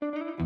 Thank you.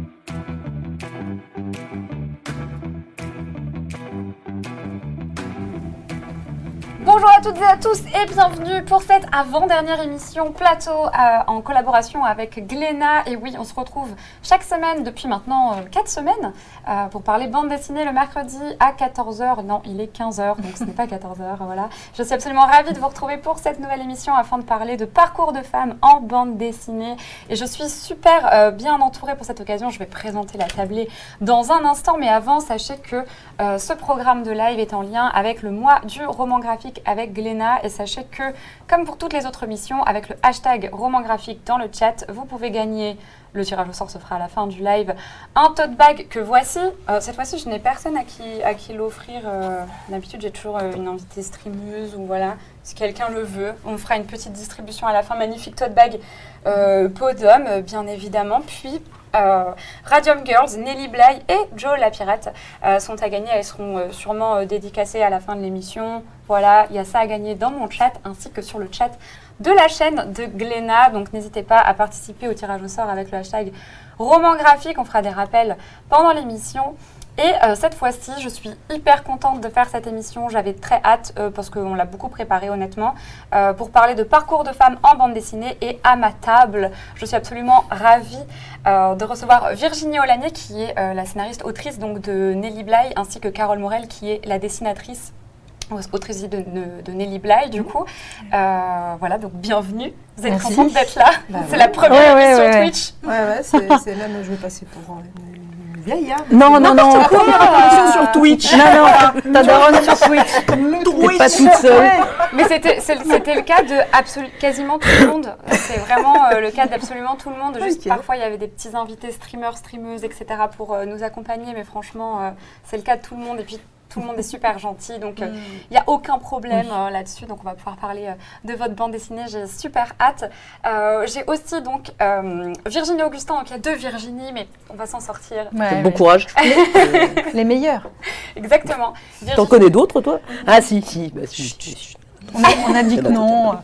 Bonjour à toutes et à tous et bienvenue pour cette avant-dernière émission plateau euh, en collaboration avec Gléna. Et oui, on se retrouve chaque semaine depuis maintenant 4 semaines euh, pour parler bande dessinée le mercredi à 14h. Non, il est 15h, donc ce n'est pas 14h. Voilà. Je suis absolument ravie de vous retrouver pour cette nouvelle émission afin de parler de parcours de femmes en bande dessinée. Et je suis super euh, bien entourée pour cette occasion. Je vais présenter la tablée dans un instant, mais avant, sachez que ce programme de live est en lien avec le mois du roman graphique avec Gléna. Et sachez que, comme pour toutes les autres missions, avec le hashtag roman graphique dans le chat, vous pouvez gagner. Le tirage au sort se fera à la fin du live. Un tote bag que voici. Euh, cette fois-ci, je n'ai personne à qui, à qui l'offrir. Euh, D'habitude, j'ai toujours euh, une invitée streameuse ou voilà. Si quelqu'un le veut, on fera une petite distribution à la fin. Magnifique tote bag Podium, bien évidemment. Puis Radium Girls, Nelly Bly et Joe la pirate sont à gagner. Elles seront sûrement dédicacées à la fin de l'émission. Voilà, il y a ça à gagner dans mon chat ainsi que sur le chat de la chaîne de Gléna. Donc n'hésitez pas à participer au tirage au sort avec le hashtag roman graphique. On fera des rappels pendant l'émission. Et euh, cette fois-ci, je suis hyper contente de faire cette émission. J'avais très hâte euh, parce qu'on l'a beaucoup préparée honnêtement euh, pour parler de parcours de femmes en bande dessinée. Et à ma table, je suis absolument ravie de recevoir Virginie Olanier qui est la scénariste autrice de Nelly Bly ainsi que Carole Morel qui est la dessinatrice autrice de, de, de Nelly Bly du coup. Euh, voilà, donc bienvenue. Vous êtes Merci. contente d'être là Bah C'est ouais. la première Ouais, ouais, ouais. Twitch. Ouais, ouais, c'est c'est même, je vais passer pour euh, une, vieille, hein. Non, non, non. C'est la première apparition sur Twitch. Non, non, ta daronne sur Twitch. T'es pas toute seule. Mais c'était le cas de quasiment tout le monde. C'est vraiment euh, le cas d'absolument tout le monde. Juste Ok. parfois, il y avait des petits invités streamers, streameuses, etc. pour euh, nous accompagner. Mais franchement, euh, c'est le cas de tout le monde. Et puis, tout le monde est super gentil. Donc, euh, il n'y a aucun problème euh, là-dessus. Donc, on va pouvoir parler euh, de votre bande dessinée. J'ai super hâte. Euh, J'ai aussi donc euh, Virginie Augustin. Donc, il y a deux Virginie, mais on va s'en sortir. Ouais, Bon ouais. courage. Les meilleurs. Exactement. T'en Virginie- connais d'autres, toi? Ah, si, si. Bah, si, si, si. On a, on a dit que non.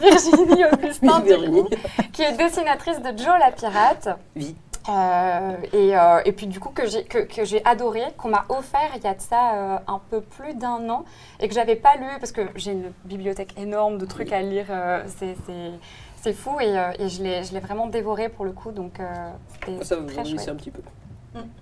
Virginie Augustin, du Virginie. coup, qui est dessinatrice de Joe la pirate. Oui. Euh, et, euh, et puis du coup que j'ai que, que j'ai adoré, qu'on m'a offert il y a de ça euh, un peu plus d'un an et que j'avais pas lu parce que j'ai une bibliothèque énorme de trucs à lire, c'est- c'est c'est fou et, et je l'ai je l'ai vraiment dévoré pour le coup donc c'était Ça vous très chouette. un petit peu.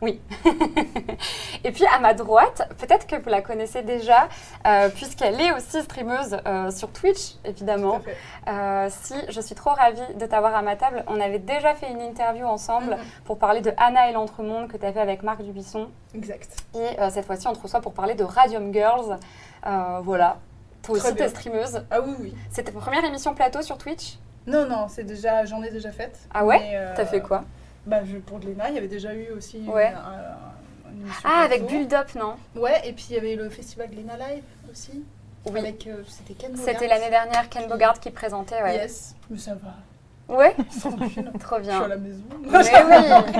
Oui. et puis à ma droite, peut-être que vous la connaissez déjà, euh, puisqu'elle est aussi streameuse euh, sur Twitch, évidemment. Euh, si, je suis trop ravie de t'avoir à ma table. On avait déjà fait une interview ensemble Mhm. pour parler de Anna et l'Entremonde que tu as fait avec Marc Dubuisson. Exact. Et euh, cette fois-ci, on te reçoit pour parler de Radium Girls. Voilà. Toi aussi, t'es streameuse. Ah oui, oui. C'était ta première émission plateau sur Twitch? Non, non, c'est déjà, j'en ai déjà faite. Ah ouais? T'as fait quoi? Bah, je, pour Gléna, il y avait déjà eu aussi une- Ouais. un- une émission Ah, avec Up, non? Ouais, et puis il y avait le festival Gléna Live aussi. Oui. Avec, euh, c'était Ken C'était l'année dernière Ken Bogart qui présentait, ouais. Yes, mais ça va. Ouais, trop Je bien. suis à la maison. Mais oui,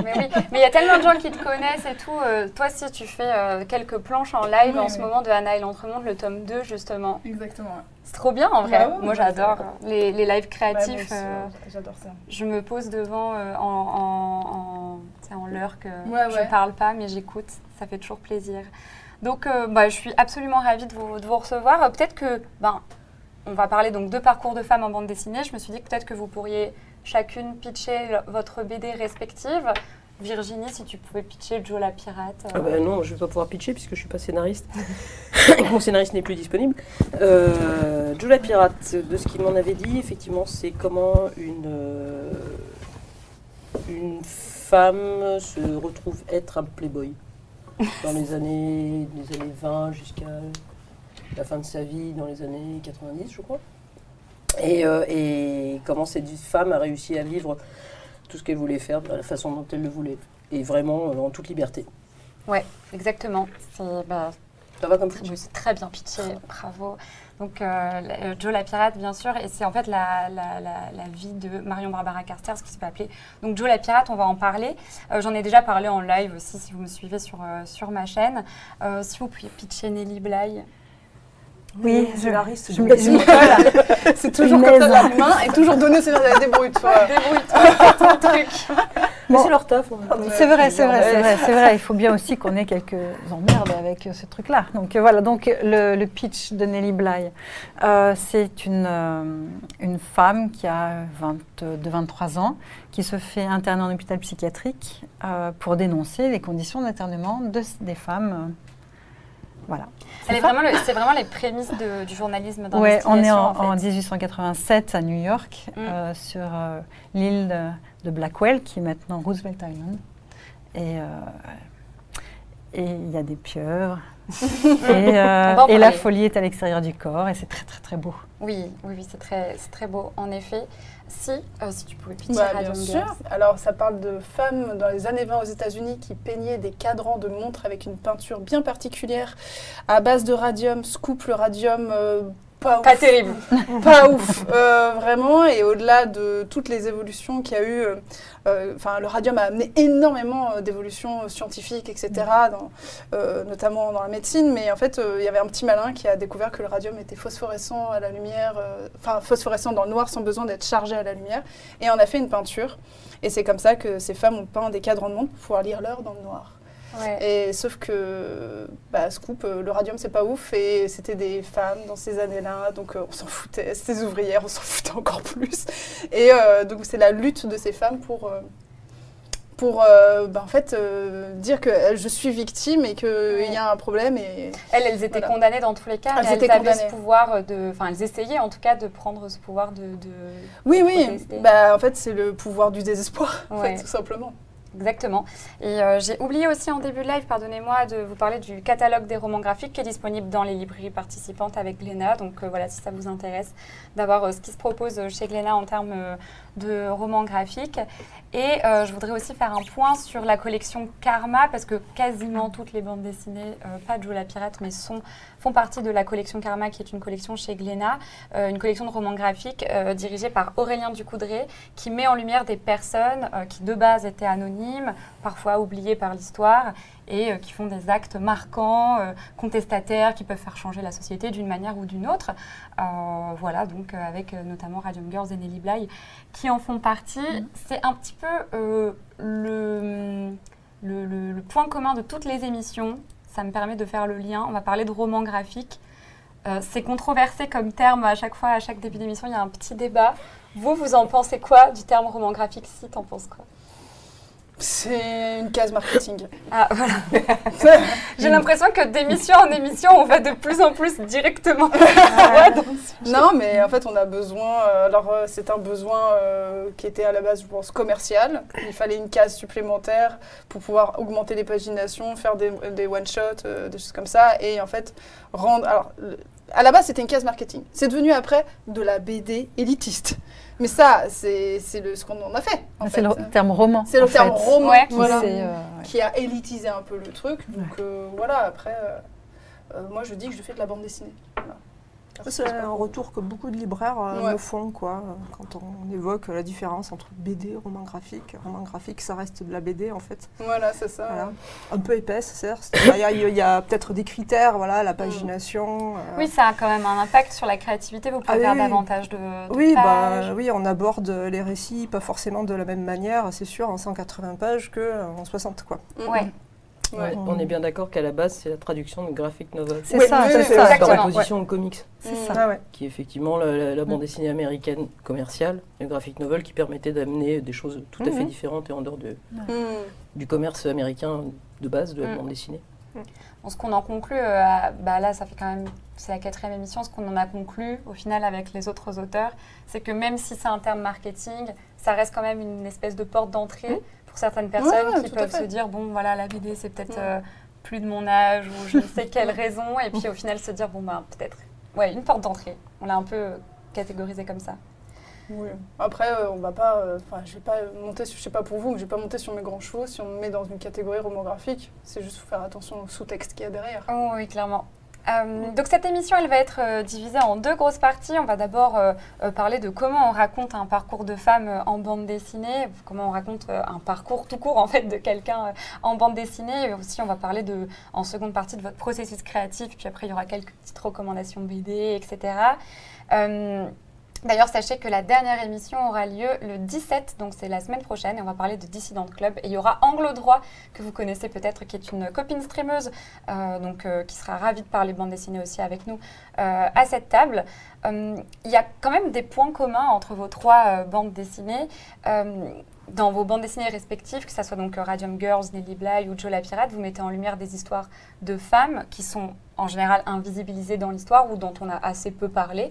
mais oui. Mais il y a tellement de gens qui te connaissent et tout. Euh, toi, si tu fais euh, quelques planches en live Oui, en ce moment de Anna et l'Entremonde, le tome 2, justement. Exactement. C'est trop bien en vrai. Bah ouais, Moi, j'adore les, les lives créatifs. aussi, euh, J'adore ça. je me pose devant en, en, en, en l'heure que Ouais, je ouais. parle pas, mais j'écoute. Ça fait toujours plaisir. Donc, bah, je suis absolument ravie de vous, de vous recevoir. Peut-être que, ben, on va parler donc de parcours de femmes en bande dessinée. Je me suis dit que peut-être que vous pourriez chacune pitcher votre BD respective. Virginie, si tu pouvais pitcher Joe la pirate. euh, Ah bah non, je vais pas pouvoir pitcher puisque je suis pas scénariste. Mon scénariste n'est plus disponible. Euh, Joe la pirate, de ce qu'il m'en avait dit, effectivement, c'est comment une, euh, femme se retrouve être un playboy dans les années, les années 20 jusqu'à la fin de sa vie, dans les années 90, je crois. Et, euh, et comment cette femme a réussi à vivre tout ce qu'elle voulait faire de la façon dont elle le voulait. Et vraiment euh, en toute liberté. Exactement. C'est bah, Ça va comme c'est très bien pitché. Bravo. Donc, euh, Joe la pirate, bien sûr, et c'est en fait la, la- la- la vie de Marion Barbara Carter, ce qui se peut appeler. Donc, Joe la pirate, on va en parler. Euh, J'en ai déjà parlé en live aussi, si vous me suivez sur, euh, sur ma chaîne. Si vous pouviez pitcher Nelly Bly. Oui, je, je, me- je me colle. C'est toujours comme ça, la main et toujours donner ses débrouille-toi. Débrouille-toi, fais ton truc. Mais c'est leur taf. C'est vrai, c'est vrai, c'est vrai, c'est vrai. Il faut bien aussi qu'on ait quelques emmerdes avec euh, ce truc-là. Donc euh, voilà, donc le, le pitch de Nelly Bly. Euh, c'est une, euh, une femme qui a 22-23 ans, qui se fait interner en hôpital psychiatrique euh, pour dénoncer les conditions d'internement de, des femmes. Voilà. Elle est vraiment le- C'est vraiment les prémices de- du journalisme Ouais, on est en, d'investigation, en fait. 1887 à New York, Mm. euh, sur euh, l'île de, de Blackwell, qui est maintenant Roosevelt Island. Et euh, il y a des pieuvres. et la folie est à l'extérieur du corps, et c'est très très très beau. Oui, oui, oui, c'est très, c'est très beau, en effet. Si, euh, si tu pouvais pitcher Bah, Radium bien Girls. sûr. Alors, ça parle de femmes dans les années 20 aux États-Unis qui peignaient des cadrans de montres avec une peinture bien particulière à base de radium, scoop le radium. euh, pas Pas ouf. terrible. pas ouf, euh, vraiment. Et au-delà de toutes les évolutions qu'il y a eu, euh, euh, enfin, le radium a amené énormément euh, d'évolutions scientifiques, etc., dans, euh, notamment dans la médecine. Mais en fait, il y avait un petit malin qui a découvert que le radium était phosphorescent à la lumière, enfin, phosphorescent dans le noir sans besoin d'être chargé à la lumière. Et on a fait une peinture. Et c'est comme ça que ces femmes ont peint des cadrans de montre pour pouvoir lire l'heure dans le noir. Ouais. Et sauf que, bah, scoop, euh, le radium c'est pas ouf et c'était des femmes dans ces années-là, donc euh, on s'en foutait. C'était des ouvrières, on s'en foutait encore plus. Et euh, donc c'est la lutte de ces femmes pour, pour euh, bah, en fait, euh, dire que je suis victime et qu'il Ouais. y a un problème. Et Elles, elles étaient Voilà. condamnées dans tous les cas, Elles étaient avaient condamnées. ce pouvoir de... Enfin, elles essayaient en tout cas de prendre ce pouvoir de... de- oui, de oui, protester. bah, en fait c'est le pouvoir du désespoir, en fait, tout simplement. Exactement. Et euh, j'ai oublié aussi en début de live, pardonnez-moi, de vous parler du catalogue des romans graphiques qui est disponible dans les librairies participantes avec Glénat. Donc euh, voilà, si ça vous intéresse, d'avoir euh, ce qui se propose chez Glénat en termes de romans graphiques. Et je voudrais aussi faire un point sur la collection Karma, parce que quasiment toutes les bandes dessinées, pas Joe la Pirate, mais sont, font partie de la collection Karma, qui est une collection chez Glénat, euh, une collection de romans graphiques euh, dirigée par Aurélien Ducoudray, qui met en lumière des personnes euh, qui de base étaient anonymes, parfois oubliées par l'histoire, et qui font des actes marquants, contestataires, qui peuvent faire changer la société d'une manière ou d'une autre. Voilà, donc avec notamment Radium Girls et Nelly Bly qui en font partie. C'est un petit peu le, le, le- le point commun de toutes les émissions. Ça me permet de faire le lien. On va parler de romans graphiques. Euh, c'est controversé comme terme à chaque fois, à chaque début d'émission, il y a un petit débat. Vous, vous en pensez quoi du terme roman graphique? Si, t'en penses quoi? C'est une case marketing. Ah, voilà. J'ai l'impression que d'émission en émission, on va de plus en plus directement. Ouais, Non, mais en fait, on a besoin. euh, alors, euh, c'est un besoin euh, qui était à la base, je pense, commercial. Il fallait une case supplémentaire pour pouvoir augmenter les paginations, faire des, des one-shots, des choses comme ça. Et en fait, rendre. Alors, le- à la base, c'était une case marketing. C'est devenu après de la BD élitiste. Mais ça, c'est c'est le- ce qu'on en a fait. en C'est le terme roman. C'est le terme fait, roman Ouais. qui voilà, s'est, euh, ouais. qui a élitisé un peu le truc. Donc euh, voilà, après, euh, euh, moi je dis que je fais de la bande dessinée. Voilà. C'est un retour que beaucoup de libraires euh, Ouais. me font quoi, quand on évoque la différence entre BD, roman graphique. Roman graphique, ça reste de la BD en fait. Voilà, c'est ça. Voilà. Un peu épaisse, certes. Il y a, il y a peut-être des critères, voilà, la pagination. euh, Oui, ça a quand même un impact sur la créativité. Vous pouvez Ah faire oui. davantage de, de Oui, pages. bah, oui, on aborde les récits pas forcément de la même manière, c'est sûr, en 180 pages qu'en 60. Quoi. Mm, Ouais. Mm. Ouais. Ouais, on est bien d'accord qu'à la base, c'est la traduction de graphic novel. C'est Oui, ça, oui, c'est ça. Par opposition au comics, C'est Mm. ça. Ah ouais. qui est effectivement la, la- la bande dessinée américaine commerciale, le graphic novel qui permettait d'amener des choses tout à fait Mhm. différentes et en dehors de- Mm. du commerce américain de base de la bande dessinée. Bon, ce qu'on en conclut, euh, à- bah là, ça fait quand même, c'est la quatrième émission, ce qu'on en a conclu au final avec les autres auteurs, c'est que même si c'est un terme marketing, ça reste quand même une espèce de porte d'entrée pour certaines personnes Ouais, qui peuvent se dire, bon, voilà, la BD, c'est peut-être Ouais. euh, plus de mon âge ou je ne sais quelle raison, et puis au final se dire, bon, bah, peut-être, ouais, une porte d'entrée. On l'a un peu euh, catégorisé comme ça. Oui. Après, euh, on va pas. euh, Enfin, je vais pas monter. Sur, je sais pas pour vous, mais je vais pas monter sur mes grands chevaux si on me met dans une catégorie romographique. C'est juste faut faire attention au sous-texte qu'il y a derrière. Oh, oui, clairement. Euh, donc cette émission, elle va être euh, divisée en deux grosses parties. On va d'abord euh, parler de comment on raconte un parcours de femme en bande dessinée, comment on raconte un parcours tout court en fait de quelqu'un en bande dessinée. Et aussi, on va parler de, en seconde partie de votre processus créatif. Puis après, il y aura quelques petites recommandations BD, etc. D'ailleurs, sachez que la dernière émission aura lieu le 17, donc c'est la semaine prochaine, et on va parler de Dissident Club. Et il y aura Anglo Droit, que vous connaissez peut-être, qui est une copine streameuse, euh, donc, euh, qui sera ravie de parler bande dessinée aussi avec nous euh, à cette table. Il y a quand même des points communs entre vos trois bandes dessinées. Dans vos bandes dessinées respectives, que ce soit donc Radium Girls, Nelly Bly ou Joe la Pirate, vous mettez en lumière des histoires de femmes qui sont en général invisibilisées dans l'histoire ou dont on a assez peu parlé.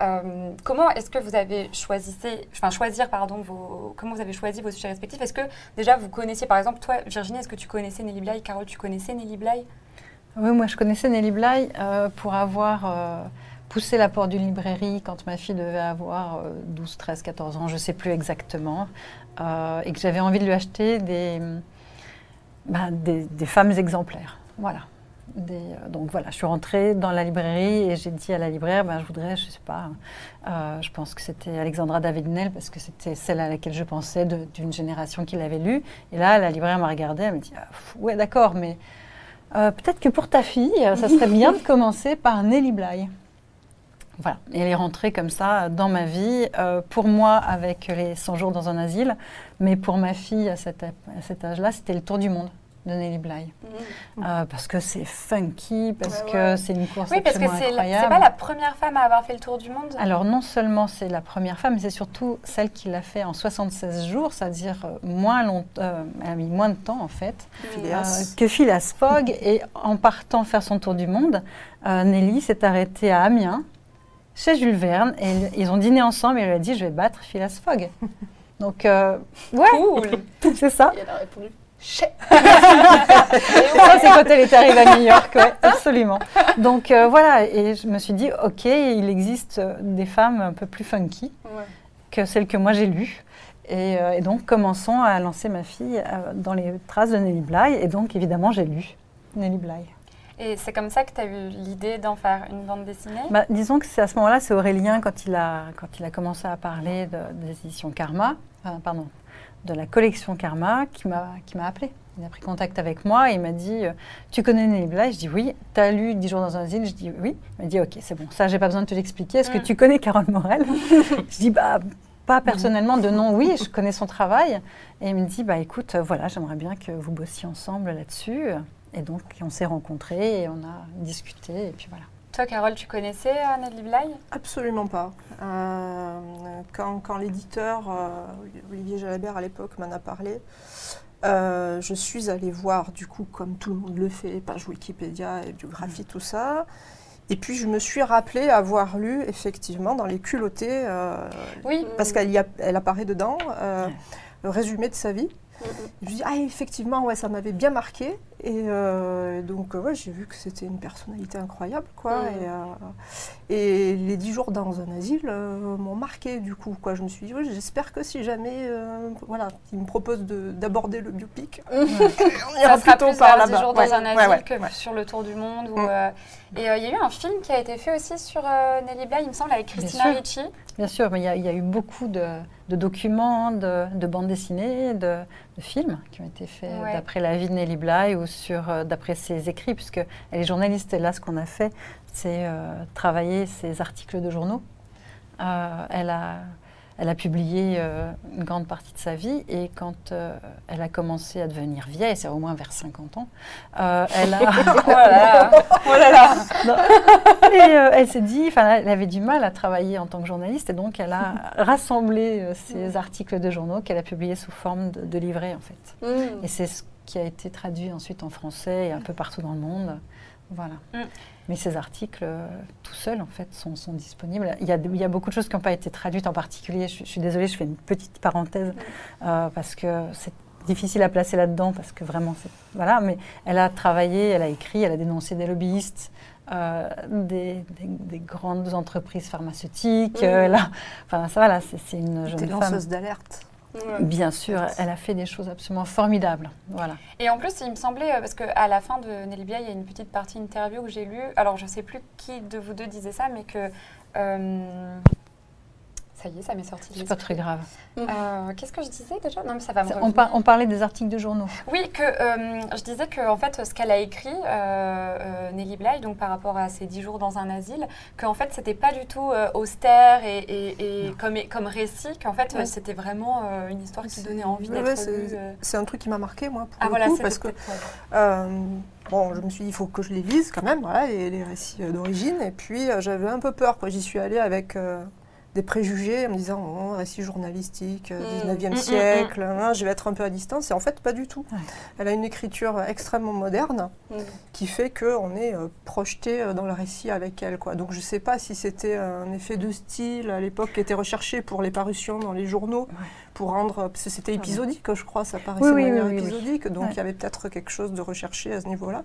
Euh, comment est-ce que vous avez choisi, enfin choisir pardon vos, comment vous avez choisi vos sujets respectifs? Est-ce que déjà vous connaissiez par exemple toi Virginie, est-ce que tu connaissais Nelly Bly? Carole, tu connaissais Nelly Bly? Oui, moi je connaissais Nelly Bly euh, pour avoir euh, poussé la porte d'une librairie quand ma fille devait avoir euh, 12, 13, 14 ans, je ne sais plus exactement, et que j'avais envie de lui acheter des, bah, des, des femmes exemplaires. Voilà. Des, euh, donc voilà, je suis rentrée dans la librairie et j'ai dit à la libraire, ben, je voudrais, je sais pas, euh, je pense que c'était Alexandra David-Nel parce que c'était celle à laquelle je pensais d'une génération qui l'avait lu. Et là, la libraire m'a regardée, elle me dit, ah, pff, ouais d'accord, mais euh, peut-être que pour ta fille, ça serait bien de commencer par Nelly Bly. Voilà, et elle est rentrée comme ça dans ma vie, pour moi avec les 100 jours dans un asile, mais pour ma fille à cet âge-là, c'était le tour du monde de Nelly Bly. Euh, parce que c'est funky, parce Ouais, que ouais. c'est une course Oui, parce que absolument c'est la- incroyable. c'est pas la première femme à avoir fait le tour du monde. Alors non seulement c'est la première femme, mais c'est surtout celle qui l'a fait en 76 jours, c'est-à-dire euh, moins long, euh, elle a mis moins de temps en fait Phileas. euh, que Phileas Fogg. et en partant faire son tour du monde, euh, Nelly s'est arrêtée à Amiens, chez Jules Verne, et ils- ont dîné ensemble et elle lui a dit je vais battre Phileas Fogg. Donc euh, ouais, Cool. c'est ça. Et elle a répondu Ça, c'est quand elle est arrivée à New York, ouais, absolument. Donc euh, voilà, et je me suis dit, ok, il existe des femmes un peu plus funky Ouais. que celles que moi j'ai lues. Et, euh, et donc, commençons à lancer ma fille euh, dans les traces de Nelly Bly. Et donc, évidemment, j'ai lu Nelly Bly. Et c'est comme ça que tu as eu l'idée d'en faire une bande dessinée? Bah, disons que c'est à ce moment-là, c'est Aurélien, quand il, a, quand il a commencé à parler de, des éditions Karma, enfin, pardon, de la collection Karma, qui m'a qui m'a appelé. Il a pris contact avec moi et il m'a dit euh, Tu connais Bly Je dis Oui. Tu as lu 10 jours dans un asile Je dis Oui. Il m'a dit Ok, c'est bon, ça, j'ai pas besoin de te l'expliquer. Est-ce que Mm. tu connais Carole Morel Je dis Bah, pas personnellement, de nom, oui, je connais son travail. Et il me dit Bah, écoute, euh, voilà, j'aimerais bien que vous bossiez ensemble là-dessus. Et donc, on s'est rencontrés et on a discuté. Et puis voilà. Toi, Carole, tu connaissais euh, Nelly Bly Absolument pas. Euh, quand quand l'éditeur euh, Olivier Jalabert à l'époque m'en a parlé, euh, je suis allée voir, du coup, comme tout le monde le fait, page Wikipédia et biographie, tout ça. Et puis je me suis rappelé avoir lu effectivement dans les culottés, euh, Oui. parce qu'elle elle apparaît dedans, euh, le résumé de sa vie. Je me suis dit, ah effectivement, ouais, ça m'avait bien marqué. Et euh, donc, euh, ouais, j'ai vu que c'était une personnalité incroyable, quoi. Et, euh, et les dix jours dans un asile euh, m'ont marqué, du coup, quoi. Je me suis dit, ouais, j'espère que si jamais, euh, voilà, il me propose de- d'aborder le biopic, on ira plutôt plus par vers 10 là-bas. jours dans Ouais, un asile ouais, que ouais. sur le tour du monde. ou, Mm. euh, et euh, il y a eu un film qui a été fait aussi sur euh, Nelly Bly, il me semble, avec Christina. Ricci. Bien sûr, mais il y, a- il y a eu beaucoup de, de documents, de, de bandes dessinées, de, de films qui ont été faits Ouais. d'après la vie de Nelly Bly ou sur, euh, d'après ses écrits, puisque elle est journaliste et là, ce qu'on a fait, c'est euh, travailler ses articles de journaux. Euh, elle, a, elle a publié euh, une grande partie de sa vie et quand euh, elle a commencé à devenir vieille, c'est au moins vers 50 ans, euh, elle a... Oh là là. Oh là là. Non. Et elle s'est dit, enfin, elle avait du mal à travailler en tant que journaliste, et donc elle a rassemblé euh, ces articles de journaux qu'elle a publiés sous forme de, de livrets, en fait. Mm. Et c'est ce qui a été traduit ensuite en français et un peu partout dans le monde. Voilà. Mm. Mais ces articles, euh, tout seuls, en fait, sont, sont disponibles. Il y, a, il y a beaucoup de choses qui n'ont pas été traduites en particulier. Je, je suis désolée, je fais une petite parenthèse euh, parce que c'est difficile à placer là-dedans parce que vraiment, c'est voilà. Mais elle a travaillé, elle a écrit, elle a dénoncé des lobbyistes. euh, des, des- des grandes entreprises pharmaceutiques. Mhm. euh, a- enfin, ça, voilà, c'est c'est une jeune femme. lanceuse d'alerte. Ouais. Bien sûr, elle a fait des choses absolument formidables. Voilà. Et en plus, il me semblait, euh, parce qu'à la fin de Nelly il y a une petite partie interview que j'ai lue. Alors, je ne sais plus qui de vous deux disait ça, mais que. euh, Ça y est, ça m'est sorti. C'est pas très grave. Euh, Qu'est-ce que je disais déjà? Non, mais ça va me On, revenir. par- on parlait des articles de journaux. Oui, que euh, je disais que en fait, ce qu'elle a écrit, euh, Nelly Bly, donc par rapport à ses dix jours dans un asile, qu'en fait, c'était pas du tout euh, austère et, et- et comme, comme récit, qu'en fait, Ouais. c'était vraiment euh, une histoire qui donnait envie Ouais, d'être ouais, c'est- euh. Un truc qui m'a marqué, moi, pour Ah le voilà, coup, parce que bon, je me suis dit, il faut que je les lise quand même, voilà, les, les récits d'origine. Et puis, euh, j'avais un peu peur. J'y suis allée avec euh, des préjugés, en me disant, oh, récit journalistique, euh, Mm. 19e Mm, mm, siècle, hein, je vais être un peu à distance. Et en fait, pas du tout. Ouais. Elle a une écriture extrêmement moderne Mm. qui fait qu'on est euh, projeté euh, dans le récit avec elle, quoi. Donc, je sais pas si c'était un effet de style à l'époque qui était recherché pour les parutions dans les journaux, Ouais. pour rendre. C'était épisodique, je crois, ça paraissait Oui, de oui, manière oui, épisodique. Donc, Ouais. il y avait peut-être quelque chose de recherché à ce niveau-là.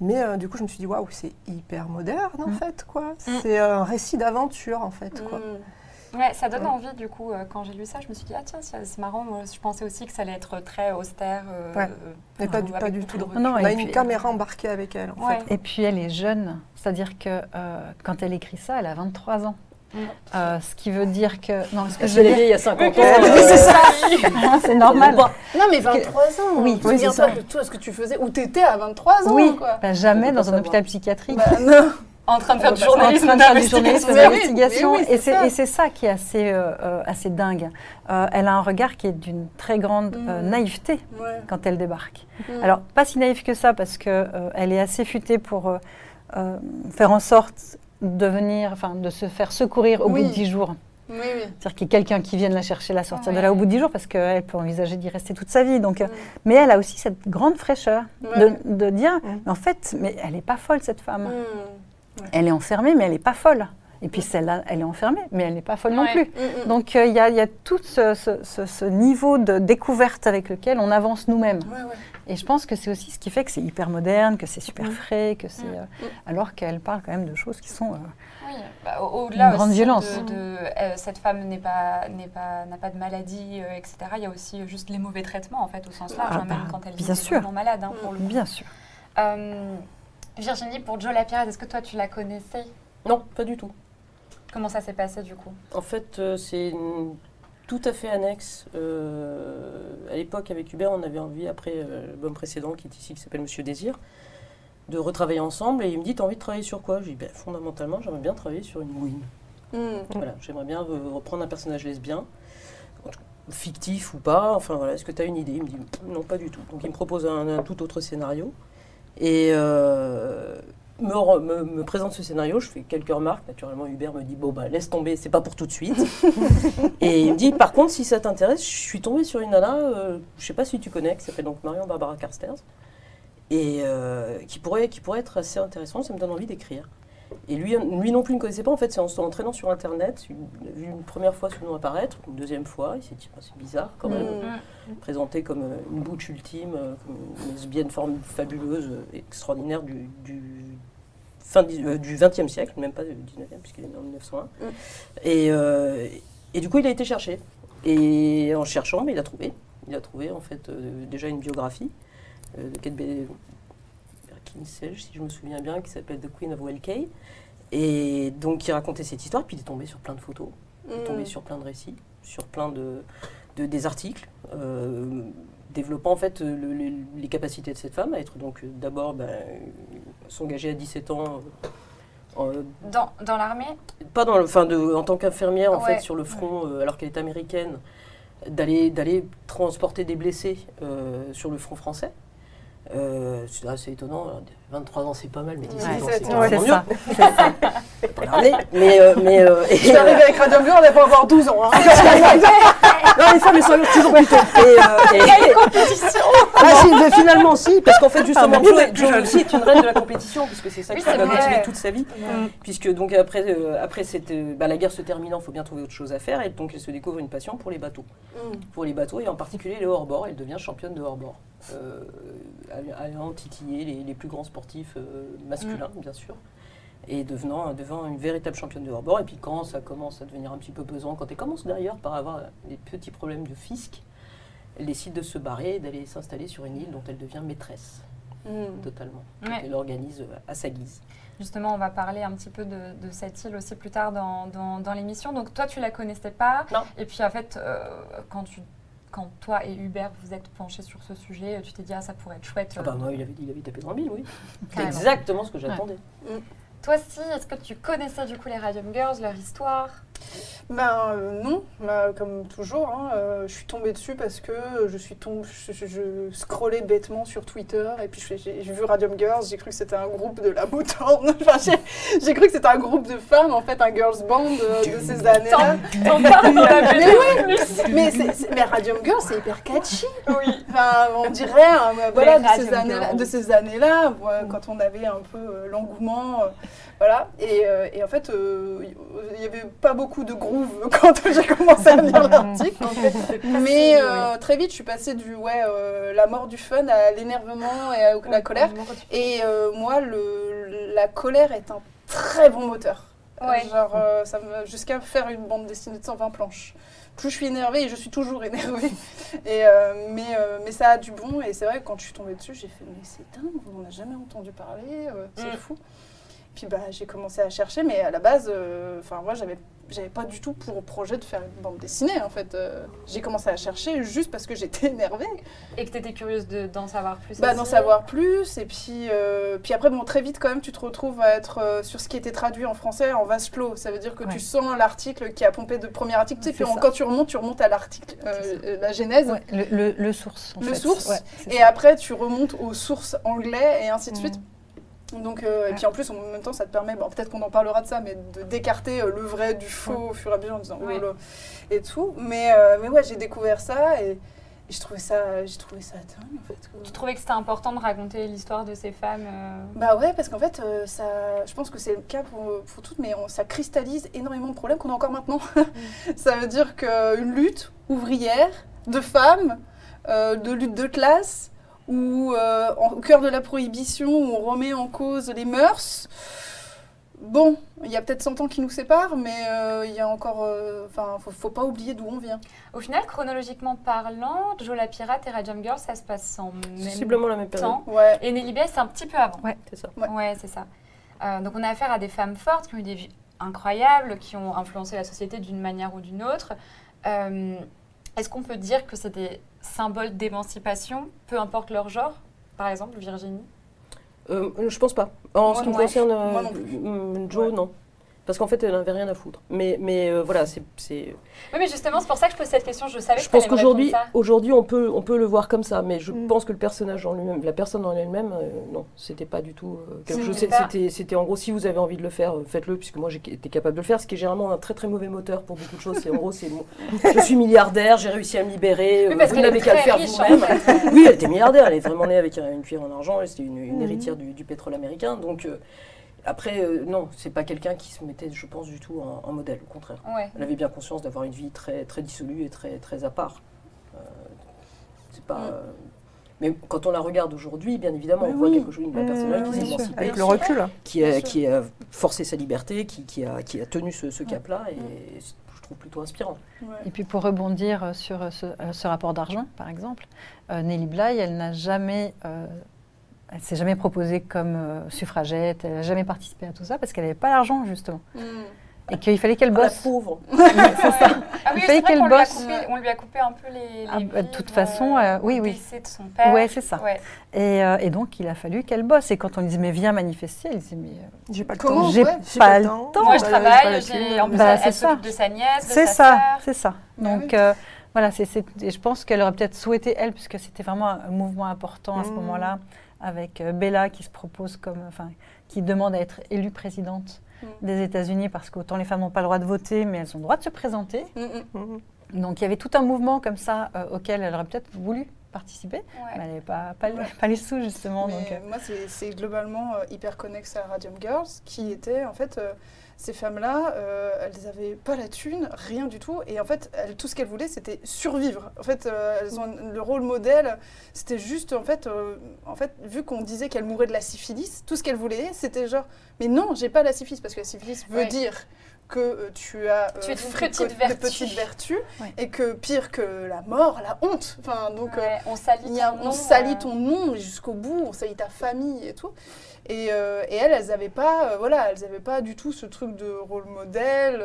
Mais euh, du coup, je me suis dit, waouh, c'est hyper moderne, en Mm. fait, quoi. C'est un récit d'aventure, en fait, quoi. Mm. Ouais, ça donne Ouais. envie du coup. euh, quand j'ai lu ça, je me suis dit ah tiens, c'est marrant. Moi, je pensais aussi que ça allait être très austère. euh, Ouais. euh, Mais pas euh, du- pas tout. de recul. Non, On a une puis- caméra embarquée avec elle, en Ouais. fait. Et puis elle est jeune, c'est-à-dire que euh, quand elle écrit ça, elle a 23 ans. Euh, ce qui veut dire que. Non, ce que je l'ai dit il y a 50 ans. Oui, euh, c'est ça. c'est normal. Non, mais 23 ans. Oui, tu oui, c'est pas ça. de tout ce que tu faisais Où t'étais à 23 ans, Oui, quoi. bah, jamais dans un hôpital psychiatrique. Bah, non. En train de faire du train en journalisme train de faire du journalisme d'investigation. oui, oui, et c'est ça. qui est assez, euh, euh, assez dingue. Euh, elle a un regard qui est d'une très grande euh, Mm. naïveté Ouais. quand elle débarque. Mm. Alors, pas si naïve que ça, parce qu'elle est assez futée pour euh, euh, faire en sorte de venir, enfin, de se faire secourir au Oui. bout de 10 jours. Oui, oui. C'est-à-dire qu'il y ait quelqu'un qui vienne la chercher, la sortir de là au bout de 10 jours, parce qu'elle peut envisager d'y rester toute sa vie. Donc, euh. Mais elle a aussi cette grande fraîcheur Ouais. de, de dire, mais en fait, mais elle n'est pas folle, cette femme. Mm. Elle est enfermée, mais elle n'est pas folle. Et puis celle-là, elle est enfermée, mais elle n'est pas folle non plus. Mm, mm. Donc euh, il y, a- il y a tout ce, ce- ce- ce niveau de découverte avec lequel on avance nous-mêmes. Et je pense que c'est aussi ce qui fait que c'est hyper moderne, que c'est super Mm. frais, que c'est, Mm. euh, alors qu'elle parle quand même de choses qui sont. euh, Oui, bah, au- au-delà Une grande violence. de, de, euh, cette femme n'est pas n'est pas n'a pas de maladie, euh, etc. Il y a aussi juste les mauvais traitements en fait au sens large, Ah hein, même bah, quand elle bien sûr. vraiment malade hein, pour le coup. bien sûr. Euh, Virginie, pour Joe la pirate, est-ce que toi tu la connaissais? Non, pas du tout. Comment ça s'est passé du coup? En fait, euh, c'est une- tout à fait annexe. Euh, à l'époque, avec Hubert, on avait envie, après euh, l'album précédent, qui est ici, qui s'appelle Monsieur Désir, de retravailler ensemble. Et il me dit T'as envie de travailler sur quoi? Je dis ben, Fondamentalement, j'aimerais bien travailler sur une Win. Mm. Voilà, j'aimerais bien reprendre un personnage lesbien, fictif ou pas. Enfin voilà, est-ce que tu as une idée? Il me dit non, pas du tout. Donc il me propose un, un tout autre scénario et euh, me, re- me- me présente ce scénario. Je fais quelques remarques. Naturellement, Hubert me dit bon bah laisse tomber, c'est pas pour tout de suite. et il me dit par contre, si ça t'intéresse, je suis tombée sur une nana, euh, je sais pas si tu connais, qui s'appelle donc Marion Barbara Carsters et euh, qui pourrait qui pourrait être assez intéressant. Ça me donne envie d'écrire. Et lui, lui non plus ne connaissait pas. En fait, c'est en s'entraînant sur Internet. Il a vu une première fois ce nom apparaître, une deuxième fois. Il s'est dit, Ah, c'est bizarre quand même. Mm. Présenté comme euh, une bouche ultime, euh, comme une lesbienne forme fabuleuse, euh, extraordinaire du, du, fin dix- euh, du 20e siècle, même pas du 19e, puisqu'il est né en 1901. Mm. Et, euh, et du coup, il a été cherché. Et en cherchant, mais il a trouvé. Il a trouvé, en fait, euh, déjà une biographie euh, de Kate Beckinsale, si je me souviens bien, qui s'appelle The Queen of Welkay. Et donc, il racontait cette histoire, puis il est tombé sur plein de photos, il est tombé Mm. sur plein de récits, sur plein de, de- des articles, euh, développant en fait le- le- les capacités de cette femme à être donc d'abord ben, s'engager à 17 ans. euh, Dans, dans l'armée? Pas dans le, de, en tant qu'infirmière en fait sur le front euh, alors qu'elle est américaine d'aller d'aller transporter des blessés sur le front français euh, c'est assez étonnant 23 ans c'est pas mal mais 17 ans c'est 17 Ouais, carrément c'est mieux ça. Pas l'armée, mais euh, mais euh, et, Je suis arrivée avec Radio Bleu, on devait avoir 12 ans. hein. non les femmes elles s'engagent toujours plus tôt et, euh, et- ah si mais finalement si parce qu'en fait justement mais Joe, Joe aussi est une reine de la compétition puisque c'est ça Oui, qui l'a motivée toute sa vie Mm. puisque donc après, euh, après cette, euh, bah, la guerre se terminant, il faut bien trouver autre chose à faire, et donc elle se découvre une passion pour les bateaux. Mm. Pour les bateaux, et en particulier les hors-bord, elle devient championne de hors-bord, euh, allant titiller les, les plus grands sportifs euh, masculins, bien sûr, et devenant, devenant une véritable championne de hors-bord. Et puis quand ça commence à devenir un petit peu pesant, quand elle commence d'ailleurs par avoir des petits problèmes de fisc, elle décide de se barrer et d'aller s'installer sur une île dont elle devient maîtresse. Mm. totalement. Ouais. Elle organise euh, à sa guise. Justement, on va parler un petit peu de, de cette île aussi plus tard dans, dans- dans l'émission. Donc toi, tu la connaissais pas. Non. Et puis en fait, euh, quand, tu, quand toi et Hubert vous êtes penchés sur ce sujet, tu t'es dit, ah, ça pourrait être chouette. Ah bah moi, il avait, il avait tapé dans le mille, oui. C'est exactement ce que j'attendais. Toi aussi, est-ce que tu connaissais du coup les Radium Girls, leur histoire? Ben euh, non, Ben, comme toujours, hein, euh, je suis tombée dessus parce que je suis tombée, je, je- je scrollais bêtement sur Twitter et puis j'ai vu Radium Girls, j'ai cru que c'était un groupe de la Motown, enfin, j'ai- cru que c'était un groupe de femmes, en fait un girls band euh, de ces années-là. Mais oui, mais, c'est- c'est- mais Radium Girls c'est hyper catchy. Oui. Enfin, on dirait hein, voilà, de, ces années de ces ouais, quand on avait un peu euh, l'engouement. Euh, voilà. Et, euh, et en fait, euh, il n'y avait pas beaucoup de groove quand j'ai commencé à lire l'article. en fait. Mais euh, très vite, je suis passée du ouais, euh, la mort du fun à l'énervement et à la colère. Et euh, moi, le, la colère est un très bon moteur. Ouais. Genre, euh, ça me, jusqu'à faire une bande dessinée de 120 planches. Plus je suis énervée, et je suis toujours énervée, et, euh, mais, euh, mais ça a du bon. Et c'est vrai que quand je suis tombée dessus, j'ai fait, mais c'est dingue, on n'en a jamais entendu parler, euh, c'est Mm. fou. Puis bah, j'ai commencé à chercher, mais à la base, euh, enfin moi, j'avais j'avais pas du tout pour projet de faire une bande dessinée, en fait. Euh, j'ai commencé à chercher juste parce que j'étais énervée. Et que tu étais curieuse de- d'en savoir plus Bah, d'en savoir plus, et puis, euh, puis après, bon, très vite, quand même, tu te retrouves à être euh, sur ce qui était traduit en français en vase clos. Ça veut dire que Ouais. tu sens l'article qui a pompé de premier article, tu sais, C'est puis quand tu remontes, tu remontes à l'article, euh, euh, la genèse, Ouais, le, le- le source. en Le fait. source, et ça. après, tu remontes aux sources anglais, et ainsi de suite. Mm. Donc, euh, Et Ouais. puis en plus, en même temps, ça te permet, bon, peut-être qu'on en parlera de ça, mais d'écarter euh, le vrai du faux au fur et à mesure en disant Ouais. oh et tout. Mais, euh, mais ouais, j'ai découvert ça et, et j'ai trouvé ça, j'ai trouvé ça dingue en fait. Tu trouvais que c'était important de raconter l'histoire de ces femmes euh, Bah ouais, parce qu'en fait, ça, je pense que c'est le cas pour, pour toutes, mais on- ça cristallise énormément de problèmes qu'on a encore maintenant. ça veut dire qu'une lutte ouvrière de femmes, de lutte de classe, ou euh, au cœur de la prohibition, où on remet en cause les mœurs. Bon, il y a peut-être 100 ans qui nous séparent, mais euh, il y a encore... euh, Enfin, faut, faut pas oublier d'où on vient. Au final, chronologiquement parlant, Joe la Pirate et Radium Girl, ça se passe en même Sensiblement la même période. temps. Ouais. Et Nelly Bly, c'est un petit peu avant. C'est ça. Ouais. Ouais, c'est ça. Euh, donc on a affaire à des femmes fortes qui ont eu des vies incroyables, qui ont influencé la société d'une manière ou d'une autre. Euh, Est-ce qu'on peut dire que c'est des symboles d'émancipation, peu importe leur genre Par exemple, Virginie? Euh, je pense pas. En ce qui me concerne, euh, mm, Joe, non. Parce qu'en fait, elle n'avait rien à foutre. Mais, mais euh, voilà, c'est. c'est- Oui, mais justement, c'est pour ça que je pose cette question. Je savais Je que pense qu'aujourd'hui, aujourd'hui, on peut, on peut le voir comme ça. Mais je Mm. pense que le personnage en lui-même, la personne en elle-même, euh, non, c'était pas du tout euh, quelque C'était chose. C'était, c'était en gros, si vous avez envie de le faire, euh, faites-le, puisque moi j'étais capable de le faire. Ce qui est généralement un très très mauvais moteur pour beaucoup de choses. C'est en gros, c'est je suis milliardaire, j'ai réussi à me libérer. Oui, euh, parce vous n'avez qu'à le faire vous-même. Oui, elle était milliardaire, elle est vraiment née avec un- une cuillère en argent, et c'était une, une Mhm. héritière du, du pétrole américain. Donc euh, après, euh, non, c'est pas quelqu'un qui se mettait, je pense, du tout en, en modèle, au contraire. Ouais. Elle avait bien conscience d'avoir une vie très, très dissolue et très, très à part. Euh, c'est pas. Mm. euh, mais quand on la regarde aujourd'hui, bien évidemment, Mais on voit oui. quelque chose, un personnage qui s'est émancipé, Avec le recul. hein. qui a, qui a forcé sa liberté, qui, qui a, qui a tenu ce, ce cap-là, et je trouve plutôt inspirant. Ouais. Et puis pour rebondir sur ce, euh, ce rapport d'argent, par exemple, euh, Nelly Bly, elle n'a jamais, euh, elle s'est jamais proposée comme euh, suffragette, elle n'a jamais participé à tout ça parce qu'elle n'avait pas l'argent justement, Mm. et qu'il fallait qu'elle Ah, la bosse. pauvre Ah oui, Il c'est fallait qu'elle lui, a bosse. coupé- on lui a coupé un peu les, les Ah, bah, de toute façon, euh, oui, au oui. décès de son père. Ouais, c'est ça. Ouais. Et, euh, et donc il a fallu qu'elle bosse. Et quand on disait mais viens manifester, elle disait mais euh, J'ai pas le Comment temps. j'ai ouais, pas le temps. Moi, je Bah, travaille, j'ai- en plus, Bah, elle, c'est ça. s'occupe de sa nièce, C'est ça, sœur. c'est ça. Bah Donc oui. euh, voilà, c'est, c'est- et je pense qu'elle aurait peut-être souhaité elle, puisque c'était vraiment un mouvement important à ce Mmh. moment-là, avec euh, Bella qui se propose comme, enfin, qui demande à être élue présidente Mmh. des États-Unis, parce qu'autant les femmes n'ont pas le droit de voter, mais elles ont le droit de se présenter. Mm, mm. Mhm. Donc il y avait tout un mouvement comme ça euh, auquel elle aurait peut-être voulu participer, Ouais. mais elle n'avait pas, pas, les- Ouais. pas les sous justement. Mais donc, euh, moi, c'est- c'est globalement euh, hyper connexe à Radium Girls, qui était en fait euh, ces femmes-là, euh, elles n'avaient pas la thune, rien du tout, et en fait, elles- tout ce qu'elles voulaient, c'était survivre. En fait, euh, elles ont le rôle modèle, c'était juste en fait, euh, en fait, vu qu'on disait qu'elles mouraient de la syphilis, tout ce qu'elles voulaient, c'était genre, mais non, j'ai pas la syphilis parce que la syphilis veut Ouais. dire que tu as Tu es fricoté petite de vertu. petites vertus Ouais. et que pire que la mort, la honte. Enfin, donc, Ouais, on salit a- ton on nom, salit ton nom jusqu'au bout, on salit ta famille et tout. Et, euh, et elles, elles n'avaient pas, euh, voilà, elles pas du tout ce truc de rôle modèle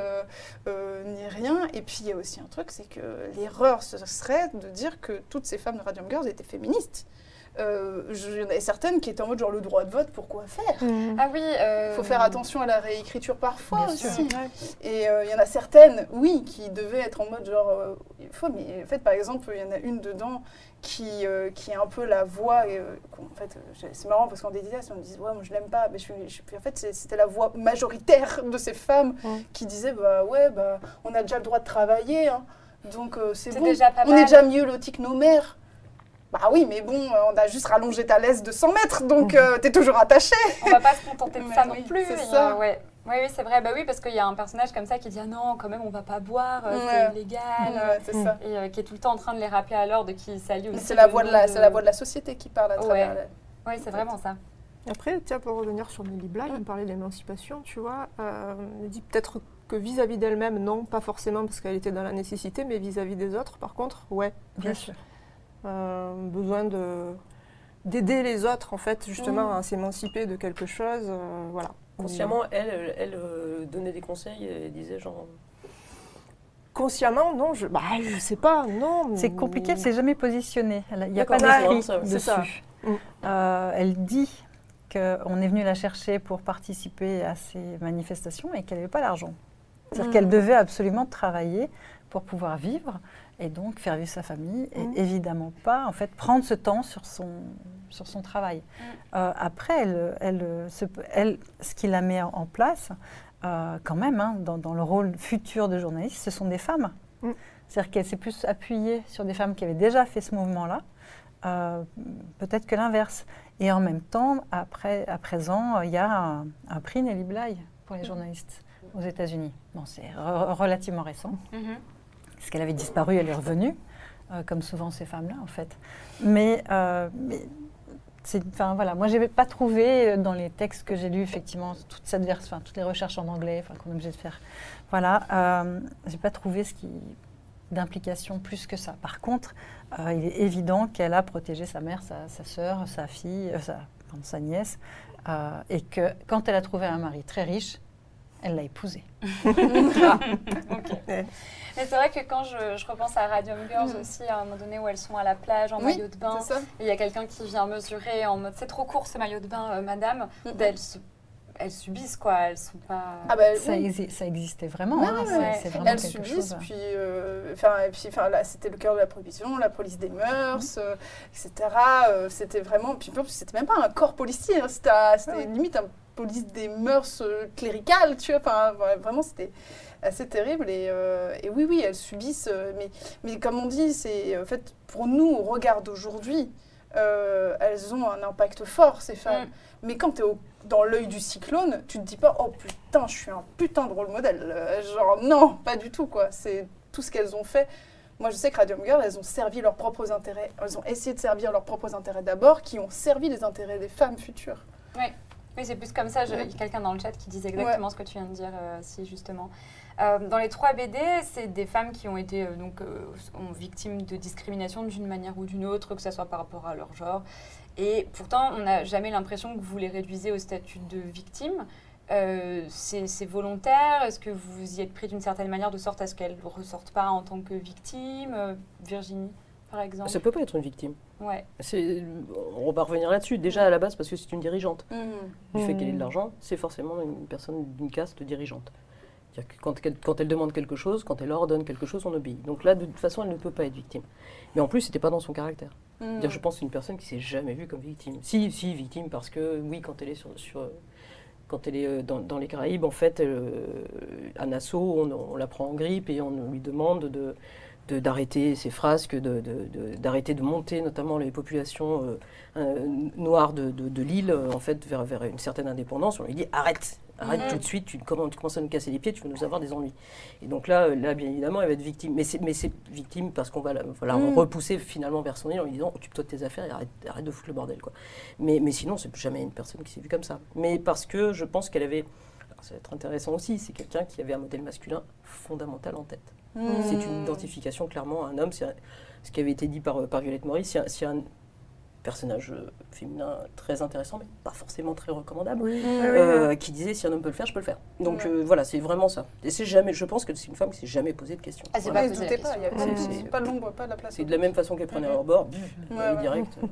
euh, ni rien. Et puis il y a aussi un truc, c'est que l'erreur ce serait de dire que toutes ces femmes de Radium Girls étaient féministes. Euh, il y en avait certaines qui étaient en mode genre le droit de vote, pourquoi faire? Mhm. Ah oui. Il faut faire attention à la réécriture parfois Bien aussi. sûr. Et euh, il y en a certaines, oui, qui devaient être en mode genre, euh, il faut, mais en fait, par exemple, il y en a une dedans qui, euh, qui est un peu la voix. et, euh, en fait, euh, c'est marrant parce qu'en dédicace, on me dit, ouais, moi je l'aime pas. Mais je, suis- je- puis en fait, c'était la voix majoritaire de ces femmes Mm. qui disaient, bah ouais, bah, on a déjà le droit de travailler, hein. donc euh, c'est C'est bon. déjà pas on mal. est déjà mieux lotis que nos mères. Bah oui, mais bon, euh, on a juste rallongé ta laisse de 100 mètres, donc euh, t'es toujours attaché. On va pas se contenter de ça oui, non plus. c'est a- ça. ouais. Oui, oui, c'est vrai. Bah oui, parce qu'il y a un personnage comme ça qui dit ah non, quand même, on va pas boire, euh, Ouais. c'est illégal. Ouais, c'est ça. Et euh, qui est tout le temps en train de les rappeler à l'ordre, qui salit aussi. C'est la, le voix de la, c'est la voix de la société qui parle à Ouais. travers Oui, c'est vraiment ça. Après, tiens, pour revenir sur Nelly Bly, on parlait d'émancipation, tu vois. euh, elle dit peut-être que vis-à-vis d'elle-même, non, pas forcément parce qu'elle était dans la nécessité, mais vis-à-vis des autres, par contre, ouais. Bien sûr. Euh, besoin de d'aider les autres, en fait, justement, Mm. à s'émanciper de quelque chose. euh, voilà. Consciemment, elle, elle, elle, euh, donnait des conseils et disait genre. Consciemment, non, je, bah, je sais pas, non. C'est compliqué, elle s'est jamais positionnée. Il n'y a pas d'écrit ça, dessus. Mm. Euh, elle dit qu'on est venu la chercher pour participer à ces manifestations et qu'elle n'avait pas l'argent. C'est-à-dire Mm. qu'elle devait absolument travailler pour pouvoir vivre et donc faire vivre sa famille et Mm. évidemment pas en fait prendre ce temps sur son, sur son travail. Euh, après, elle, elle, se- elle, ce qui la met en place, euh, quand même, hein, dans, dans le rôle futur de journaliste, ce sont des femmes. Mm. C'est-à-dire qu'elle s'est plus appuyée sur des femmes qui avaient déjà fait ce mouvement-là, euh, peut-être que l'inverse. Et en même temps, après, à présent, il y a un, un prix Nelly Bly pour les journalistes aux États-Unis. Bon, c'est re- relativement récent. Parce qu'elle avait disparu, elle est revenue, euh, comme souvent ces femmes-là, en fait. Mais, euh, mais enfin, voilà, moi, je n'ai pas trouvé euh, dans les textes que j'ai lus, effectivement, toutes les recherches en anglais qu'on est obligé de faire. Voilà, euh, je n'ai pas trouvé d'implication plus que ça. Par contre, euh, il est évident qu'elle a protégé sa mère, sa, sœur, sa fille, sa, nièce, et que quand elle a trouvé un mari très riche, elle l'a épousé. Mais c'est vrai que quand je, je repense à Radium Girls Mhm. aussi, à un moment donné où elles sont à la plage en Oui, maillot de bain, et il y a quelqu'un qui vient mesurer en mode c'est trop court ce maillot de bain, euh, madame, elles, se- elles subissent quoi, elles sont pas. Ah bah, Ça, oui. exi- ça existait vraiment. Ouais, hein, ouais, c'est- ouais. c'est vraiment Elles subissent, chose. puis, euh, enfin, et puis, enfin, là, c'était le cœur de la prohibition, la police des mœurs, euh, etc. euh, c'était vraiment, puis c'était même pas un corps policier, hein, c'était, Ouais. limite un police des mœurs euh, cléricales, tu vois. Enfin, vraiment, c'était assez terrible. Et, euh, et oui, oui, elles subissent, euh, mais, mais comme on dit, c'est en fait pour nous, au regard d'aujourd'hui, euh, elles ont un impact fort ces femmes. Mm. Mais quand tu es dans l'œil du cyclone, tu te dis pas oh putain, je suis un putain de rôle modèle. Genre non, pas du tout quoi. C'est tout ce qu'elles ont fait. Moi, je sais que Radium Girl, elles ont servi leurs propres intérêts. Elles ont essayé de servir leurs propres intérêts d'abord, qui ont servi les intérêts des femmes futures. Oui, c'est plus comme ça. Il y a quelqu'un dans le chat qui disait exactement ce que tu viens de dire, euh, si justement. Euh, dans les trois BD, c'est des femmes qui ont été euh, donc euh, ont victimes de discrimination d'une manière ou d'une autre, que ce soit par rapport à leur genre. Et pourtant, on n'a jamais l'impression que vous les réduisez au statut de victime. Euh, c'est volontaire? Est-ce que vous y êtes pris d'une certaine manière de sorte à ce qu'elles ne ressortent pas en tant que victimes? Virginie, par exemple Ça peut pas être une victime. Ouais. On va revenir là-dessus. Déjà à la base, parce que c'est une dirigeante. Du fait Mhm. qu'elle ait de l'argent, c'est forcément une personne d'une caste dirigeante. C'est-à-dire que quand, quand elle demande quelque chose, quand elle ordonne quelque chose, on obéit. Donc là, de toute façon, elle ne peut pas être victime. Mais en plus, c'était pas dans son caractère. C'est-à-dire, je pense que c'est une personne qui s'est jamais vue comme victime. Si, si, victime, parce que oui, quand elle est sur, sur quand elle est euh, dans, dans les Caraïbes, en fait, euh, à Nassau, on, on la prend en grippe et on lui demande de de- d'arrêter ses frasques, de- de- de- d'arrêter de, monter notamment les populations euh, euh, noires de, l'île euh, en fait vers, vers une certaine indépendance. On lui dit arrête, arrête Mhm. tout de suite, tu, commences- tu commences à nous casser les pieds, tu vas nous avoir des ennuis. Et donc là, là bien évidemment, elle va être victime. Mais c'est, victime parce qu'on va la, voilà, Mhm. repousser finalement vers son île en lui disant occupe-toi de tes affaires et arrête, arrête de foutre le bordel. Quoi. Mais, mais sinon, c'est jamais une personne qui s'est vue comme ça. Mais parce que je pense qu'elle avait ça va être intéressant aussi, c'est quelqu'un qui avait un modèle masculin fondamental en tête. Mm. C'est une identification clairement à un homme. C'est un- ce qui avait été dit par, par Violette Maurice. C'est un, un personnage euh, féminin très intéressant, mais pas forcément très recommandable. Oui, euh, qui disait si un homme peut le faire, je peux le faire. Donc euh, voilà, c'est vraiment ça. Et c'est jamais, je pense que c'est une femme qui s'est jamais posé de questions. Ah, c'est Voilà. Pas l'ombre, pas la place. C'est de la même façon qu'elle prenait bord, Ouais, elle est ouais. direct. euh,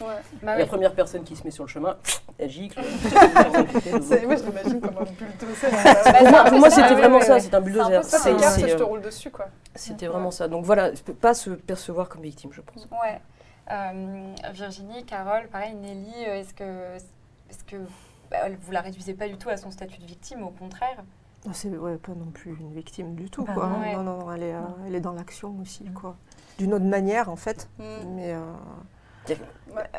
Ouais. Bah La oui. première personne qui se met sur le chemin, elle gicle. C'est- Moi, je l'imagine comme un bulldozer. Bah, moi, c'était ouais, vraiment ça, c'est un bulldozer. C'est un peu je te euh, roule dessus, quoi. C'était vraiment ça. Donc voilà, pas se percevoir comme victime, je pense. Ouais. Euh, Virginie, Carole, pareil, Nelly, euh, est-ce que, est-ce que bah, vous la réduisez pas du tout à son statut de victime, au contraire? Non, c'est ouais, pas non plus une victime du tout, Bah quoi. non. hein. Ouais. Non, non, non, elle est, euh, Non. elle est dans l'action aussi, quoi. D'une autre manière, en fait. Mm. Mais euh,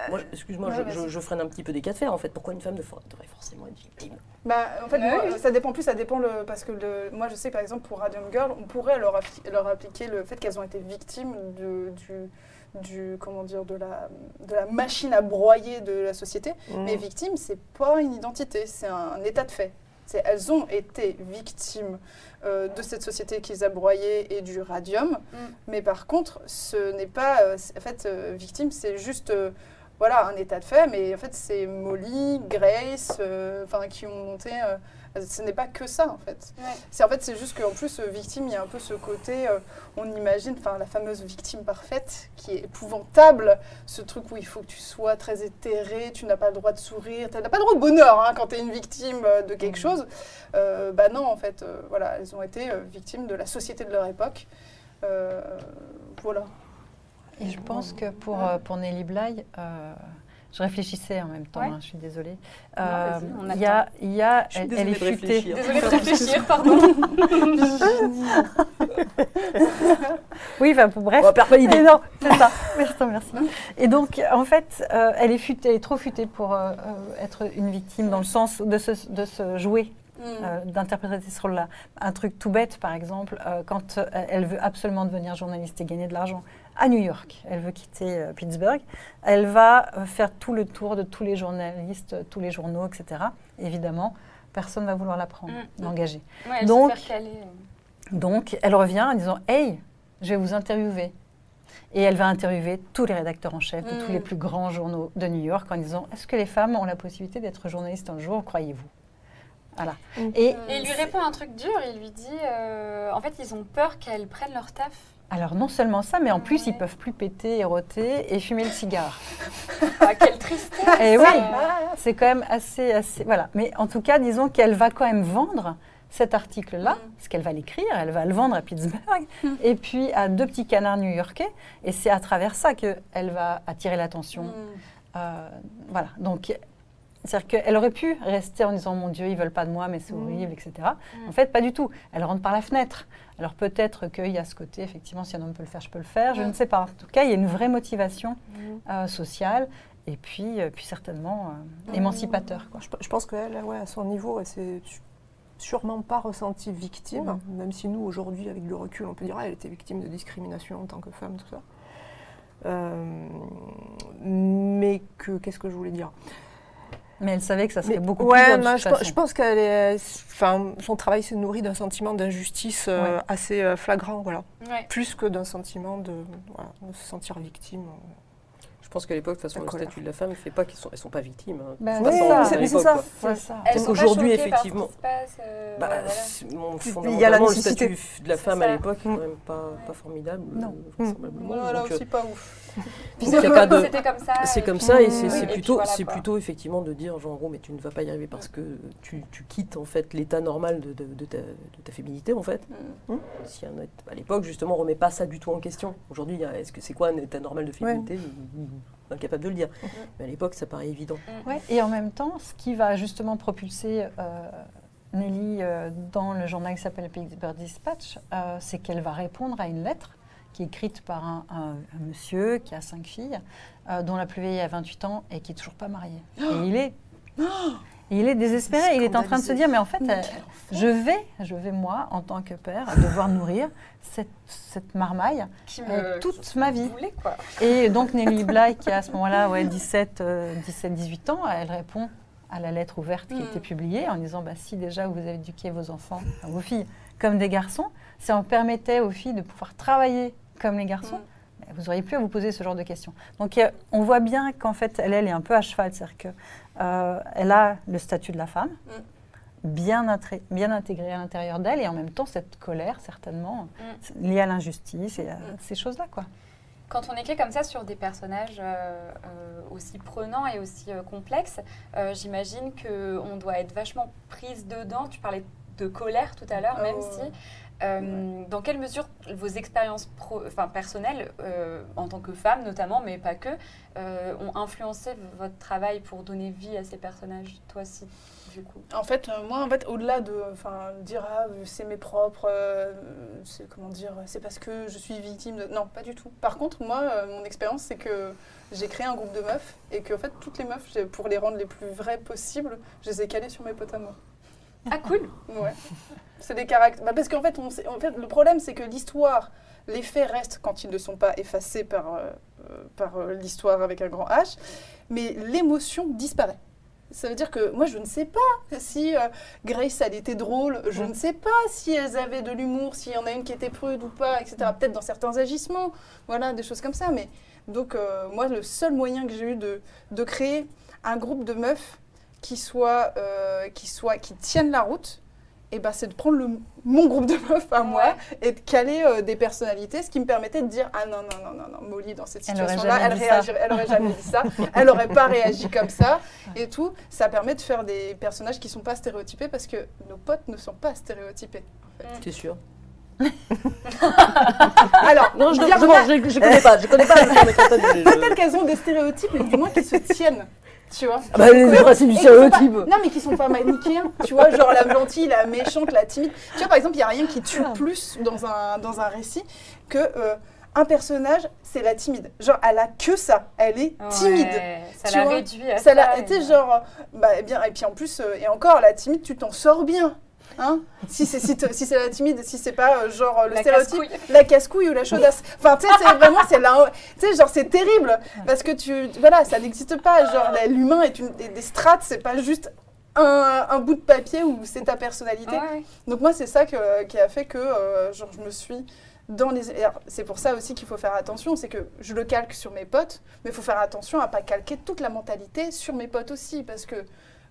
Moi, je- excuse-moi, Ouais, je, vas-y. je- je freine un petit peu des cas de fer en fait. Pourquoi une femme devra- devrait forcément être victime? Bah, en fait, Ouais, moi, oui. ça dépend plus, ça dépend le, parce que le, moi, je sais par exemple pour Radium Girl, on pourrait leur, appli- leur appliquer le fait qu'elles ont été victimes de, du, du, comment dire, de la, de la machine à broyer de la société. mm. Mais victime, c'est pas une identité, c'est un état de fait. Elles ont été victimes euh, de cette société qui les a broyées et du radium. Mm. Mais par contre, ce n'est pas, euh, en fait, euh, victime, c'est juste, voilà, un état de fait. Mais en fait, c'est Molly, Grace, enfin, qui ont monté. Ce n'est pas que ça, en fait. Ouais. C'est en fait, c'est juste qu'en plus, euh, victime, il y a un peu ce côté, euh, on imagine, enfin, la fameuse victime parfaite, qui est épouvantable, ce truc où il faut que tu sois très éthéré, tu n'as pas le droit de sourire, tu n'as pas le droit de bonheur hein, quand tu es une victime euh, de quelque chose. Euh, bah non, en fait, euh, voilà, elles ont été euh, victimes de la société de leur époque. Euh, voilà. Et je pense que pour, euh, pour Nelly Bly, euh, je réfléchissais en même temps, Ouais. hein, je suis désolée. Non, Euh, on Il y a, il y a, Je suis elle, elle est futée. réfléchir. Désolée de réfléchir, pardon. Oui, enfin, bref. On perd pas l'idée. Non, c'est ça. Merci, merci. Et donc, en fait, euh, elle est futée, elle est trop futée pour euh, euh, être une victime dans le sens de se, de se jouer, euh, d'interpréter ce rôle-là. Un truc tout bête, par exemple, euh, quand euh, elle veut absolument devenir journaliste et gagner de l'argent à New York, elle veut quitter euh, Pittsburgh, elle va euh, faire tout le tour de tous les journalistes, tous les journaux, etc. Évidemment, personne ne va vouloir la prendre, Mm. l'engager. Ouais, elle Donc- elle revient en disant Hey, je vais vous interviewer. Et elle va interviewer tous les rédacteurs en chef de tous Mm. les plus grands journaux de New York en disant Est-ce que les femmes ont la possibilité d'être journalistes un jour, croyez-vous? Voilà. Mm. Et Et il lui répond un truc dur, il lui dit euh, en fait, ils ont peur qu'elles prennent leur taf. Alors, non seulement ça, mais en plus, ils peuvent plus péter et roter et fumer le cigare. Ah, quelle tristesse et oui, c'est quand même assez, assez. Voilà. Mais en tout cas, disons qu'elle va quand même vendre cet article-là, Mm. parce qu'elle va l'écrire, elle va le vendre à Pittsburgh, et puis à deux petits canards new-yorkais. Et c'est à travers ça qu'elle va attirer l'attention. Mm. Euh, voilà. Donc, c'est-à-dire qu'elle aurait pu rester en disant Mon Dieu, ils veulent pas de moi, mais c'est Mm. horrible, etc. Mm. En fait, pas du tout. Elle rentre par la fenêtre. Alors, peut-être qu'il y a ce côté, effectivement, si un homme peut le faire, je peux le faire. Je Mm. ne sais pas. En tout cas, il y a une vraie motivation euh, sociale et puis, euh, puis certainement euh, émancipateur. Quoi. Je, je pense qu'elle, ouais, à son niveau, elle s'est sûrement pas ressentie victime, même si nous, aujourd'hui, avec le recul, on peut dire qu'elle était victime de discrimination en tant que femme, tout ça. Euh, mais que, qu'est-ce que je voulais dire? Mais elle savait que ça serait Mais- beaucoup ouais, plus dur je, pense enfin, son travail s'est nourri d'un sentiment d'injustice euh, Ouais. assez euh, flagrant, voilà, Ouais. plus que d'un sentiment de, voilà, de se sentir victime. Je pense qu'à l'époque, de toute façon, le colère. statut de la femme ne fait pas qu'elles sont, elles sont pas victimes. hein. Ben, c'est ça. C'est- ça. Elles Donc aujourd'hui, effectivement, se passe, euh, Bah, voilà. Il y a la le statut de la femme à l'époque est Mm. quand même pas, pas formidable, Non. euh, euh, aussi pas ouf. C'est c'était comme ça. C'est et comme puis- ça et c'est Oui, plutôt, voilà, c'est quoi. plutôt effectivement de dire genre en gros mais tu ne vas pas y arriver parce que tu, tu quittes en fait l'état normal de, de- de ta, de ta féminité en fait. Mm. Si un, être- à l'époque justement on remet pas ça du tout en question. Aujourd'hui est-ce que c'est quoi un état normal de féminité? Incapable de le dire. Mais à l'époque ça paraît évident. Ouais, et en même temps, ce qui va justement propulser euh, Nelly euh, dans le journal qui s'appelle Pittsburgh Dispatch, euh, c'est qu'elle va répondre à une lettre qui est écrite par un, un- un monsieur qui a cinq filles, euh, dont la plus vieille a 28 ans et qui est toujours pas marié. Et il est, et il est désespéré. Il est en train de se dire, mais en fait, euh, je vais, je vais moi, en tant que père, devoir nourrir cette, cette marmaille Qui euh, me toute ma vie. voulait, quoi. Et donc Nelly Bly, qui a à ce moment-là ouais, 17, euh, 17, 18 ans, elle répond à la lettre ouverte qui Mm. était publiée en disant bah, si déjà vous avez éduqué vos enfants, enfin, vos filles, comme des garçons, ça en permettait aux filles de pouvoir travailler comme les garçons. Mm. Vous auriez pu à vous poser ce genre de questions. Donc euh, on voit bien qu'en fait, elle, elle est un peu à cheval, c'est-à-dire qu'elle a le statut de la femme, bien, intré- bien intégré à l'intérieur d'elle, et en même temps cette colère, certainement, liée à l'injustice et à ces choses-là. quoi. Quand on écrit comme ça sur des personnages euh, euh, aussi prenants et aussi euh, complexes, euh, j'imagine qu'on doit être vachement prise dedans. Tu parlais de colère tout à l'heure, Ah même si. Euh, Dans quelle mesure vos expériences pro- enfin, personnelles, euh, en tant que femme notamment, mais pas que, euh, ont influencé votre travail pour donner vie à ces personnages Toi aussi, du coup? En fait, moi, en fait, au-delà de, dire ah, c'est mes propres, c'est comment dire, c'est parce que je suis victime de, non, pas du tout. Par contre, moi, mon expérience, c'est que j'ai créé un groupe de meufs et que, en fait, toutes les meufs, pour les rendre les plus vraies possibles, je les ai calées sur mes potes à moi. Ah, cool Ouais. C'est des caractères. Bah, parce qu'en fait, on sait- en fait, le problème, c'est que l'histoire, les faits restent quand ils ne sont pas effacés par, euh, euh, par euh, l'histoire avec un grand H, mais l'émotion disparaît. Ça veut dire que moi, je ne sais pas si euh, Grace, elle était drôle, je ne sais pas si elles avaient de l'humour, s'il y en a une qui était prude ou pas, etc. Peut-être dans certains agissements, voilà, des choses comme ça. Mais donc, euh, moi, le seul moyen que j'ai eu de, de créer un groupe de meufs qui soit, euh, qui soit, qui tiennent la route, et ben, c'est de prendre le, mon groupe de meufs à moi et de caler euh, des personnalités, ce qui me permettait de dire ah non non non non non Molly dans cette situation-là, elle réagirait, aurait jamais dit ça, elle aurait pas réagi comme ça et tout. Ça permet de faire des personnages qui sont pas stéréotypés parce que nos potes ne sont pas stéréotypés. C'est sûr. Alors Non, je je connais pas. Je connais pas. peut-être qu'elles ont des stéréotypes, mais du moins qui se tiennent. Tu vois Ah bah, le principe du stéréotype. Non, mais qui sont pas manichéens. Tu vois, genre la gentille, la méchante, la timide. Tu vois, par exemple, il n'y a rien qui tue plus dans un, dans un récit que euh, un personnage, c'est la timide. Genre, elle a que ça. Elle est timide. Ouais, ça Tu la vois, réduit à Ça l'a et- été genre. Bah, eh bien, et puis en plus, euh, et encore, la timide, tu t'en sors bien. Hein si c'est si, te- si c'est la timide, si c'est pas euh, genre euh, le La stéréotype, casse-couille. la casse-couille ou la chaudasse. Enfin, tu sais, c'est vraiment, c'est là, tu sais, genre, c'est terrible parce que tu, voilà, ça n'existe pas. Genre, l'humain est une des, des strates, c'est pas juste un, un bout de papier où c'est ta personnalité. Ouais. Donc moi, c'est ça que- qui a fait que euh, genre, je me suis dans les... C'est pour ça aussi qu'il faut faire attention, c'est que je le calque sur mes potes, mais il faut faire attention à pas calquer toute la mentalité sur mes potes aussi, parce que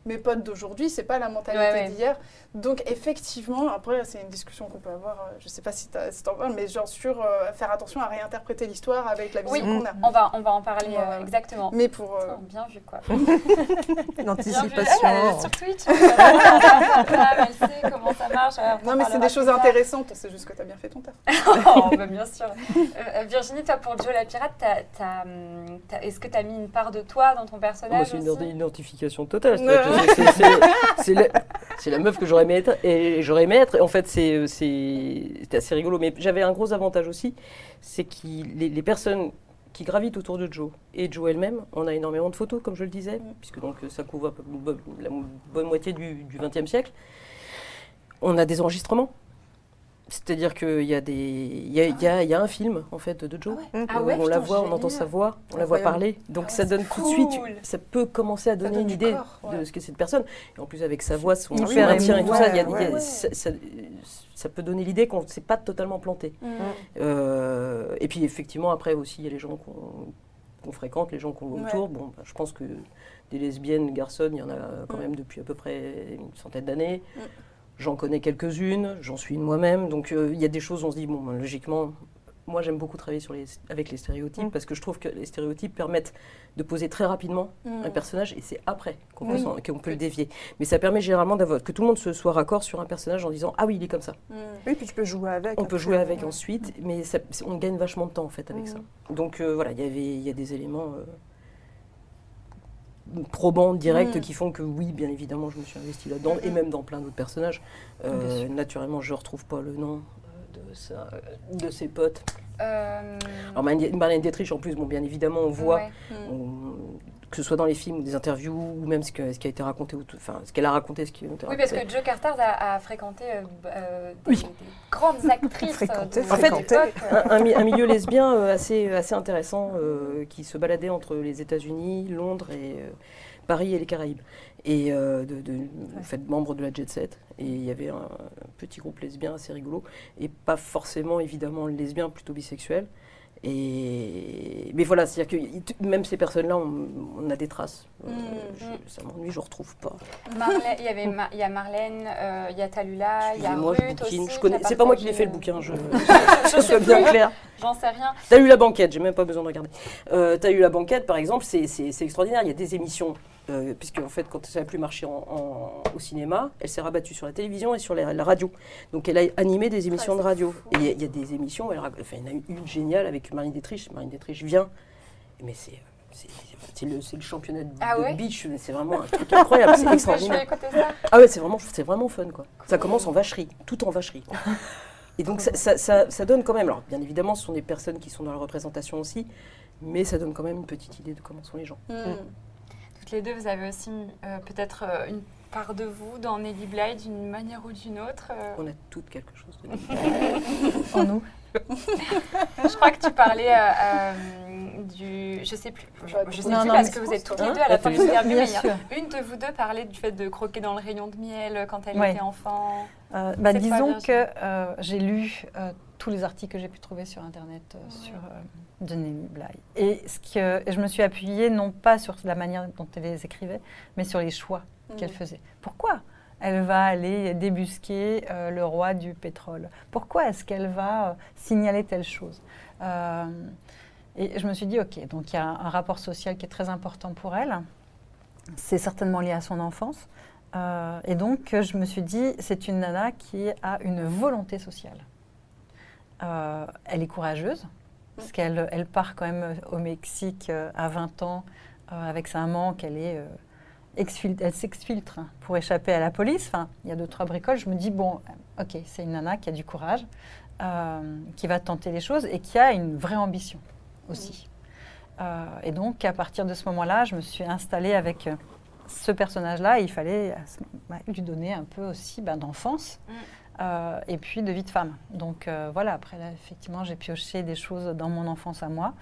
mes potes d'aujourd'hui, c'est pas la mentalité Ouais, ouais. d'hier. Donc effectivement, après, c'est une discussion qu'on peut avoir, euh, je sais pas si t'as- si t'en parles, mais genre sur euh, faire attention à réinterpréter l'histoire avec la vision Oui. qu'on a. On va, on va en parler Ouais, euh, exactement. Mais pour... euh, Oh, Bien vu quoi. L'anticipation. Est sur Twitch. Elle sait comment ça marche. Non, mais c'est des choses intéressantes, c'est juste que t'as bien fait ton taf. Oh, bah, bien sûr. Euh, Virginie, toi, pour Joe la pirate, est-ce que tu as mis une part de toi dans ton Ah, moi, personnage c'est une identification totale. C'est- la, meuf que j'aurais aimé être. Aimé en fait, c'était assez rigolo. Mais j'avais un gros avantage aussi. C'est que les, personnes qui gravitent autour de Joe et Joe elle-même, on a énormément de photos, comme je le disais, puisque donc ça couvre la bonne moitié du XXe siècle. On a des enregistrements. C'est-à-dire qu'il y, a des- il y, a, il y a- il y a un film en fait de Joe. Ah ouais, on la voit, on entend sa voix, on la voit parler. Donc Ah, ça donne tout de suite, ça peut commencer à donner donne une idée corps, ouais. de ce que c'est cette personne. Et en plus avec sa voix, son maintien et tout ça, il y a- Ouais, il y a- ouais. ça, ça- ça peut donner l'idée qu'on ne s'est pas totalement planté. Mm. Euh, et puis effectivement, après aussi, il y a les gens qu'on fréquente, les gens qu'on voit Ouais. autour. Bon, bah, je pense que des lesbiennes, garçonnes, il y en a quand Mm. même depuis à peu près une centaine d'années. Mm. J'en connais quelques-unes, j'en suis une moi-même. Donc euh, il y a des choses, on se dit, bon, ben, logiquement, moi j'aime beaucoup travailler sur les, avec les stéréotypes Mm. parce que je trouve que les stéréotypes permettent de poser très rapidement Mm. un personnage et c'est après qu'on peut, Oui. le dévier. Mais ça permet généralement d'avoir que tout le monde se soit raccord sur un personnage en disant ah oui il est comme ça. Mm. Oui, puis tu peux jouer avec. On peut jouer avec ouais. ensuite, mais ça- on gagne vachement de temps en fait avec ça. Donc euh, voilà, il y avait il y a des éléments euh, probants directs Mhm. qui font que oui bien évidemment je me suis investi là-dedans et même dans plein d'autres personnages. Euh, naturellement je retrouve pas le nom de sa, de ses potes. Euh, Alors Marlène Dietrich en plus bon bien évidemment on voit ouais. Mm. on- que ce soit dans les films ou des interviews, ou même ce, que- ce qui a été raconté, ou tout- enfin ce qu'elle a raconté, ce qui a été Oui, parce que Joe Carter a, a fréquenté euh, euh, des, Oui. des grandes actrices Fréquenté, de, de fréquenté. l'époque. un, un mi- un milieu lesbien euh, assez, assez intéressant euh, qui se baladait entre les États-Unis, Londres et euh, Paris et les Caraïbes. Et euh, de, en fait, membre de la Jet Set. Et il y avait un, petit groupe lesbien assez rigolo. Et pas forcément, évidemment, lesbien, plutôt bisexuel. Et... Mais voilà, c'est-à-dire que même ces personnes-là, on, on a des traces. Euh, Mm. je- ça m'ennuie, je ne retrouve pas. Il y avait y a Marlène, euh, il y a Talula, il y a je Ruth aussi. Je C'est pas moi qui l'ai fait le bouquin, je, Je je sois bien clair. J'en sais rien. T'as eu la banquette, j'ai même pas besoin de regarder. Euh, T'as eu la banquette, par exemple, c'est extraordinaire. Il y a des émissions, euh, puisque en fait, quand ça n'a plus marché en- en- au cinéma, elle s'est rabattue sur la télévision et sur la, la radio. Donc elle a animé des émissions Ouais, de radio. fou. Et il y, a- il y a des émissions, elle, enfin, il y en a eu une géniale avec Marine Détriche. Marine Détriche vient, mais c'est. le, championnat de, Ah de ouais beach, c'est vraiment un truc incroyable, c'est extraordinaire. Ah ouais, c'est vraiment, vraiment fun quoi. Ça commence en vacherie, tout en vacherie. Et donc ça, ça- ça- ça donne quand même, alors bien évidemment ce sont des personnes qui sont dans la représentation aussi, mais ça donne quand même une petite idée de comment sont les gens. Mm. Toutes les deux, vous avez aussi euh, peut-être euh, une part de vous dans Nelly Bly d'une manière ou d'une autre. euh. On a toutes quelque chose de En nous. Je crois que tu parlais euh, euh, du. Je sais plus. Je, je sais Non, plus non, parce que vous êtes toutes les que- deux à la Hein fin de l'interview. Sûr. Une de vous deux parlait du fait de croquer dans le rayon de miel quand elle Ouais. était enfant. Euh, bah, disons que euh, j'ai lu euh, tous les articles que j'ai pu trouver sur Internet euh, sur euh, de Nelly Bly. Et, ce que, je me suis appuyée non pas sur la manière dont elle les écrivait, mais sur les choix qu'elle Mm. faisait. Pourquoi elle va aller débusquer euh, le roi du pétrole? Pourquoi est-ce qu'elle va euh, signaler telle chose? Euh, Et je me suis dit, ok, donc il y a un rapport social qui est très important pour elle. C'est certainement lié à son enfance. Et donc, je me suis dit, c'est une nana qui a une volonté sociale. Euh, elle est courageuse, parce qu'elle elle part quand même au Mexique euh, à 20 ans euh, avec sa maman, qu'elle est, euh, elle s'exfiltre hein, pour échapper à la police. Enfin, il y a deux, trois bricoles. Je me dis, bon, euh, ok, c'est une nana qui a du courage, euh, qui va tenter les choses et qui a une vraie ambition aussi. Euh, et donc, à partir de ce moment-là, je me suis installée avec euh, ce personnage-là. Il fallait bah, lui donner un peu aussi bah, d'enfance Mm. Euh, et puis de vie de femme. Donc euh, voilà, après, là, effectivement, j'ai pioché des choses dans mon enfance à moi.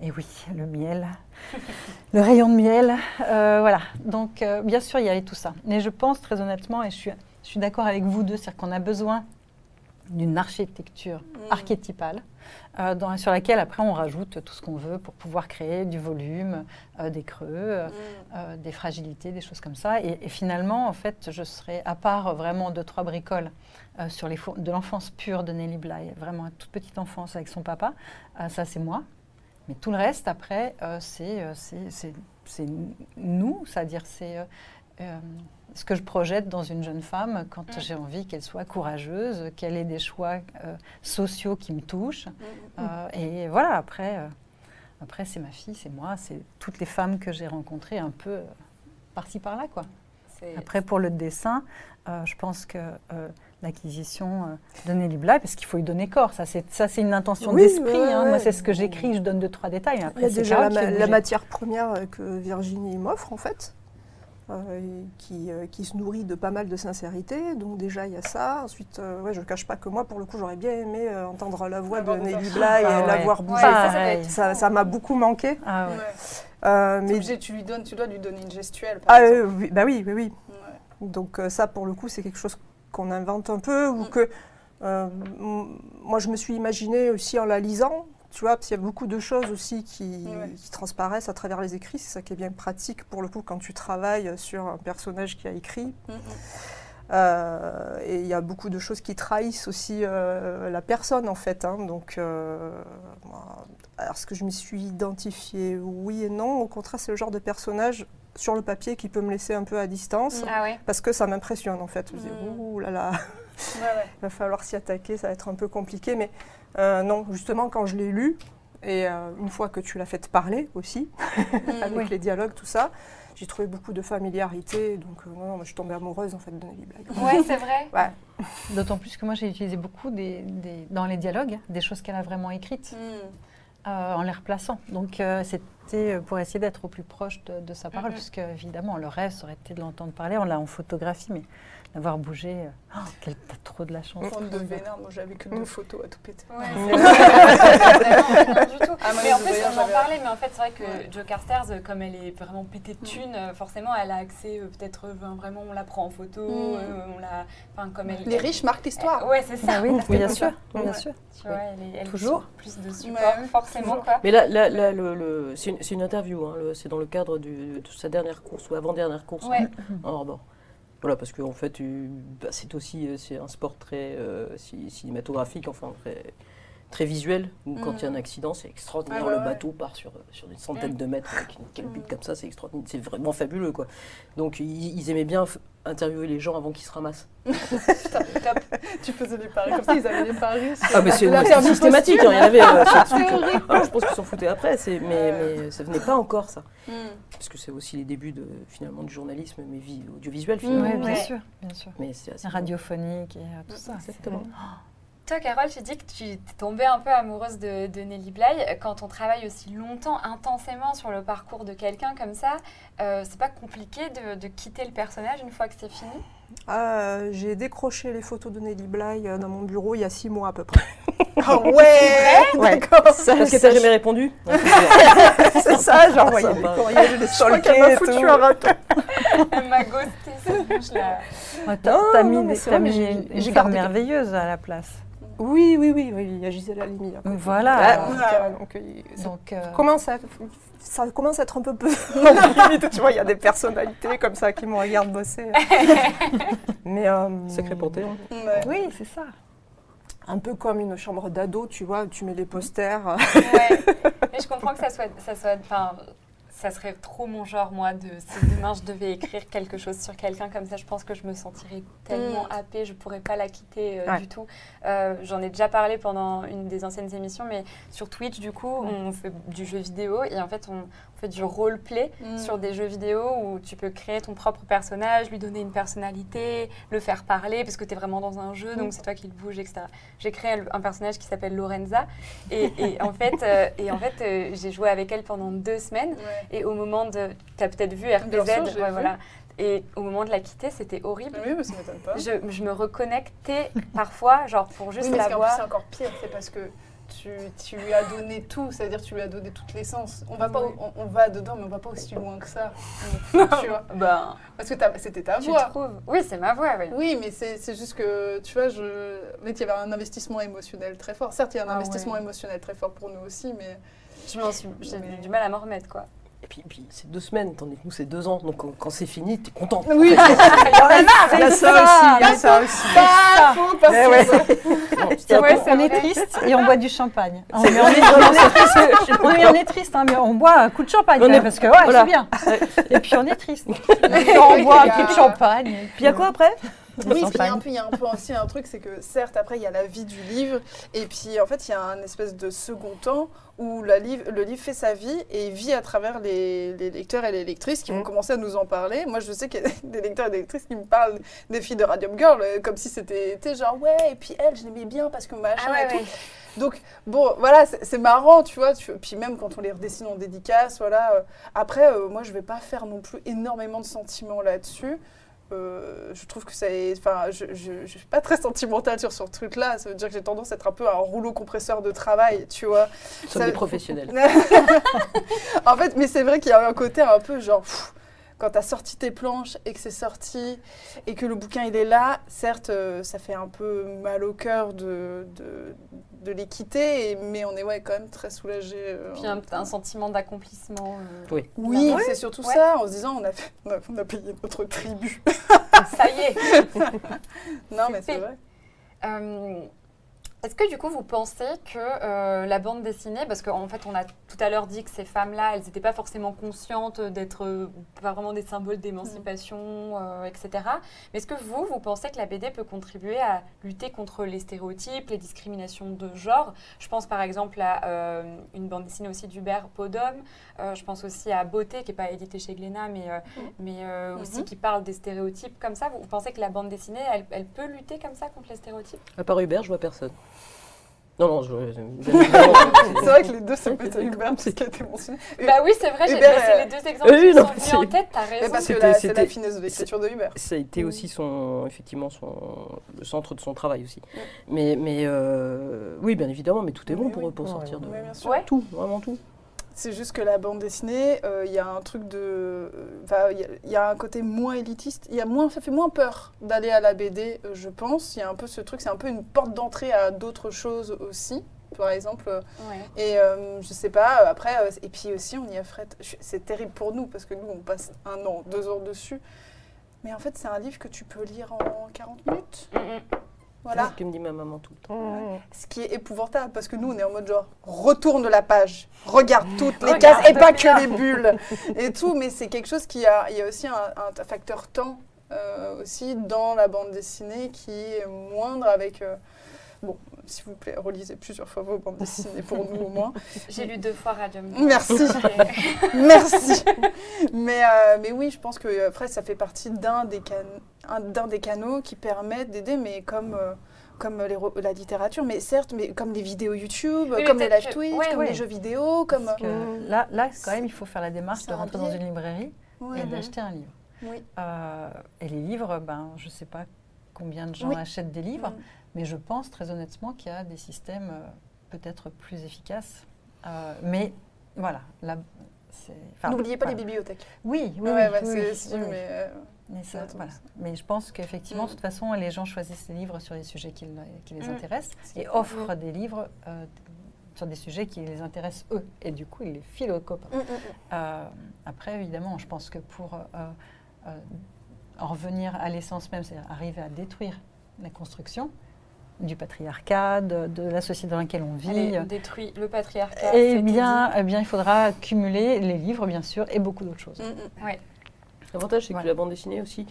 Et oui, le miel, le rayon de miel, euh, voilà. Donc, bien sûr, il y avait tout ça. Mais je pense très honnêtement, et je suis, je suis d'accord avec vous deux, c'est-à-dire qu'on a besoin d'une architecture Mm. archétypale euh, dans- sur laquelle après on rajoute tout ce qu'on veut pour pouvoir créer du volume, euh, des creux, euh, Mm. des fragilités, des choses comme ça. Et, et finalement, en fait, je serais, à part vraiment deux, trois bricoles euh, sur les de l'enfance pure de Nelly Bly, vraiment une toute petite enfance avec son papa, euh, ça c'est moi. Mais tout le reste, après, euh, c'est nous, c'est-à-dire c'est ce que je projette dans une jeune femme quand Mm. j'ai envie qu'elle soit courageuse, qu'elle ait des choix sociaux qui me touchent. Mm. Euh, et voilà, après, après c'est ma fille, c'est moi, c'est toutes les femmes que j'ai rencontrées un peu par-ci par-là. Quoi. Après, pour le dessin, euh, je pense que euh, l'acquisition euh, de Nelly Bly, parce qu'il faut lui donner corps, ça c'est, ça, c'est une intention Oui, d'esprit. ouais, hein. Moi, c'est ce que j'écris, je donne deux, trois détails. Il y Après, a c'est déjà la, la matière première euh, que Virginie m'offre en fait, euh, qui, euh, qui se nourrit de pas mal de sincérité. Donc déjà il y a ça. Ensuite, euh, ouais, je ne cache pas que moi pour le coup j'aurais bien aimé euh, entendre la voix La de Nelly. Bly et Ah la ouais. voir Ouais, bouger. ça, m'a beaucoup manqué. Ah ouais. Ouais. Euh, T'es mais obligé, tu, lui donnes, tu dois lui donner une gestuelle. Par ah, euh, oui, bah oui, oui, oui. Ouais. Donc euh, ça, pour le coup, c'est quelque chose qu'on invente un peu ou Mm. que euh, moi je me suis imaginé aussi en la lisant. Tu vois, parce qu'il y a beaucoup de choses aussi qui, Ouais. qui transparaissent à travers les écrits. C'est ça qui est bien pratique pour le coup quand tu travailles sur un personnage qui a écrit. Mm, mm. Euh, et il y a beaucoup de choses qui trahissent aussi euh, la personne en fait. hein. Donc, euh, est-ce que je m'y suis identifiée Oui et non. Au contraire, c'est le genre de personnage sur le papier qui peut me laisser un peu à distance. Ah ouais. Parce que ça m'impressionne en fait. Je me dis, Mm. ouh là là, Ouais, ouais. il va falloir s'y attaquer, ça va être un peu compliqué. Mais euh, non, justement, quand je l'ai lu, et euh, une fois que tu l'as fait parler aussi, avec Oui. les dialogues, tout ça, j'ai trouvé beaucoup de familiarité. Donc, euh, non, je suis tombée amoureuse en fait de Nelly Bly. Ouais, c'est vrai. Ouais. D'autant plus que moi, j'ai utilisé beaucoup des, des- dans les dialogues des choses qu'elle a vraiment écrites Mm. Euh, en les replaçant. Donc, euh, adapté euh, pour essayer d'être au plus proche de, de sa parole, Mhm. puisque évidemment, le rêve, ça aurait été de l'entendre parler. On l'a en photographie, mais d'avoir bougé, euh, oh, quel- t'as trop de la chance. Bande de vénard, moi j'avais que deux photos à tout péter. Ouais, c'est vraiment rien du tout. Ah, mais en les plus, on en j'avais- parlait, mais en fait, c'est vrai que Ouais. Joe Carstairs, euh, comme elle est vraiment pétée de thunes, euh, forcément, elle a accès, euh, peut-être, euh, ben, vraiment, on la prend en photo, Mm. euh, on la... Enfin, comme elle... Les riches marquent l'histoire. Ouais, c'est ça. Ah oui, bien sûr, Ouais. bien sûr. Tu vois, elle est, elle est Toujours. plus de support, Ouais, forcément, quoi. Mais là, là, là, le, le- c'est une, c'est une interview, hein, c'est dans le cadre du- de sa dernière course ou avant-dernière course Ouais. en hors-bord. Voilà, parce qu'en fait, euh, bah, c'est aussi euh, c'est un sport très euh, ci- cinématographique, enfin très, très visuel. où Quand il y a un accident, c'est extraordinaire. Ah le ouais. bateau part sur, sur une centaine Mm. de mètres avec une calbute comme ça, c'est extraordinaire. C'est vraiment fabuleux, quoi. Donc, ils, ils aimaient bien interviewer les gens avant qu'ils se ramassent. Top. Tu faisais des paris comme ça, ils avaient des paris. Ah, mais c'est systématique, hein, il y en avait. euh. Ah, je pense qu'ils s'en foutaient après, mais, Ouais. mais ça venait pas encore, ça. Hmm. Parce que c'est aussi les débuts de, finalement du journalisme, mais vi- audiovisuel Mm. finalement. Oui, bien Ouais. sûr, bien sûr. Mais c'est assez Radiophonique et euh, tout ça. Exactement. Toi, Carole, tu dis que tu es tombée un peu amoureuse de, de Nelly Bly. Quand on travaille aussi longtemps, intensément sur le parcours de quelqu'un comme ça, euh, c'est pas compliqué de, de quitter le personnage une fois que c'est fini? Ah, J'ai décroché les photos de Nelly Bly euh, dans mon bureau il y a six mois à peu près. Ah ouais Ouais. D'accord. Ça, Parce que t'as jamais répondu? C'est ça, j'ai envoyé des Sympa. courriers, je les m'a et foutu tout. un râteau. Elle m'a ghosté, la... Ouais, T'as mis, des- une, une merveilleuse à la place. Oui, oui, oui, oui, il y a Gisèle Halimi. à côté. Voilà. Ah, Ouais. donc, donc, euh, ça commence à, ça commence à être un peu peu limite, tu vois, il y a des personnalités comme ça qui me regardent bosser. Mais euh, Sacré panthéon. Ouais. oui, c'est ça. un peu comme une chambre d'ado, tu vois, tu mets les posters. Ouais. Mais je comprends que ça soit... Ça, soit ça serait trop mon genre, moi, de si demain je devais écrire quelque chose sur quelqu'un comme ça, je pense que je me sentirais tellement Mm. happée, je pourrais pas la quitter euh, Ouais. du tout. Euh, J'en ai déjà parlé pendant une des anciennes émissions, mais sur Twitch, du coup, on fait du jeu vidéo et en fait, on, fait du roleplay Mm. sur des jeux vidéo où tu peux créer ton propre personnage, lui donner une personnalité, le faire parler, parce que tu es vraiment dans un jeu, donc c'est toi qui le bouge, etc. J'ai créé un personnage qui s'appelle Lorenza et, et en fait, euh, et en fait euh, j'ai joué avec elle pendant deux semaines. Ouais. Et au moment de. Tu as peut-être vu RPZ, sûr, ouais, voilà. Et au moment de la quitter, c'était horrible. Oui, mais ça m'étonne pas. Je, je me reconnectais parfois, genre pour juste oui, mais la en voir. c'est encore pire, c'est parce que tu, tu lui as donné tout, c'est-à-dire tu lui as donné toute l'essence. On va pas, Oui. on, on va dedans, mais on va pas aussi loin que ça. tu vois, Ben, parce que c'était ta tu voix. trouves Oui, c'est ma voix, oui. Oui, mais c'est c'est juste que, tu vois, je... en fait, il y avait un investissement émotionnel très fort. Certes, il y a un Ah investissement ouais. émotionnel très fort pour nous aussi, mais Je m'en suis, j'ai Mais- du mal à m'en remettre, quoi. Et puis, puis c'est deux semaines, tandis que nous, c'est deux ans. Donc quand, quand c'est fini, t'es content. Oui, Il y a ça aussi, il y a ça aussi. pas faux, pas c'est on est triste et on boit du champagne. On, est, triste, oui, on est triste, hein, mais on boit un coup de champagne parce que ouais, c'est bien. Et puis on est triste. On boit un coup de champagne. et Puis il y a quoi après? Oui, qu'il y a un peu, il y a un peu aussi un truc, c'est que certes, après, il y a la vie du livre, et puis en fait, il y a un espèce de second temps où la le livre fait sa vie et il vit à travers les, les lecteurs et les lectrices qui vont Mm. commencer à nous en parler. Moi, je sais qu'il y a des lecteurs et des lectrices qui me parlent des filles de Radium Girl, euh, comme si c'était genre, ouais, et puis elle, je l'aimais bien parce que machin Ah ouais, et tout. ouais. Donc, bon, voilà, c'est c'est marrant, tu vois. Tu, puis même quand on les redessine en dédicace, voilà. euh, après, euh, moi, je vais pas faire non plus énormément de sentiments là-dessus. Euh, je trouve que ça est. Enfin, je, je, je suis pas très sentimentale sur ce truc-là. Ça veut dire que j'ai tendance à être un peu un rouleau compresseur de travail, tu vois. Sommes Ça- des professionnels. en fait, mais c'est vrai qu'il y a un côté un peu genre. pff, quand tu as sorti tes planches et que c'est sorti et que le bouquin il est là, certes, euh, ça fait un peu mal au cœur de, de, de les quitter, et- mais on est ouais, quand même très soulagé. euh, Puis un, un sentiment d'accomplissement. euh, Oui. Oui, c'est surtout Ouais. ça, en se disant on a, fait- on a, on a payé notre tribu. Ça y est. non, mais c'est vrai. Est-ce que du coup vous pensez que euh, la bande dessinée, parce qu'en fait on a tout à l'heure dit que ces femmes-là, elles n'étaient pas forcément conscientes d'être euh, pas vraiment des symboles d'émancipation, euh, etc. Mais est-ce que vous, vous pensez que la BD peut contribuer à lutter contre les stéréotypes, les discriminations de genre? Je pense par exemple à euh, une bande dessinée aussi d'Hubert Podom, euh, je pense aussi à Beauté, qui n'est pas édité chez Glénat, mais, euh, mais euh, aussi Mhm. qui parle des stéréotypes comme ça. Vous, vous pensez que la bande dessinée, elle, elle peut lutter comme ça contre les stéréotypes? À part Hubert, je vois personne. Non, non, je, C'est vrai que les deux, ça peut être Hubert, parce qui a été mentionné. Bah oui, c'est vrai, j'ai c'est euh, les deux exemples oui, qui non, sont venus c'est- en tête, t'as Mais raison. parce que c'est la finesse de l'écriture de Hubert. Ça a été Mm. aussi son, effectivement, son, le centre de son travail aussi. Mais, mais euh, oui, bien évidemment, mais tout est bon Oui, pour, pour sortir de Oui, bien sûr. Ouais. tout, vraiment tout. C'est juste que la bande dessinée, euh, il y a un truc de. euh, Il y a- il y, a un côté moins élitiste. Y a moins, ça fait moins peur d'aller à la BD, euh, je pense. Il y a un peu ce truc, c'est un peu une porte d'entrée à d'autres choses aussi. Par exemple, Ouais. et euh, je sais pas, après, et puis aussi on y affrète. C'est terrible pour nous parce que nous on passe un an, deux ans dessus. Mais en fait, c'est un livre que tu peux lire en 40 minutes. Mm, C'est ce que me dit ma maman tout le temps. Mmh. Ce qui est épouvantable parce que nous, on est en mode genre, retourne la page, regarde toutes les Regarde cases et pas que les bulles et tout. Mais c'est quelque chose qui a, il y a aussi un, un facteur temps euh, aussi dans la bande dessinée qui est moindre avec. euh, bon, s'il vous plaît, relisez plusieurs fois vos bandes dessinées pour nous au moins. J'ai lu deux fois Radium. Merci. Merci. mais, euh, mais oui, je pense que euh, après, ça fait partie d'un des, d'un des canaux qui permettent d'aider, mais comme, euh, comme les la littérature, mais certes, mais comme les vidéos YouTube, Oui, comme les live que- Twitch, ouais, comme ouais. les jeux vidéo, comme. Parce que Mm. là, là, quand même, il faut faire la démarche de un rentrer dans une librairie Ouais. et d'acheter un livre. Oui. Euh, et les livres, ben, je ne sais pas combien de gens Oui. achètent des livres, Mm. Mais je pense très honnêtement qu'il y a des systèmes euh, peut-être plus efficaces. Euh, mais voilà, là, c'est. enfin, N'oubliez pas voilà. les bibliothèques. Oui, oui, ouais, oui, ouais, mais. euh, Mais, ça, Attends, voilà. ça. mais je pense qu'effectivement, Mm. de toute façon, les gens choisissent les livres sur les sujets qui, le- qui les Mm. intéressent et offrent des livres euh, sur des sujets qui les intéressent eux. Et du coup, ils les filent aux copains. mm, mm, mm. Après, évidemment, je pense que pour en revenir à l'essence même, c'est-à-dire arriver à détruire la construction du patriarcat, de, de la société dans laquelle on vit, Allez, détruit le patriarcat. eh c'était bien, eh bien, il faudra cumuler les livres, bien sûr, et beaucoup d'autres choses. Mm, mm. Ouais. L'avantage, c'est Voilà. que la bande dessinée aussi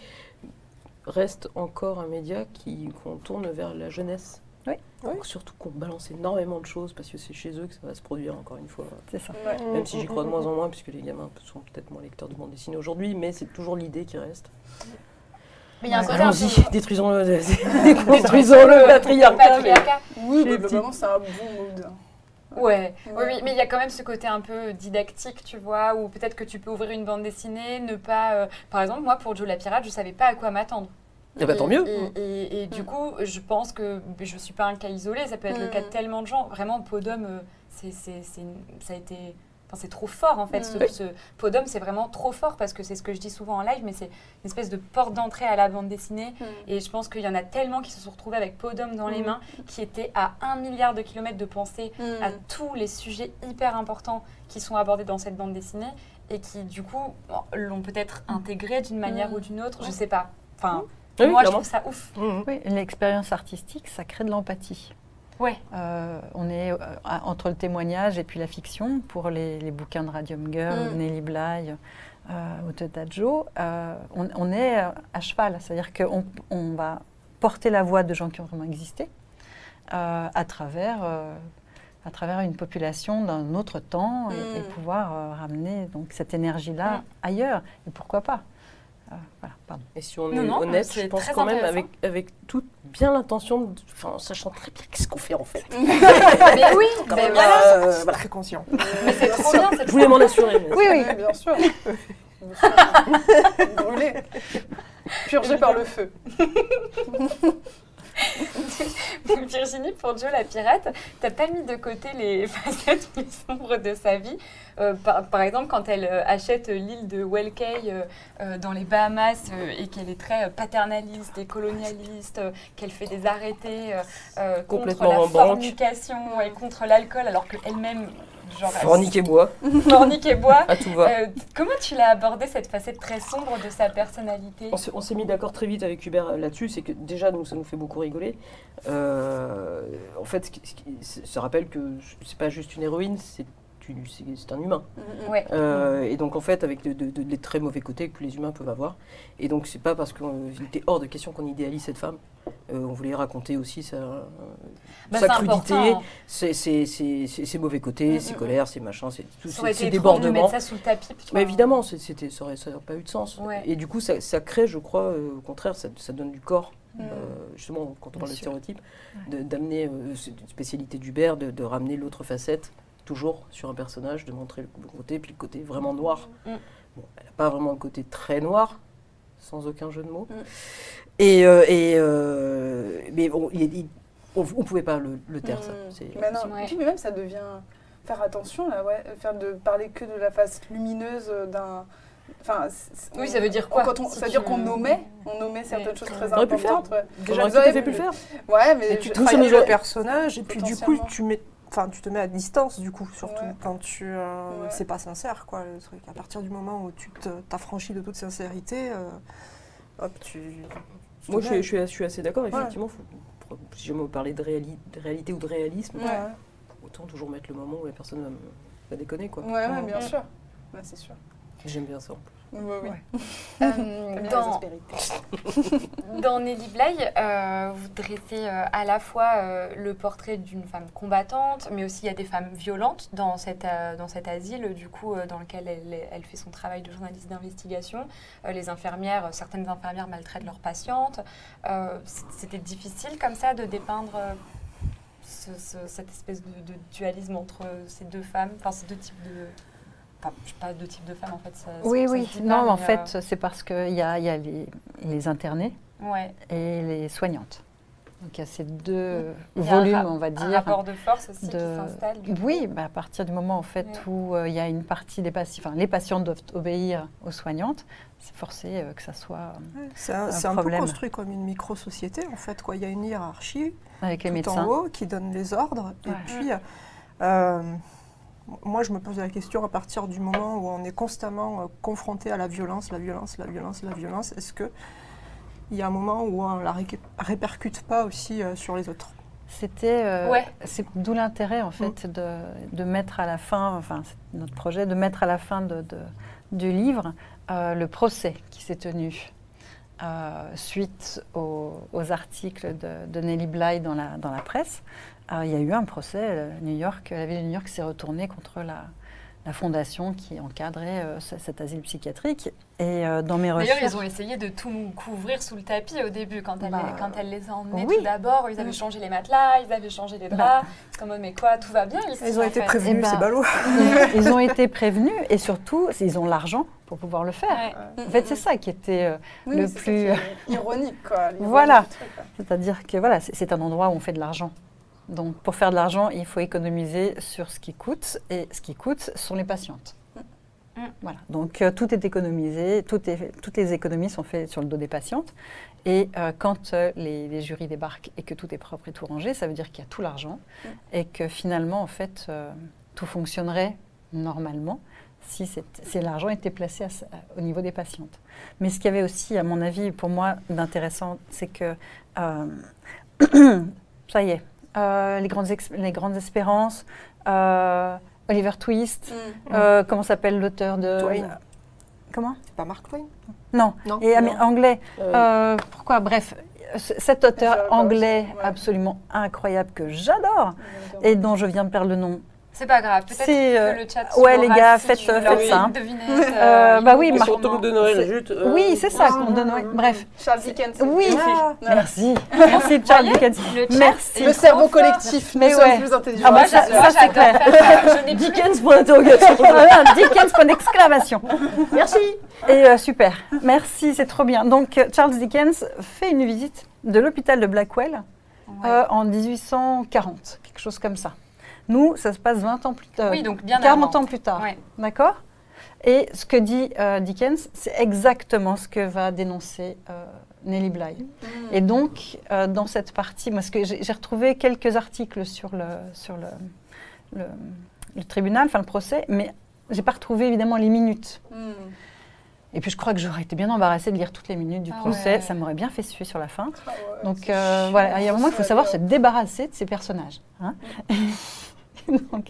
reste encore un média qui qu'on tourne vers la jeunesse. Oui. Donc, Surtout qu'on balance énormément de choses parce que c'est chez eux que ça va se produire encore une fois. C'est ça. Ouais. Même si j'y crois de moins en moins, puisque les gamins sont peut-être moins lecteurs de bande dessinée aujourd'hui, mais c'est toujours l'idée qui reste. Mais il y a un côté Allons-y, détruisons-le, détruisons le patriarcat. Oui, bah, globalement, c'est un bon mood. Ouais, oui, Ouais. oui, mais il y a quand même ce côté un peu didactique, tu vois, où peut-être que tu peux ouvrir une bande dessinée, ne pas... euh, Par exemple, moi, pour Joe la Pirate, je savais pas à quoi m'attendre. Eh ben, tant Et- mieux. Et, et- et du Mm. coup, je pense que je suis pas un cas isolé, ça peut être le cas de Mm. tellement de gens. Vraiment, Podum, euh, c'est, c'est, c'est une- ça a été... Enfin, c'est trop fort en fait. Ce, Mm. ce Podum, c'est vraiment trop fort parce que c'est ce que je dis souvent en live, mais c'est une espèce de porte d'entrée à la bande dessinée. Mm. Et je pense qu'il y en a tellement qui se sont retrouvés avec Podum dans les Mm. mains, qui étaient à un milliard de kilomètres de pensée à tous les sujets hyper importants qui sont abordés dans cette bande dessinée et qui, du coup, bon, l'ont peut-être intégré d'une manière ou d'une autre, je sais pas. Enfin, Oui, moi, je trouve ça ouf. Oui, l'expérience artistique, ça crée de l'empathie. Ouais. Euh, on est euh, entre le témoignage et puis la fiction pour les, les bouquins de Radium Girl, Mm. Nelly Bly, euh, Ototajo. Euh, on, on est euh, à cheval, c'est-à-dire qu'on on va porter la voix de gens qui ont vraiment existé euh, à travers. euh, à travers une population d'un autre temps et, et Mm. pouvoir euh, ramener donc cette énergie-là Mm. ailleurs. Et pourquoi pas? Euh, Voilà, pardon. Et si on Non, est non, honnête, je pense quand même avec, avec toute bien l'intention, de- enfin en sachant très bien qu'est-ce qu'on fait en fait. mais oui, Quand mais même, voilà. euh, C'est voilà. très conscient. Mais c'est trop bien Je voulais m'en assurer. mais- Oui, oui. Oui, bien sûr. Bien sûr. Brûlé. Purgé par le feu. Virginie, pour Joe la pirate, t'as pas mis de côté les facettes plus sombres de sa vie. Euh, par, par exemple, quand elle euh, achète l'île de Welkay euh, euh, dans les Bahamas euh, et qu'elle est très euh, paternaliste et colonialiste, euh, qu'elle fait des arrêtés euh, euh, contre la fornication et contre l'alcool, alors qu'elle-même, genre, elle Fornique et bois, fornique et boit. à tout va. Euh, comment tu l'as abordé cette facette très sombre de sa personnalité On s'est- mis d'accord très vite avec Hubert là-dessus, c'est que déjà nous ça nous fait beaucoup rigoler. Euh, en fait, ce qui, ce qui- se se rappelle que c'est pas juste une héroïne, c'est une- c'est c'est un humain. Ouais. Euh, et donc en fait, avec de, de- de- les très mauvais côtés que les humains peuvent avoir. Et donc c'est pas parce qu'il était hors de question qu'on idéalise cette femme. Euh, on voulait raconter aussi sa, Bah, sa crudité, important. ses, ses- ses- ses- ses mauvais côtés, Mm, ses mm, colères, ses machins, ses, tous Ça de débordements. mettre ça sous le tapis. tu Mais vois. évidemment, c'était, ça n'aurait pas eu de sens. Ouais. Et du coup, ça, ça crée, je crois, euh, au contraire, ça, ça donne du corps Mm. euh, justement, quand on parle de stéréotypes, d'amener, c'est une spécialité d'Hubert, de, de ramener l'autre facette, toujours sur un personnage, de montrer le côté, puis le côté vraiment noir. Mm. Bon, elle n'a pas vraiment le côté très noir, sans aucun jeu de mots. Mm. Et, euh, et, euh, mais bon, il- il- on ne pouvait pas le, le taire, ça. Mm. C'est- Mais non, Ouais. et puis même ça devient faire attention là, ouais, faire de parler que de la face lumineuse d'un. Enfin, c'est- c'est- Oui, on- ça veut dire quoi quand on- si Ça veut dire qu'on nommait, on nommait certaines Ouais. choses très On aurait pu le faire. importantes. ouais. Déjà, Vous avez pu le pu- faire. Ouais, mais Mais tu les le personnage et puis du coup tu mets enfin tu te mets à distance du coup surtout Ouais. quand tu euh, Ouais. c'est pas sincère quoi le truc à partir du moment où tu t'affranchis de toute sincérité euh, hop tu Moi, je suis, je suis- je suis assez d'accord. Ouais. Effectivement, faut- pour- si jamais vous parlez de, réali- de réalité ou de réalisme, Ouais, autant toujours mettre le moment où la personne va, va déconner. Quoi. ouais, ouais, bien sûr. C'est sûr. J'aime bien ça. en plus. Ouais, ouais. Ouais. Euh, dans, Nelly Bly, euh, vous dressez euh, à la fois euh, le portrait d'une femme combattante, mais aussi il y a des femmes violentes dans, cette, euh, dans cet asile, du coup, euh, dans lequel elle, elle fait son travail de journaliste d'investigation. Euh, les infirmières, euh, certaines infirmières maltraitent leurs patientes. Euh, C'était difficile comme ça de dépeindre ce- ce- cette espèce de, de dualisme entre ces deux femmes, enfin ces deux types de... Sais pas deux types de femmes en fait. ça- Oui, oui. Non, pas, en fait, c'est parce qu'il y a, il y a les, les internés euh, ouais. et les soignantes. Donc il y a ces deux Il y a un volumes, on va Un dire. rapport de force aussi qui s'installe. Oui, bah, à partir du moment en fait Ouais. où euh, il y a une partie des patients, enfin les patients doivent obéir aux soignantes, c'est forcé euh, que ça soit Ouais, c'est un, un un peu problème. construit comme une micro-société en fait quoi il y a une hiérarchie avec les tout médecins. en haut qui donne les ordres Ouais. et puis euh, moi je me pose la question à partir du moment où on est constamment euh, confronté à la violence la violence la violence la violence est-ce que il y a un moment où on la récu- répercute pas aussi euh, sur les autres? C'était, euh, Ouais. c'est d'où l'intérêt en fait Mm. de, de mettre à la fin, enfin c'est notre projet, de mettre à la fin de, de- du livre euh, le procès qui s'est tenu euh, suite aux, aux articles de, de Nelly Bly dans la, dans la presse. Euh, il y a eu un procès, euh, New York, la ville de New York s'est retournée contre la, la fondation qui encadrait euh, ce- cet asile psychiatrique. Et euh, dans mes D'ailleurs, recherches, ils ont essayé de tout couvrir sous le tapis au début quand elle, Bah, les, quand elle les a emmenés oui. tout d'abord. Ils avaient Mm. changé les matelas, ils avaient changé les Bah. draps. C'est en mode, mais quoi, tout va bien ici ils ont été fait. prévenus Eh c'est ballot ils, ont été prévenus et surtout, ils ont l'argent pour pouvoir le faire. Ouais. En fait, c'est ça qui était euh, Oui, le plus- qui ironique, quoi. Voilà. C'est-à-dire que voilà, c'est un endroit où on fait de l'argent. Donc pour faire de l'argent, il faut économiser sur ce qui coûte, et ce qui coûte sont les patientes. Mm. Voilà. Donc euh, tout est économisé, tout est- toutes les économies sont faites sur le dos des patientes. Et euh, quand euh, les, les jurys débarquent et que tout est propre et tout rangé, ça veut dire qu'il y a tout l'argent Mm. et que finalement, en fait, tout fonctionnerait normalement si, l'argent était placé à au niveau des patientes. Mais ce qu'il y avait aussi, à mon avis, pour moi, d'intéressant, c'est que ça y est, euh, les, grandes les grandes espérances, euh, Oliver Twist, Mm. euh, comment s'appelle l'auteur de... Twain. Comment c'est pas Mark Twain Non, non et anglais. Pourquoi? Bref, cet auteur anglais ouais. absolument incroyable que j'adore et dont je viens de perdre le nom. C'est pas grave, peut-être C'est, que euh, le chat ouais, les gars, si faites- faites ça, hein. devinette, Euh, bah oui, Marc- faut sur le sûrement- de Noël, c'est- juste. euh, oui, c'est ça Ah, qu'on donne. ouais. Bref. Charles Dickens. Oui, Voilà. merci. Merci Charles Dickens. Le Merci. Le cerveau collectif, Mais ouais. plus intelligents. Ah bah Moi, ça- ça, c'est j'adore clair. Je Dickens, point d'interrogation. Voilà, Dickens, point d'exclamation. Merci. Et euh, super. Merci, c'est trop bien. Donc, euh, Charles Dickens fait une visite de l'hôpital de Blackwell Ouais. euh, en 1840, quelque chose comme ça. Nous, ça se passe 20 ans plus tard. Oui, donc bien 40 avant. ans plus tard. Ouais. D'accord? Et ce que dit euh, Dickens, c'est exactement ce que va dénoncer euh, Nelly Bly. Mm. Et donc, euh, dans cette partie, moi, ce que j'ai retrouvé quelques articles sur le, sur le, le, le tribunal, enfin le procès, mais j'ai pas retrouvé évidemment les minutes. Mm. Et puis je crois que j'aurais été bien embarrassée de lire toutes les minutes du Ah procès. ouais. Ça m'aurait bien fait suer sur la fin. Ah ouais, Donc euh, voilà, il y a un moment, il faut savoir se débarrasser de ces personnages. hein. donc,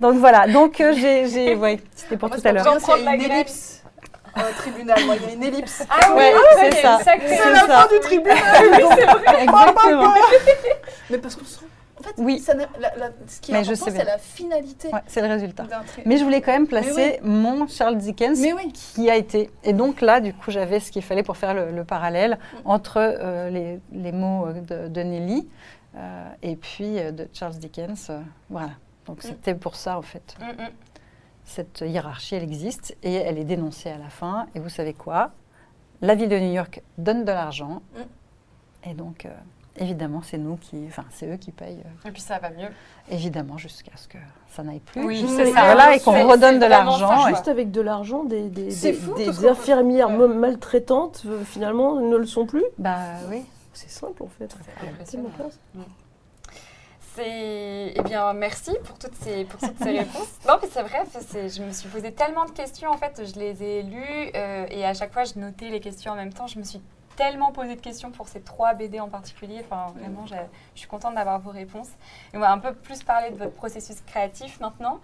donc voilà, donc euh, j'ai, j'ai- ouais, c'était pour tout à l'heure. c'est une ellipse. Un tribunal, moi, il y a une ellipse. Ah oui, Ouais, ouais, c'est ça. C'est C'est la fin du tribunal. Exactement. Mais parce qu'on sent. En fait, Oui. ça n'a- la- la- ce qui est Mais important, c'est bien. la finalité Ouais, c'est le résultat. Mais je voulais quand même placer mon Charles Dickens Mais oui. qui a été. Et donc là, du coup, j'avais ce qu'il fallait pour faire le, le parallèle entre euh, les, les mots euh, de, de Nelly euh, et puis euh, de Charles Dickens. euh, voilà. Donc c'était pour ça, en fait. Mm, mm. Cette hiérarchie, elle existe et elle est dénoncée à la fin. Et vous savez quoi? La ville de New York donne de l'argent. Et donc, euh, évidemment, c'est nous qui. Enfin, c'est eux qui payent, euh, Et puis ça va mieux. évidemment, jusqu'à ce que ça n'aille plus. Oui, c'est ça. Voilà, et qu'on redonne de l'argent. Juste avec de l'argent, des, fou, infirmières maltraitantes, euh, finalement, ne le sont plus? Bah oui. C'est simple, en fait. C'est. C'est eh bien merci pour toutes ces pour toutes ces réponses. Non mais c'est vrai, je me suis posé tellement de questions en fait, je les ai lues euh, et à chaque fois je notais les questions en même temps. Je me suis tellement posé de questions pour ces trois BD en particulier. Enfin vraiment, je suis contente d'avoir vos réponses. Et on va un peu plus parler de votre processus créatif maintenant.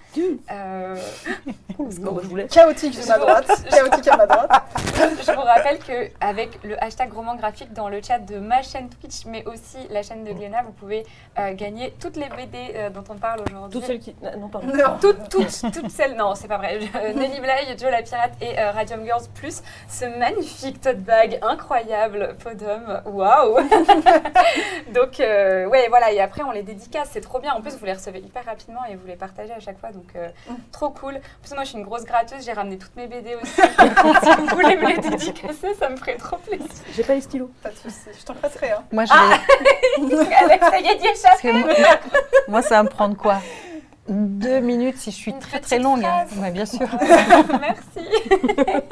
Euh, je voulais. Chaotique de ma droite. Chaotique à ma droite. je vous rappelle que avec le hashtag roman graphique dans le chat de ma chaîne Twitch, mais aussi la chaîne de Glénat, vous pouvez euh, gagner toutes les BD euh, dont on parle aujourd'hui. Toutes celles qui. Non, pardon. Non. toutes, toutes, toutes celles, non, c'est pas vrai. Je- Nelly Bly, Joe la Pirate et euh, Radium Girls, plus ce magnifique tote bag incroyable, Podum, waouh! donc, euh, ouais, voilà, et après on les dédicace, c'est trop bien. En plus, vous les recevez hyper rapidement et vous les partagez à chaque fois, donc euh, trop cool. En plus, moi je suis une grosse gratteuse, j'ai ramené toutes mes BD aussi. si vous voulez me les dédicacer, ça me ferait trop plaisir. J'ai pas les stylos. Pas de soucis, je t'en passerai. Hein. Moi, je Ah vais- Alex, ça y est, échapper! moi, moi, ça va me prendre quoi? Deux minutes si je suis Une très très longue. phrase. Ouais, bien sûr. Merci!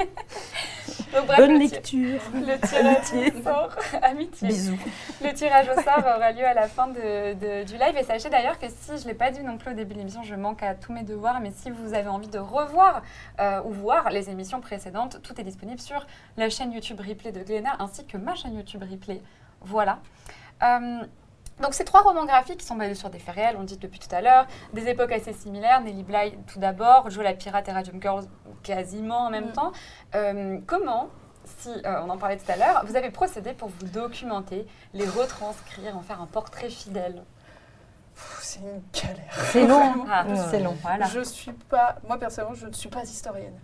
Donc, bref, Bonne le lecture. Le tirage au sort, amitié. Bisous. Le tirage au sort aura lieu à la fin de- de- du live. Et sachez d'ailleurs que si je ne l'ai pas dit non plus au début de l'émission, je manque à tous mes devoirs. Mais si vous avez envie de revoir euh, ou voir les émissions précédentes, tout est disponible sur la chaîne YouTube Replay de Glénat ainsi que ma chaîne YouTube Replay. Voilà. Euh, donc ces trois romans graphiques qui sont basés sur des faits réels, on le dit depuis tout à l'heure, des époques assez similaires, Nelly Bly tout d'abord, Joe la pirate et Radium Girls quasiment en même Mm. temps. Euh, comment, si euh, on en parlait tout à l'heure, vous avez procédé pour vous documenter, les retranscrire, en faire un portrait fidèle? C'est une galère. C'est long. Ah, C'est long. Voilà. Je suis pas, moi personnellement, je ne suis pas historienne.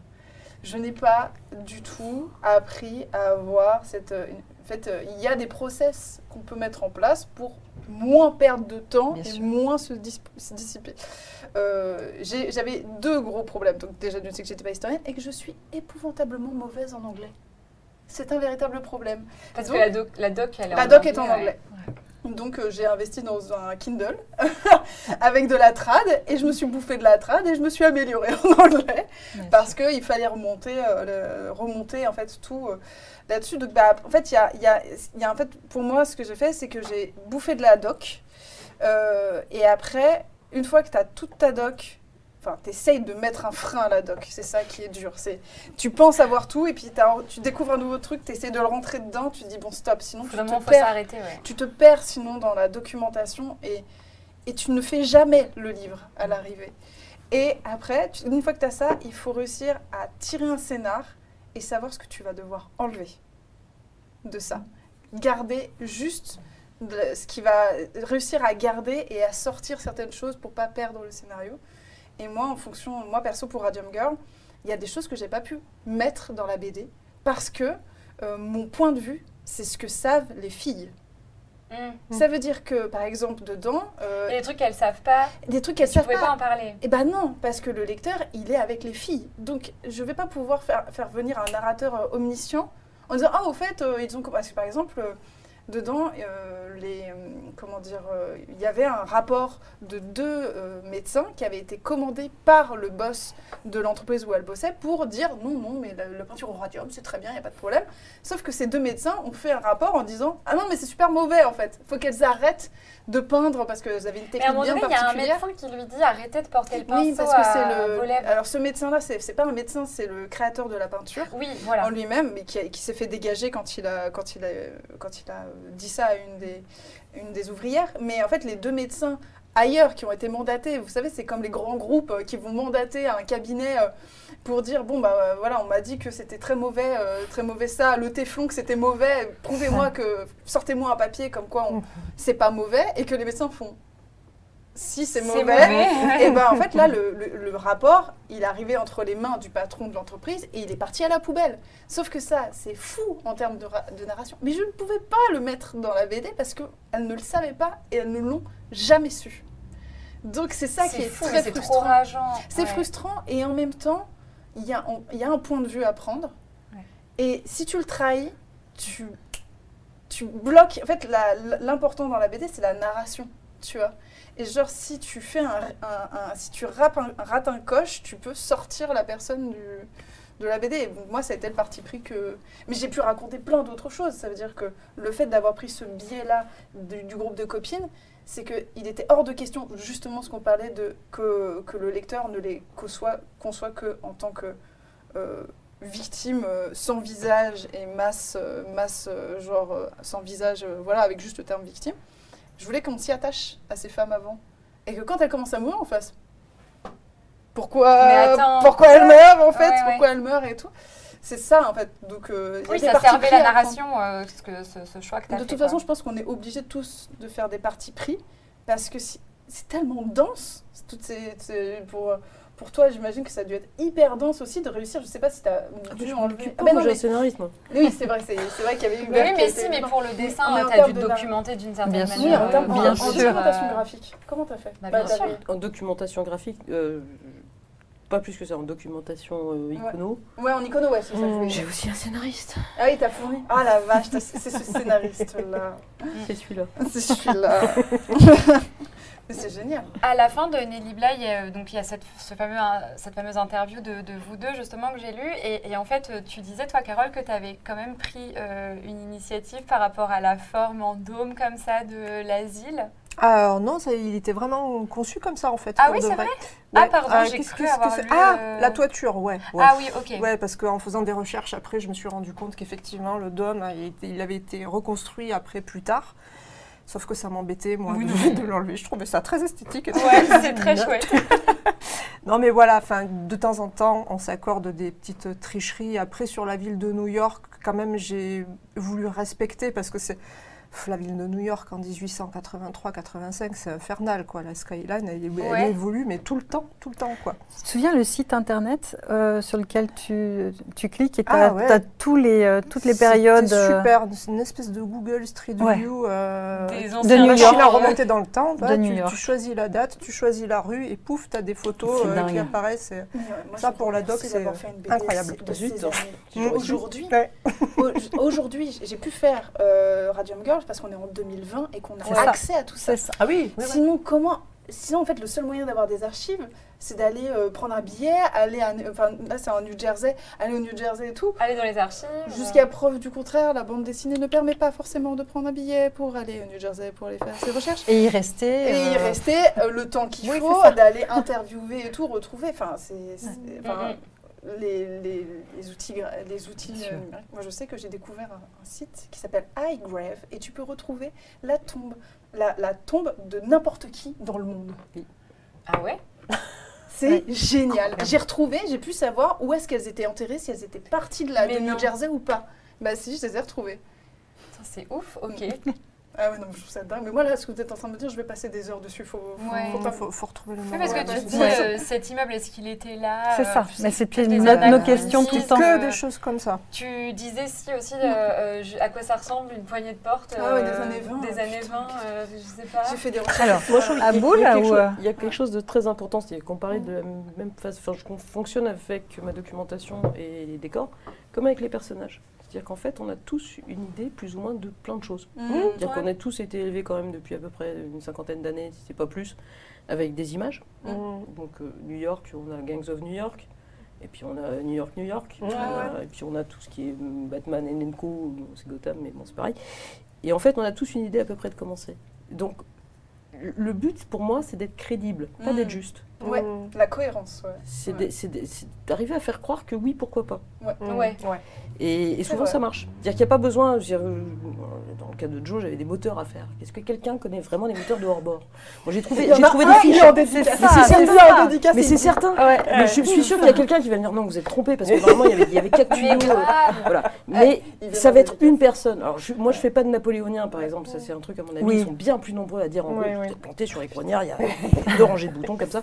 Je n'ai pas du tout appris à avoir cette. euh, une- en fait, euh, il y a des process qu'on peut mettre en place pour moins perdre de temps Bien et sûr. moins se, dis- se dissiper. Euh, J'avais deux gros problèmes. Donc déjà, je sais que j'étais pas historienne et que je suis épouvantablement mauvaise en anglais. C'est un véritable problème. Parce Donc- que la doc, la doc, elle est La en doc est en ouais. anglais. Donc euh, j'ai investi dans un Kindle avec de la trad et je me suis bouffé de la trad et je me suis améliorée en anglais parce qu'il fallait remonter, euh, le- remonter en fait tout là-dessus. Donc bah, en fait il y a, il y a- il y a en fait pour moi ce que j'ai fait c'est que j'ai bouffé de la doc euh, et après une fois que tu as toute ta doc Enfin, t'essayes de mettre un frein à la doc, c'est ça qui est dur. C'est, tu penses avoir tout et puis tu découvres un nouveau truc, tu essaies de le rentrer dedans, tu te dis bon stop, sinon tu Vraiment, te faut perds ouais. tu te perds sinon dans la documentation et, et tu ne fais jamais le livre à l'arrivée. Et après, tu- une fois que tu as ça, il faut réussir à tirer un scénar et savoir ce que tu vas devoir enlever de ça. Garder juste ce qui va réussir à garder et à sortir certaines choses pour pas perdre le scénario. Et moi, en fonction, moi perso pour Radium Girl, il y a des choses que j'ai pas pu mettre dans la BD parce que euh, mon point de vue, c'est ce que savent les filles. Mm. Ça veut dire que, par exemple, dedans, euh, Et les trucs qu'elles savent pas, des trucs qu'elles tu savent pouvais pas. pas en parler. Eh ben non, parce que le lecteur, il est avec les filles. Donc, je vais pas pouvoir faire, faire venir un narrateur euh, omniscient en disant Ah, au fait, euh, ils ont. Parce que, par exemple, euh, dedans, euh, les, euh, comment dire, euh, il y avait un rapport de deux médecins qui avait été commandé par le boss de l'entreprise où elle bossait pour dire non, non, mais la, la peinture au radium, c'est très bien, il n'y a pas de problème. Sauf que ces deux médecins ont fait un rapport en disant Ah non, mais c'est super mauvais en fait. faut qu'elles arrêtent de peindre parce qu'elles avaient une Mais à un technique bien donné, il y a un particulière. médecin qui lui dit arrêtez de porter le pinceau Oui, parce que c'est le. Alors, ce médecin-là, c'est pas un médecin, c'est le créateur de la peinture Oui, voilà. en lui-même, mais qui, qui s'est fait dégager quand il a, quand il a, quand il a dit ça à une des, une des ouvrières. Mais en fait, les deux médecins ailleurs qui ont été mandatés, vous savez, c'est comme les grands groupes euh, qui vont mandater un cabinet euh, pour dire bon bah euh, voilà, on m'a dit que c'était très mauvais, euh, très mauvais ça, le téflon que c'était mauvais, prouvez-moi que sortez-moi un papier comme quoi on- c'est pas mauvais et que les médecins font si c'est mauvais, mauvais. et ben en fait là le, le- le rapport il est arrivé entre les mains du patron de l'entreprise et il est parti à la poubelle. Sauf que ça c'est fou en termes de, de narration. Mais je ne pouvais pas le mettre dans la BD parce qu'elles ne le savaient pas et elles ne l'ont jamais su. Donc c'est ça qui est fou, très frustrant. C'est Ouais. frustrant et en même temps, il y, y a un point de vue à prendre. Ouais. Et si tu le trahis, tu, tu bloques. En fait, l'important dans la BD, c'est la narration, tu vois. Et genre, si tu fais un, si tu rapes un- rates un coche, tu peux sortir la personne du, de la BD. Moi, ça a été le parti pris que. Mais j'ai pu raconter plein d'autres choses. Ça veut dire que le fait d'avoir pris ce biais-là du, groupe de copines, c'est qu'il était hors de question, justement, ce qu'on parlait de que, que le lecteur ne les conçoit, conçoit que en tant que euh, victime euh, sans visage et masse, euh, masse genre sans visage, voilà, avec juste le terme victime. Je voulais qu'on s'y attache à ces femmes avant. Et que quand elles commencent à mourir, on fasse pourquoi, attends, pourquoi elles meurent en fait, Ouais, ouais. pourquoi elles meurent et tout. C'est ça en fait. Donc, euh, Oui, ça servait la narration, euh, ce, que, ce, ce choix que tu as De fait. toute quoi. façon, je pense qu'on est obligés tous de faire des parties pris parce que si- c'est tellement dense. Toutes ces, ces- pour, pour toi, j'imagine que ça a dû être hyper dense aussi de réussir. Je sais pas si tu as dû enlever. Ah pas, ben non, j'ai un mais- scénariste moi. oui, c'est vrai, c'est vrai qu'il y avait eu. Oui, mais si, mais pour le dessin, tu as termes dû de- documenter d'une certaine Bien manière. sûr, Oui, en euh, termes bien en, sûr. en documentation graphique. Comment t'as fait Bah, bien sûr. t'avais- En documentation graphique, euh, pas plus que ça, en documentation euh, icono. Ouais, en icono, ouais, c'est ça. voulais J'ai aussi un scénariste. Ah oui, t'as fourni. Ah la vache, c'est ce scénariste-là. C'est celui-là. C'est celui-là. C'est génial. À la fin de Nelly Bly, il y a, donc il y a cette, ce fameux, cette fameuse interview de, de vous deux justement que j'ai lue. Et, et en fait, euh, tu disais, toi, Carole, que tu avais quand même pris euh, une initiative par rapport à la forme en dôme comme ça de l'asile. Alors non, ça, il était vraiment conçu comme ça en fait. Ah pour oui, de c'est vrai. Ah, Ouais. pardon, j'ai qu'est-ce cru que- ce que avoir lu, Ah, euh, la toiture, ouais. ouais. Ah oui, ok. Ouais, parce qu'en faisant des recherches après, je me suis rendu compte qu'effectivement, le dôme, a été- il avait été reconstruit après plus tard. Sauf que ça m'embêtait, moi, Oui, de, de l'enlever. Je trouvais ça très esthétique. et Ouais, c'est très chouette. Non, mais voilà, enfin, de temps en temps, on s'accorde des petites tricheries. Après, sur la ville de New York, quand même, j'ai voulu respecter parce que c'est. La ville de New York en 1883-85, c'est infernal, quoi. La skyline, elle, elle Ouais. évolue, mais tout le temps, tout le temps, quoi. Tu te souviens le site internet euh, sur lequel tu, tu cliques et tu Ah as, ouais. tous les, euh, toutes les périodes euh, super, c'est une espèce de Google Street Ouais. View. euh, Des de anciens New machine à York. remonter dans le temps. De New tu, York. tu choisis la date, tu choisis la rue et pouf, tu as des photos C'est euh, qui apparaissent. c'est- moi, Ça, pour la doc, c'est, incroyable. de. Mm. Aujourd'hui, aujourd'hui, j'ai pu faire euh, Radium Parce qu'on est en 2020 et qu'on a ça. accès à tout ça. Ah oui, Sinon, comment Sinon, en fait, le seul moyen d'avoir des archives, c'est d'aller euh, prendre un billet, aller à, enfin, là, c'est en New Jersey, aller au New Jersey et tout. Aller dans les archives. Jusqu'à preuve du contraire, la bande dessinée ne permet pas forcément de prendre un billet pour aller au New Jersey pour aller faire ses recherches. Et y rester. Et y euh, rester euh, le temps qu'il oui, faut, d'aller interviewer et tout, retrouver. Enfin, c'est. Les, les, les outils, les outils Bien euh, numériques. Moi, je sais que j'ai découvert un, un site qui s'appelle iGrave et tu peux retrouver la tombe, la, la tombe de n'importe qui dans le monde. Ah ouais? C'est Ouais. génial. J'ai retrouvé, j'ai pu savoir où est-ce qu'elles étaient enterrées, si elles étaient parties de, la, de. New Jersey ou pas. Bah si, je les ai retrouvées. C'est ouf, ok. Ah ouais, non, je trouve ça dingue. Mais moi, là, ce que vous êtes en train de me dire, je vais passer des heures dessus. Faut, faut, Ouais. faut Il pas- faut, faut retrouver le nom. Oui, parce que tu dis, ouais. euh, cet immeuble, est-ce qu'il était là C'est euh, ça. Mais c'était des nos, nos questions tout le temps. Que des choses comme ça. Tu disais si aussi euh, euh, à quoi ça ressemble une poignée de porte Ah ouais, des années 20, Des années putain. 20, euh, je sais pas. J'ai fait des recherches. Alors, Moi, je trouve à qu'il y a- boule il y a quelque ou, chose- Il y a quelque chose de très important, c'est qu'on parlait de la même phase. Enfin, je fonctionne avec ma documentation et les décors comme avec les personnages. C'est-à-dire qu'en fait, on a tous une idée plus ou moins de plein de choses. Mmh, C'est-à-dire ouais. qu'on a tous été élevés quand même depuis à peu près une cinquantaine d'années, si c'est pas plus, avec des images. Mm. Donc euh, New York, on a Gangs of New York, et puis on a New York, New York, Ouais, a- et puis on a tout ce qui est mm, Batman et bon, c'est Gotham, mais bon, c'est pareil. Et en fait, on a tous une idée à peu près de comment c'est. Donc, le- but pour moi, c'est d'être crédible, pas d'être juste. Ouais, la cohérence, ouais. C'est Ouais. d'e- c'est d'e- c'est d'arriver à faire croire que oui, pourquoi pas. Ouais. Et, et souvent vrai. ça marche. C'est-à-dire qu'il n'y a pas besoin, je veux dire, euh, dans le cas de Joe, j'avais des moteurs à faire. Est-ce que quelqu'un connaît vraiment les moteurs de hors-bord? Moi j'ai trouvé, trouvé des fiches. en dédicace. dédicace. Mais c'est certain. Ouais. Mais je suis- sûre qu'il y a quelqu'un qui va me dire non, vous êtes trompé parce que vraiment il y avait, il y avait quatre Mais tuyaux. grave. voilà. Mais Il Ça va être une personne. Alors, je- moi, je fais pas de napoléonien, par exemple. Ça, c'est un truc, à mon avis, ils sont bien plus nombreux à dire. En gros, planté sur les poignards, il y a deux rangées de boutons comme ça.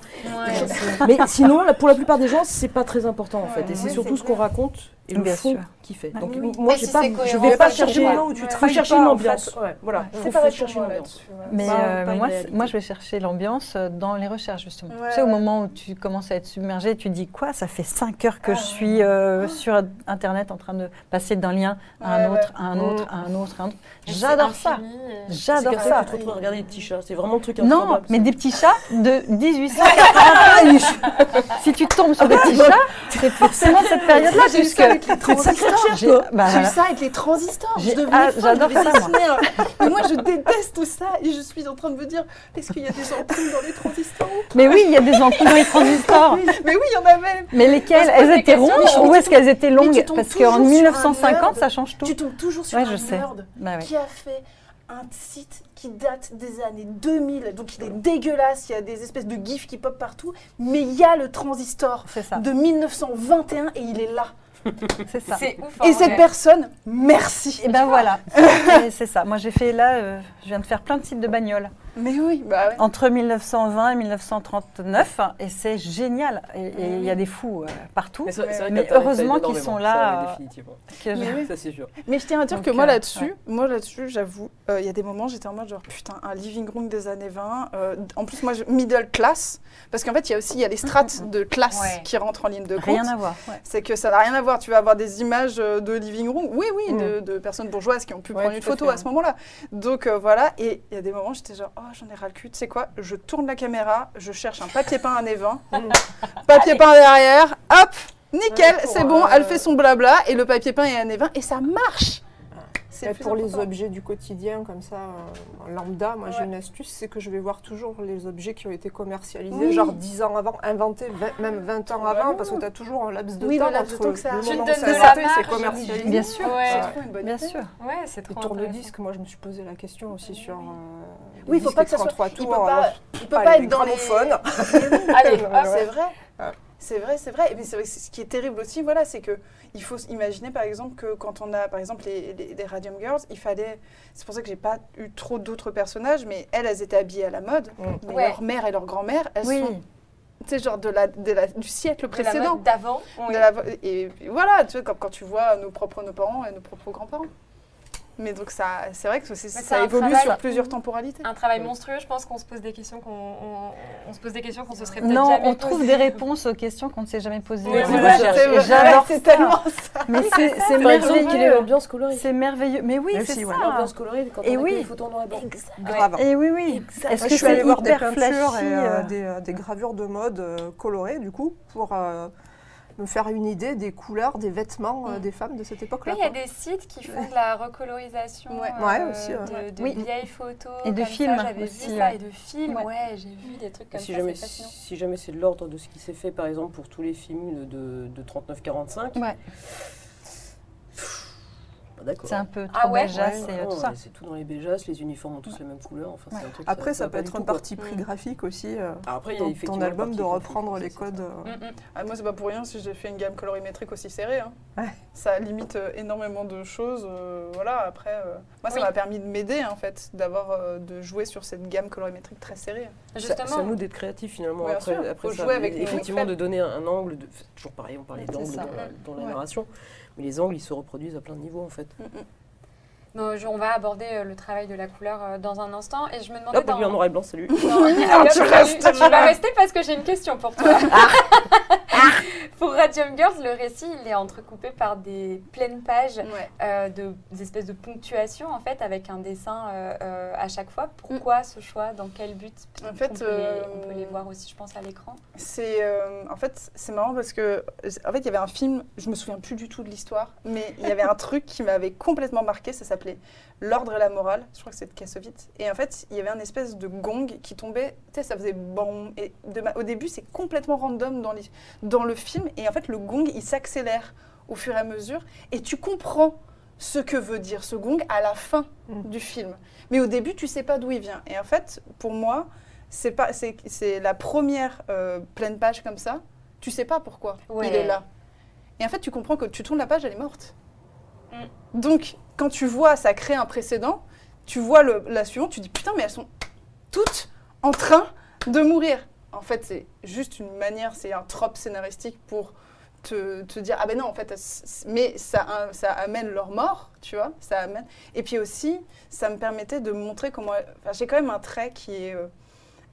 Mais sinon, pour la plupart des gens, c'est pas très important, en fait. Et c'est surtout ce qu'on raconte et le Bien fond sûr. qui fait. Ouais. Donc, Oui, moi, si pas, je cohérent, vais pas pas chercher, moment où tu trahis chercher pas, une en ambiance. fait. Ouais, voilà. C'est Faut, pour chercher moi une ambiance. là-dessus, ouais. Mais Pas- euh, pas moi, moi, je vais chercher l'ambiance euh, dans les recherches, justement. Ouais, tu sais, au ouais. moment où tu commences à être submergé, tu dis quoi? Ça fait 5 heures que Ah, je suis euh, sur Internet en train de passer d'un lien à un Ouais, autre, à un ouais. autre, à un autre, à un autre. J'adore ça. J'adore ça tu te retrouves à regarder les petits chats. C'est vraiment le truc Non, mais des petits chats de 1880. si tu tombes sur des petits chats, c'est forcément cette période-là, ça avec les transistors. j'ai bah, eu ça avec les transistors. Je devenais ah, j'adore ça, Mais moi, je déteste tout ça et je suis en train de me dire est-ce qu'il y a des ampoules dans les transistors Mais oui, il y a des ampoules dans les transistors. Mais oui, il y en avait. Mais lesquelles Elles étaient rondes ou est-ce qu'elles étaient longues Parce qu'en sur un 1950, nerd. ça change tout. Tu tombes toujours sur un nerd Bah qui a fait un site qui date des années 2000. Donc il est dégueulasse, il y a des espèces de gifs qui pop partout. Mais il y a le transistor ça. de 1921 et il est là. C'est ça. Ouf. Et cette vrai. personne, merci. Et ben voilà, c'est ça. Moi j'ai fait là, euh, je viens de faire plein de sites de bagnoles Mais oui, bah ouais. entre 1920 et 1939 et c'est génial. Et il y a des fous euh, partout. Mais, vrai heureusement qu'ils sont là, Ça, oui, euh, Mais oui. Ça, c'est sûr. Mais je tiens à dire Donc, que moi euh, là-dessus, ouais. moi là-dessus, j'avoue, euh, il y a des moments, j'étais en mode genre putain, un living room des années 20. euh, en plus, moi, middle class, parce qu'en fait, il y a aussi il y a les strates de classe Ouais. qui rentrent en ligne de compte. Rien à voir. ouais. C'est que ça n'a rien à voir. Tu vas avoir des images de living room, oui, oui, de, de personnes bourgeoises qui ont pu Ouais, prendre une photo fait, à ce moment-là. Donc euh, voilà, et il y a des moments, j'étais genre, oh, j'en ai ras le cul. Tu sais quoi? Je tourne la caméra, je cherche un papier peint années 20, papier peint derrière, hop, nickel, Ouais, c'est bon, euh, elle fait son blabla, et le papier peint est années 20, et ça marche. C'est Et pour les objets du quotidien, comme ça, euh, lambda, moi j'ai une astuce, c'est que je vais voir toujours les objets qui ont été commercialisés, Oui. genre 10 ans avant, inventés, même 20 ans avant, parce que tu as toujours un laps de Oui, temps laps entre ça le moment où ça de a et c'est commercialisé. Bien sûr, Ouais. C'est trop une bonne bien idée. sûr. Ouais, c'est Les trop tours de intéressant. disque, moi je me suis posé la question aussi sur. euh, Oui, il faut disques pas que ça soit. 33 Il peut tours, pas, alors, il peut pas être dans les. Allez, hop, ouais. C'est vrai. C'est vrai, c'est vrai. Et puis c'est ce qui est terrible aussi, voilà, c'est que il faut imaginer par exemple que quand on a par exemple les, les- les Radium Girls, il fallait. C'est pour ça que j'ai pas eu trop d'autres personnages, mais elles, elles étaient habillées à la mode. Mm. Mais Ouais. leur mère et leur grand-mère, elles Oui. sont, tu sais, genre de la, de la- du siècle précédent. mode d'avant. La- et, et voilà, tu vois, comme quand tu vois nos propres nos parents et nos propres grands-parents. Mais donc ça, c'est vrai que ça un évolue travail- sur plusieurs temporalités. Un travail monstrueux, je pense qu'on se pose des questions qu'on on, on se pose des questions qu'on se serait peut-être Non, jamais on trouve posées. des réponses aux questions qu'on ne s'est jamais posées. Oui, voilà, j'adore c'est c'est ça. tellement Mais c'est merveilleux. l'ambiance colorée C'est merveilleux. Mais oui, Mais c'est aussi, ouais. ça. L'ambiance colorée quand Et on a oui. que les photos en noir et blanc. Grave. Et oui, oui. Est-ce que je suis allée voir des peintures et euh, euh, des, euh, des gravures de mode colorées, du coup, pour me faire une idée des couleurs, des vêtements euh, Mm. des femmes de cette Oui, époque-là. il y a des sites qui font de la recolorisation Ouais. euh, Ouais, aussi, ouais. de, de Oui. vieilles photos. Et de films J'avais aussi, vu ça, et de films, Ouais. ouais, j'ai vu des trucs comme Si ça, jamais, c'est fascinant. si jamais c'est de l'ordre de ce qui s'est fait, par exemple, pour tous les films de, de 39-45, Ouais, d'accord. c'est un peu Ah trop ouais béjasse Ouais, et non, tout ça. ouais, C'est tout dans les béjasses, les uniformes ont tous les mêmes couleurs. Enfin, c'est un truc, Après, ça, peut être un parti pris Mm. graphique aussi. euh, Ah, Après, il y a effectivement ton album de reprendre les codes. euh, Mm, mm. Ah, moi, c'est pas pour rien si j'ai fait une gamme colorimétrique aussi serrée. hein. Ouais. Ça limite euh, énormément de choses. euh, voilà, après, euh, moi, ça Oui. m'a permis de m'aider, en fait, d'avoir, euh, de jouer sur cette gamme colorimétrique très serrée. Justement, C'est à nous d'être créatifs finalement. Après, après faut ça, jouer avec effectivement, de donner un, angle. Toujours pareil, on parlait d'angle dans, la- la Ouais. narration. Mais les angles, ils se reproduisent à plein de niveaux en fait. non, je- on va aborder euh, le travail de la couleur euh, dans un instant. Et je me demandais. Hop, dans- lui en noir et blanc, salut. Non, hop, tu restes, Tu vas rester parce que j'ai une question pour toi. pour Radium Girls, le récit, il est entrecoupé par des pleines pages Ouais. euh, de, des espèces de ponctuation en fait avec un dessin euh, euh, à chaque fois. Pourquoi ce choix? Dans quel but? En fait, on, peut les, on peut les voir aussi, je pense, à l'écran. C'est en fait c'est marrant parce que en fait il y avait un film, je me souviens plus du tout de l'histoire, mais il y avait un truc qui m'avait complètement marqué, ça s'appelait L'ordre et la morale. Je crois que c'est de Kassovitz. Et en fait il y avait un espèce de gong qui tombait, tu sais ça faisait bon. Et de ma- au début c'est complètement random dans, les- dans le film et en fait le gong il s'accélère au fur et à mesure et tu comprends ce que veut dire ce gong à la fin Mm. du film. Mais au début tu sais pas d'où il vient. Et en fait pour moi c'est pas c'est c'est la première euh, pleine page comme ça tu sais pas pourquoi Ouais. il est là et en fait tu comprends que tu tournes la page elle est morte Mm. Donc, quand tu vois, ça crée un précédent, tu vois le- la suivante, tu dis putain, mais elles sont toutes en train de mourir. En fait, c'est juste une manière, c'est un trope scénaristique pour te, dire ah ben non, en fait, mais ça, amène leur mort, tu vois, ça amène. Et puis aussi, ça me permettait de montrer comment. Enfin, j'ai quand même un trait qui est.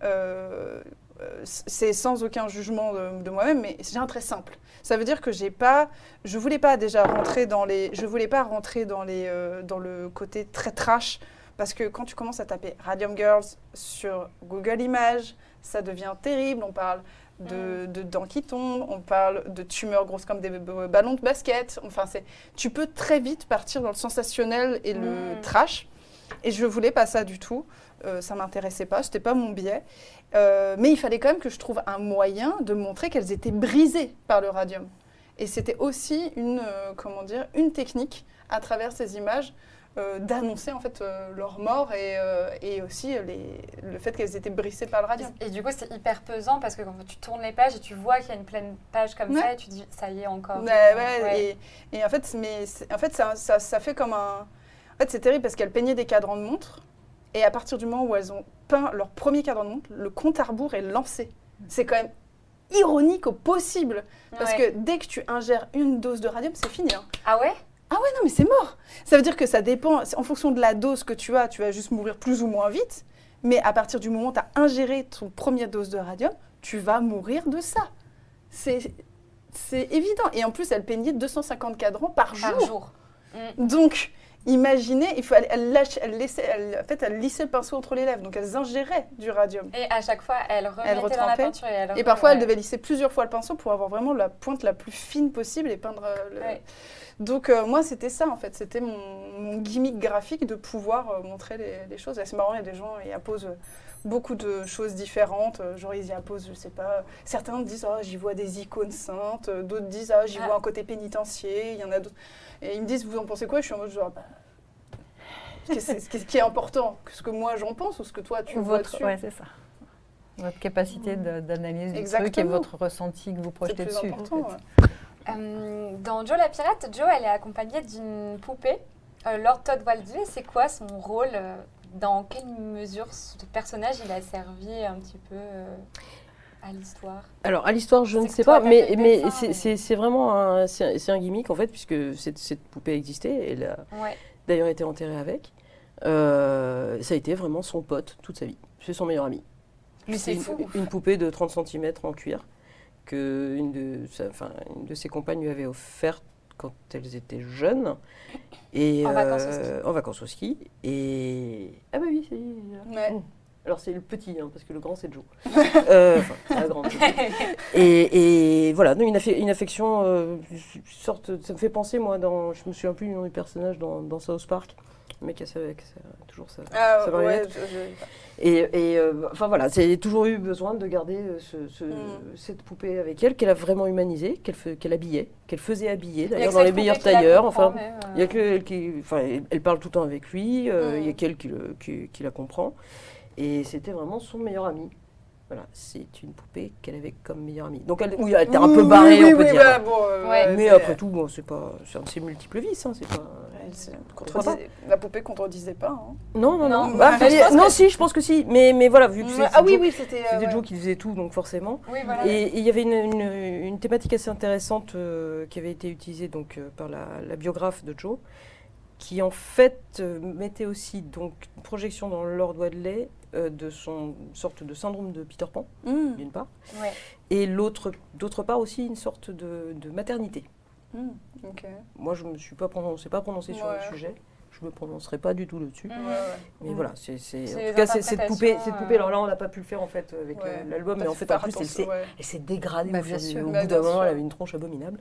euh, euh, c'est sans aucun jugement de, de moi-même, mais j'ai un trait simple. Ça veut dire que j'ai pas, je voulais pas déjà rentrer dans les, je voulais pas rentrer dans les, euh, dans le côté très trash, parce que quand tu commences à taper Radium Girls sur Google Images, ça devient terrible. On parle de, de dents qui tombent, on parle de tumeurs grosses comme des ballons de basket. Enfin, c'est, tu peux très vite partir dans le sensationnel et le Mm. trash. Et je voulais pas ça du tout. Euh, ça m'intéressait pas, c'était pas mon biais. Euh, mais il fallait quand même que je trouve un moyen de montrer qu'elles étaient brisées par le radium. Et c'était aussi une, euh, comment dire, une technique à travers ces images euh, d'annoncer en fait euh, leur mort et, euh, et aussi les, le fait qu'elles étaient brisées par le radium. Et du coup, c'est hyper pesant parce que quand tu tournes les pages et tu vois qu'il y a une pleine page comme Ouais. ça et tu dis ça y est encore. Ouais, ouais, Ouais. Et, et en fait, mais en fait ça, ça, ça fait comme un. En fait, c'est terrible parce qu'elles peignaient des cadrans de montre. Et à partir du moment où elles ont peint leur premier cadran de montre, le compte à rebours est lancé. C'est quand même ironique au possible. Parce que dès que tu ingères une dose de radium, c'est fini. hein. Ah ouais? Ah ouais, non, mais c'est mort. Ça veut dire que ça dépend, en fonction de la dose que tu as, tu vas juste mourir plus ou moins vite. Mais à partir du moment où tu as ingéré ton première dose de radium, tu vas mourir de ça. C'est c'est évident. Et en plus, elle peignait 250 cadrans par jour. Par jour. Donc, imaginez, il faut, elle, elle lâche, elle laissait, elle- en fait, elle lissait le pinceau entre les lèvres. Donc, elles ingéraient du radium. Et à chaque fois, elle remettait dans la peinture et elle Et parfois, elle devait lisser plusieurs fois le pinceau pour avoir vraiment la pointe la plus fine possible et peindre euh, le, Ouais. donc euh, moi, c'était ça en fait, c'était mon, mon gimmick graphique de pouvoir euh, montrer les, les choses. C'est marrant, il y a des gens, ils apposent euh, beaucoup de choses différentes. genre ils y apposent, je sais pas, certains disent ah j'y vois des icônes saintes, d'autres disent ah j'y Ah. vois un côté pénitentiaire, il y en a d'autres. Et ils me disent vous en pensez quoi? Je suis en mode genre bah, qu'est-ce qui est- important Ce que moi j'en pense ou ce que toi tu vois Votre, dessus ouais, c'est ça. Votre capacité de- d'analyse du truc et votre ressenti que vous projetez dessus. en important. fait. ouais. Euh, dans Joe la pirate, Joe, elle est accompagnée d'une poupée. Euh, Lord Todd Waldley, c'est quoi son rôle euh, Dans quelle mesure ce personnage il a servi un petit peu euh, à l'histoire Alors, à l'histoire, je ne sais pas, mais, c'est- vraiment un, c'est un- gimmick, en fait, puisque cette, cette poupée existait. Elle a Ouais. d'ailleurs été enterrée avec. Euh, ça a été vraiment son pote toute sa vie. C'est son meilleur ami. Mais c'est une, fou. une poupée de 30 cm en cuir que une de, sa- enfin, une de ses compagnes lui avait offerte quand elles étaient jeunes. Et, En vacances au ski. en vacances au ski. Et. Ah, bah oui, c'est. Ouais. Oh. Alors, c'est le petit, hein, parce que le grand, c'est Joe. Euh, enfin, la grande. Et, et voilà, donc une, affe- une affection, euh, sorte, ça me fait penser, moi, dans, je me souviens plus du nom du personnage dans, dans South Park, le mec qui a sa- qui a toujours ça. Ah, Ça ouais, bien. je- je- Et, et, euh, enfin voilà, j'ai toujours eu besoin de garder ce- ce- Mm. cette poupée avec elle, qu'elle a vraiment humanisée, qu'elle qu'elle habillait, qu'elle faisait habiller, d'ailleurs dans les meilleurs tailleurs. Enfin, il y a que elle qui, enfin, elle- parle tout le temps avec lui. Mm. Il y a qu'elle qui, le- qui- qui la comprend. Et c'était vraiment son meilleur ami. Voilà, c'est une poupée qu'elle avait comme meilleure amie. Donc elle, oui, elle était un peu barrée, oui, on peut oui, dire. bah, bon, euh, Ouais. Mais après tout, bon, c'est pas, c'est un de ses multiples vices, hein, c'est pas. elle La poupée contredisait pas. hein. Non, non, non. Non, Bah, je non, que- si, je pense que si. Mais, mais voilà, vu que c'est ah c'est oui, Joe- oui, c'était. euh, ouais. Joe qui faisait tout, donc forcément. Oui, voilà. Et il y avait une, une- une thématique assez intéressante euh, qui avait été utilisée donc, euh, par la, la biographe de Joe, qui en fait euh, mettait aussi donc, une projection dans Lord Wadley euh, de son sorte de syndrome de Peter Pan, Mm, d'une part, Ouais. et l'autre, d'autre part aussi une sorte de, de maternité. mm. Moi, je ne me suis pas prononcé, pas prononcé sur Ouais. le sujet. Je ne me prononcerai pas du tout dessus. Ouais, ouais. Mais Mm. voilà, c'est, c'est- C'est en tout cas, c'est- cette poupée, cette poupée, euh, alors là, on n'a pas pu le faire en fait avec Ouais. euh, l'album, mais en fait, en plus, elle s'est, ouais. elle s'est dégradée Bah, bien sûr. au Bah, bout d'un moment, elle avait une tronche abominable.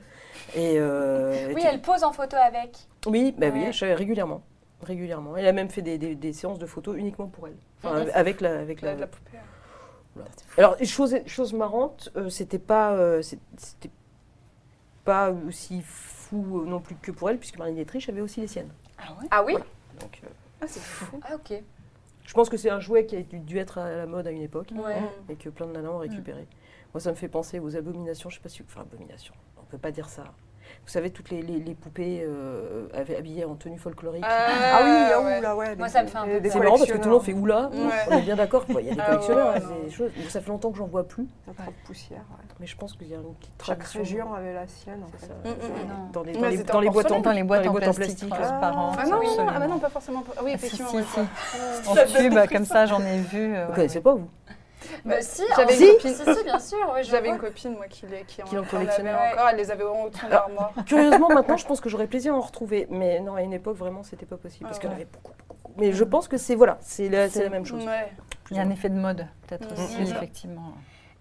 Et euh, Oui, elle pose en photo avec. oui, bah oui, régulièrement, régulièrement. Elle a même fait des, des- des séances de photos uniquement pour elle, Enfin, avec la, avec la. La, la poupée. Voilà. Alors, chose, chose marrante, euh, c'était pas, euh, c'était pas aussi fou euh, non plus que pour elle, puisque Marlène Dietrich avait aussi les siennes. Ah ouais? Ah oui? Donc, euh, Ah, c'est fou. Ah ok. je pense que c'est un jouet qui a dû, être à la mode à une époque. Ouais. et que plein de nanas ont récupéré. Moi, ça me fait penser aux abominations, je sais pas si... Enfin, abominations, on peut pas dire ça. Vous savez, toutes les, les- les poupées euh, habillées en tenue folklorique. Ah oui, ah ouais. oula, ouais. Moi, des- ça me fait un peu c'est marrant parce que tout le monde fait oula. Ouais. On est bien d'accord. Il y a des Ah collectionneurs, ouais, des choses. Bon, ça fait longtemps que j'en vois plus, propre poussière, ouais. mais je pense qu'il y a une petite Chaque tradition. région avait la sienne, en fait. Mm, mm, mm. Dans les, Mais dans les, c'était dans les en boîtes en, porcelaine Dans les boîtes dans en plastique plastique. transparentes. Ah non, ah bah non, pas forcément. Ah oui, Si, si, effectivement. En tube, comme ça, j'en ai vu. euh, Vous ouais, connaissez pas, vous? Bah, si, J'avais en- une copine. Si, si, bien sûr. oui, je J'avais une copine, moi, qui, les, qui, en, Qui en collectionnait. encore. Elle les avait au de son armoire. Curieusement, maintenant, je pense que j'aurais plaisir à en retrouver. Mais non, à une époque, vraiment, c'était pas possible. Parce Ah qu'il y en ouais. avait beaucoup, beaucoup. Mais je pense que c'est voilà, c'est la, la même chose. Ouais. Il y a un effet de mode, peut-être Mm, aussi, effectivement.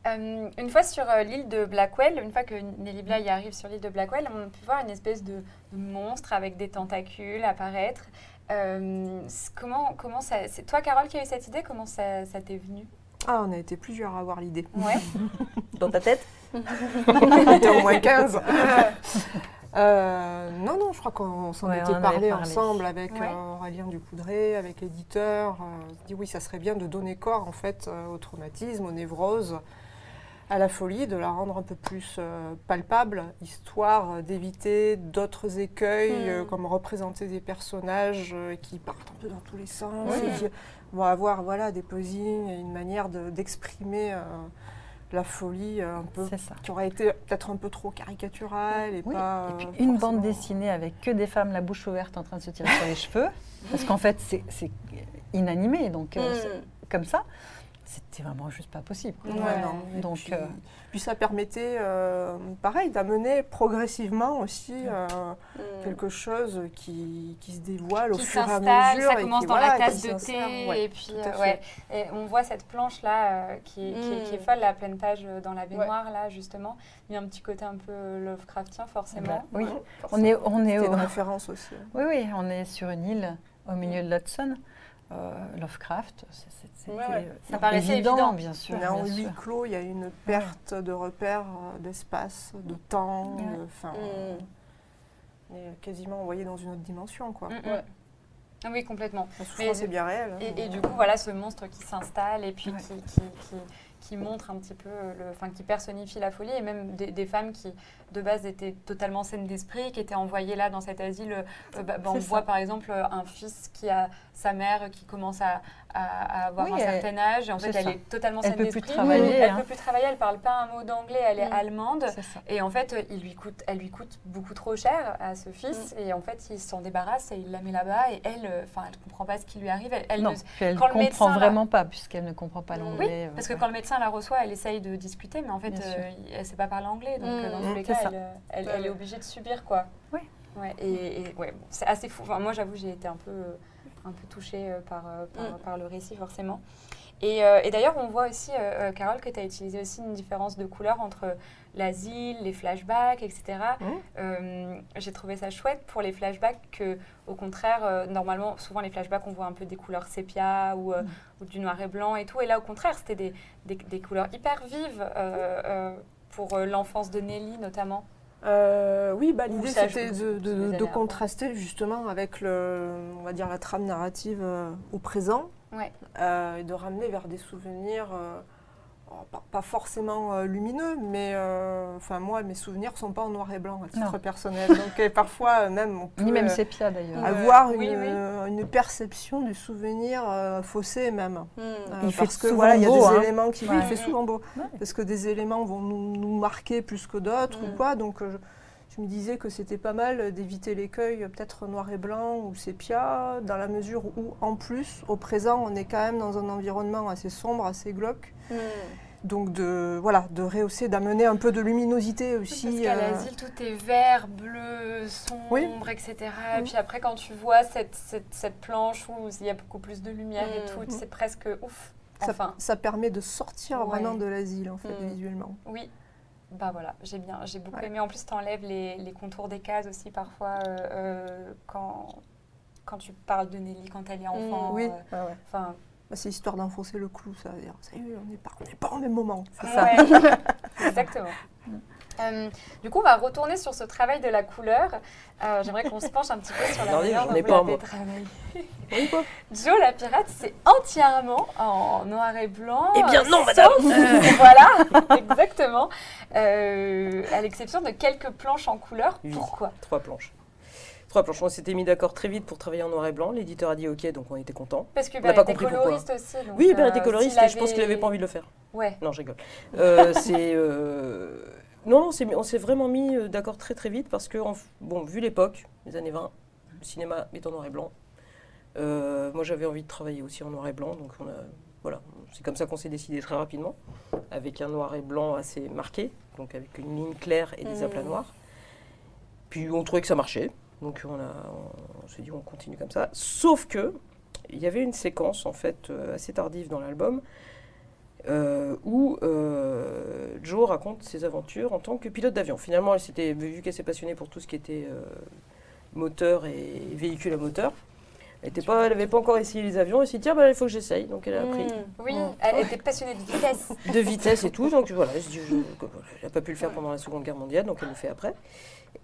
Euh, une fois sur euh, l'île de Blackwell, une fois que Nelly Bly arrive sur l'île de Blackwell, on peut voir une espèce de, de monstre avec des tentacules apparaître. Euh, comment, comment ça, c'est toi, Carole, qui a eu cette idée Comment ça, ça t'est venu? Ah, on a été plusieurs à avoir l'idée. Ouais. Dans ta tête On était au moins 15. Euh, non, non, je crois qu'on s'en Ouais, était parlé, ensemble avec Ouais. euh, Aurélien Ducoudray, avec l'éditeur. Euh, on s'est dit oui, ça serait bien de donner corps en fait euh, au traumatisme, aux névroses, à la folie, de la rendre un peu plus euh, palpable, histoire euh, d'éviter d'autres écueils, Mm. euh, comme représenter des personnages euh, qui partent un peu dans tous les sens, Oui. et qui vont avoir voilà, des posings et une manière de- d'exprimer euh, la folie euh, un peu ça. qui aurait été peut-être un peu trop caricaturale et Oui, pas. et puis euh, une bande dessinée avec que des femmes la bouche ouverte en train de se tirer sur les cheveux, parce qu'en fait c'est inanimé, donc euh, Mm. comme ça, c'était vraiment juste pas possible. quoi. Ouais. Et Donc, puis, euh, puis ça permettait, euh, pareil, d'amener progressivement aussi euh, Mm. quelque chose qui, qui se dévoile au qui fur et à s'installe, mesure. ça et commence qui, dans voilà, la tasse de thé, ouais, et puis euh. Et on voit cette planche là euh, qui, qui est- qui est Mm. folle, la pleine page euh, dans la baignoire là justement. Il y a un petit côté un peu Lovecraftien forcément. Bah, oui, Ouais, on est, on est au- une référence aussi. oui, oui, on est sur une île au milieu de l'Hudson. Euh, Lovecraft, c'est- c'est- Ouais, ouais. euh, Ça paraissait évident, évident. bien sûr. Est en huis clos, il y a une perte de repères, euh, d'espace, de temps, Ouais. de- enfin, Mm. on est quasiment envoyé dans une autre dimension, quoi. Mm, mm. Ouais. Ah Oui, complètement. La souffrance Mais- est bien réelle. hein. Et, et du coup, voilà ce monstre qui s'installe et puis Ouais. qui, qui, qui, qui montre un petit peu, le, enfin qui personnifie la folie et même des, des femmes qui de base étaient totalement saines d'esprit, qui étaient envoyées là dans cet asile. euh, bah, bah, on ça. voit par exemple un fils qui a sa mère qui commence à, à- à avoir Oui, un elle- certain âge et en fait elle est totalement saine peut plus d'esprit. travailler, Elle hein. peut plus travailler, elle parle pas un mot d'anglais, elle est Mm. allemande. Et en fait, euh, il lui coûte, elle lui coûte beaucoup trop cher à ce fils. Mm. Et en fait, il s'en débarrasse et il la met là-bas. Et elle, euh, enfin, elle comprend pas ce qui lui arrive. Elle, elle non, ne- puis elle quand le comprend médecin, vraiment pas, puisqu'elle ne comprend pas Oui, l'anglais. parce euh, que quand le médecin la reçoit, elle essaye de discuter, mais en fait, euh, elle sait pas parler anglais. Donc, euh, dans Mm, tous les cas. Elle, euh, elle- Ouais, elle est obligée de subir, quoi. Oui. Ouais, et, et ouais, bon, c'est assez fou. Enfin, moi, j'avoue, j'ai été un peu, euh, un peu touchée euh, par, par, Mm. par le récit, forcément. Et, euh, et d'ailleurs, on voit aussi, euh, Carole, que tu as utilisé aussi une différence de couleur entre l'asile, les flashbacks, etc. Mm. Euh, J'ai trouvé ça chouette pour les flashbacks que, au contraire, normalement, souvent les flashbacks, on voit un peu des couleurs sépia ou, Mm. ou du noir et blanc et tout. Et là, au contraire, c'était des, des, des couleurs hyper vives pour euh, l'enfance de Nelly, notamment. Euh, oui, bah, l'idée c'était de, contraster justement avec le, on va dire la trame narrative euh, au présent Ouais. euh, et de ramener vers des souvenirs, pas, pas forcément euh, lumineux, mais euh, enfin moi mes souvenirs sont pas en noir et blanc à titre Non. personnel, donc euh, parfois même on peut Ni même sépia d'ailleurs. avoir Oui, une, oui. une perception du souvenir euh, faussé même. Mm. Euh, Il fait parce que souvent voilà, il y a beau, des hein. éléments qui, oui, Ouais. il fait souvent beau, Ouais. parce que des éléments vont nous, nous marquer plus que d'autres Mm. ou quoi. Donc je, je me disais que c'était pas mal d'éviter l'écueil, peut-être noir et blanc ou sépia, dans la mesure où en plus, au présent, on est quand même dans un environnement assez sombre, assez glauque. Mm. Donc de voilà, de rehausser, d'amener un peu de luminosité Parce aussi. qu'à euh, l'asile, tout est vert, bleu, sombre, Oui. etc. Et Mm. puis après, quand tu vois cette, cette, cette planche où il y a beaucoup plus de lumière et Mm. tout, Mm. c'est presque ouf. ça, Enfin, ça permet de sortir Ouais. vraiment de l'asile en fait Mm. visuellement. oui. Bah voilà, j'ai bien, j'ai beaucoup Ouais. aimé. En plus, tu enlèves les, les contours des cases aussi parfois euh, euh, quand, quand tu parles de Nelly quand elle est enfant. oui, euh, ouais. Bah, c'est histoire d'enfoncer le clou, ça veut dire. Ça y est, on n'est pas, on n'est pas au même moment. ouais, exactement. Euh, du coup, on va retourner sur ce travail de la couleur. Euh, J'aimerais qu'on se penche un petit peu sur la Regardez, manière dont vous l'avez travaillé. Joe la pirate, c'est entièrement en noir et blanc. Eh bien, euh, non, sauf- madame. Voilà, exactement. Euh, à l'exception de quelques planches en couleur. Oui. Pourquoi? Trois planches. Planches. On s'était mis d'accord très vite pour travailler en noir et blanc. L'éditeur a dit OK, donc on était content. Parce que On n'a pas était compris pourquoi. coloriste aussi. donc, Oui, Hubert euh, était coloriste s'il et je pense qu'il avait- n'avait pas envie de le faire. Ouais. Non, je rigole. Euh, c'est. euh, Non, on s'est- vraiment mis euh, d'accord très très vite parce que, bon, vu l'époque, les années 20, le cinéma est en noir et blanc. Euh, moi, j'avais envie de travailler aussi en noir et blanc, donc on a, voilà, c'est comme ça qu'on s'est décidé très rapidement, avec un noir et blanc assez marqué, donc avec une ligne claire et des Mhm. aplats noirs. Puis on trouvait que ça marchait, donc on, a, on s'est dit on continue comme ça. Sauf que il y avait une séquence en fait euh, assez tardive dans l'album euh, où euh, Joe raconte ses aventures en tant que pilote d'avion. Finalement, elle s'était vu qu'elle s'est passionnée pour tout ce qui était moteur et véhicule à moteur. Elle n'avait pas encore essayé les avions. Elle s'est dit tiens, bah, il faut que j'essaye. Donc elle a appris Mm. Oui, Mm. elle était passionnée de vitesse. de vitesse et tout. Donc voilà, elle n'a pas pu le faire pendant la Seconde Guerre mondiale, donc elle le fait après.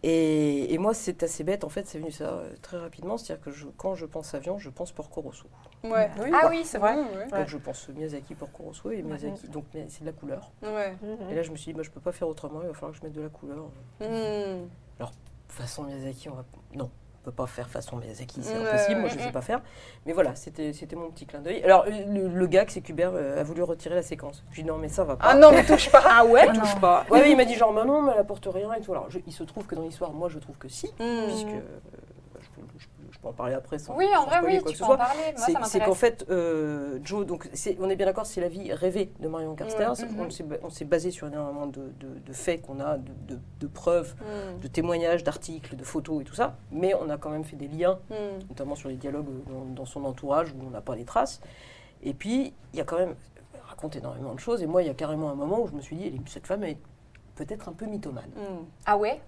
Et, et moi, c'est assez bête, en fait, c'est venu ça euh, très rapidement. C'est-à-dire que je- quand je pense avion, je pense Porco Rosso. Ouais. ah oui, c'est vrai. Ouais, ouais. Donc je pense Miyazaki, Porco Rosso et Miyazaki. Donc mais c'est de la couleur. Ouais. Et là, je me suis dit, bah, je peux pas faire autrement, il va falloir que je mette de la couleur. Mm. Façon Miyazaki, on va... non, on peut pas faire façon Miyazaki, c'est impossible, moi je sais pas faire. Mais voilà, c'était c'était mon petit clin d'œil. Alors le, le gag, c'est qu'Hubert euh, a voulu retirer la séquence. Je lui ai dit non, mais ça va pas. Ah non, mais touche pas. Ah ouais Ah touche pas. Ouais, il m'a dit genre, non, mais elle apporte rien et tout. Alors je- il se trouve que dans l'histoire, moi je trouve que si, Mm. puisque euh, je, peux, je peux- je peux en parler après sans. Oui, en sans vrai, spoiler oui, quoi tu que peux ce en soit. parler. Moi, C'est ça c'est qu'en fait, euh, Joe, donc on est bien d'accord, c'est la vie rêvée de Marion. Mhm. On s'est ba- On s'est basé sur énormément de, de- de faits qu'on a, de, de- de preuves, Mm. de témoignages, d'articles, de photos et tout ça. Mais on a quand même fait des liens, Mm. notamment sur les dialogues dans, dans son entourage où on n'a pas les traces. Et puis, il y a quand même, elle raconte énormément de choses. Et moi, il y a carrément un moment où je me suis dit, cette femme est peut-être un peu mythomane. Mm. Ah ouais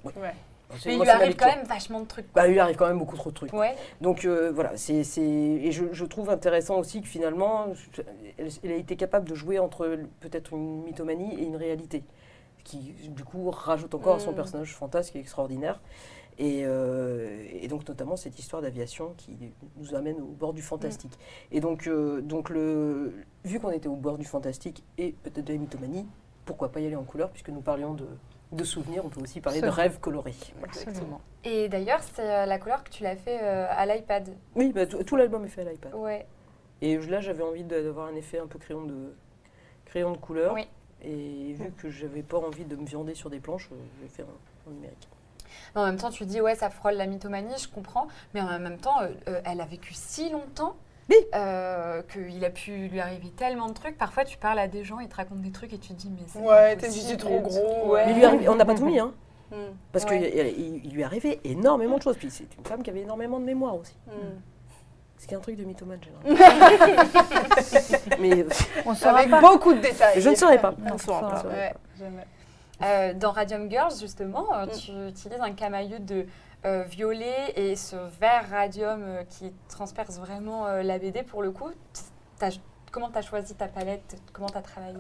Mais il lui arrive quand même vachement de trucs. Bah, il lui arrive quand même beaucoup trop de trucs. Ouais. Donc euh, voilà, c'est, c'est- et je, je trouve intéressant aussi que finalement, elle, elle a été capable de jouer entre peut-être une mythomanie et une réalité, qui du coup rajoute encore à son Mm. personnage fantasque et extraordinaire. Et, euh, et donc notamment cette histoire d'aviation qui nous amène au bord du fantastique. Et donc, euh, donc le, vu qu'on était au bord du fantastique et peut-être de la mythomanie, pourquoi pas y aller en couleur puisque nous parlions de, de souvenirs, on peut aussi parler de rêves colorés. Absolument. Et d'ailleurs, c'est euh, la couleur que tu l'as fait euh, à l'iPad. Oui, bah, tout, l'album est fait à l'iPad. Ouais. Et là, j'avais envie d'avoir un effet un peu crayon de, crayon de couleur. Oui. Et vu que j'avais pas envie de me viander sur des planches, euh, j'ai fait un, un numérique. Mais en même temps, tu dis, ouais, ça frôle la mythomanie, je comprends. Mais en même temps, euh, euh, elle a vécu si longtemps Oui. euh, qu'il a pu lui arriver tellement de trucs. Parfois, tu parles à des gens, ils te racontent des trucs et tu te dis, mais c'est Ouais, pas t'es possible. dit trop gros. Ouais. Mais lui arrive- on n'a pas tout mis, hein, Mm. parce Ouais. qu'il il, il lui arrivait énormément de choses. Puis c'est une femme qui avait énormément de mémoire aussi. Mm. Ce qui est un truc de mythomane, généralement. Mais euh, On saura Avec pas. beaucoup de détails. je ne saurais pas. Saura Ouais. Euh, dans Radium Girls, justement, euh, Mm. tu utilises un camailleux de euh, violet et ce vert radium euh, qui transperce vraiment euh, la BD. Pour le coup, comment tu as choisi ta palette? Comment tu as travaillé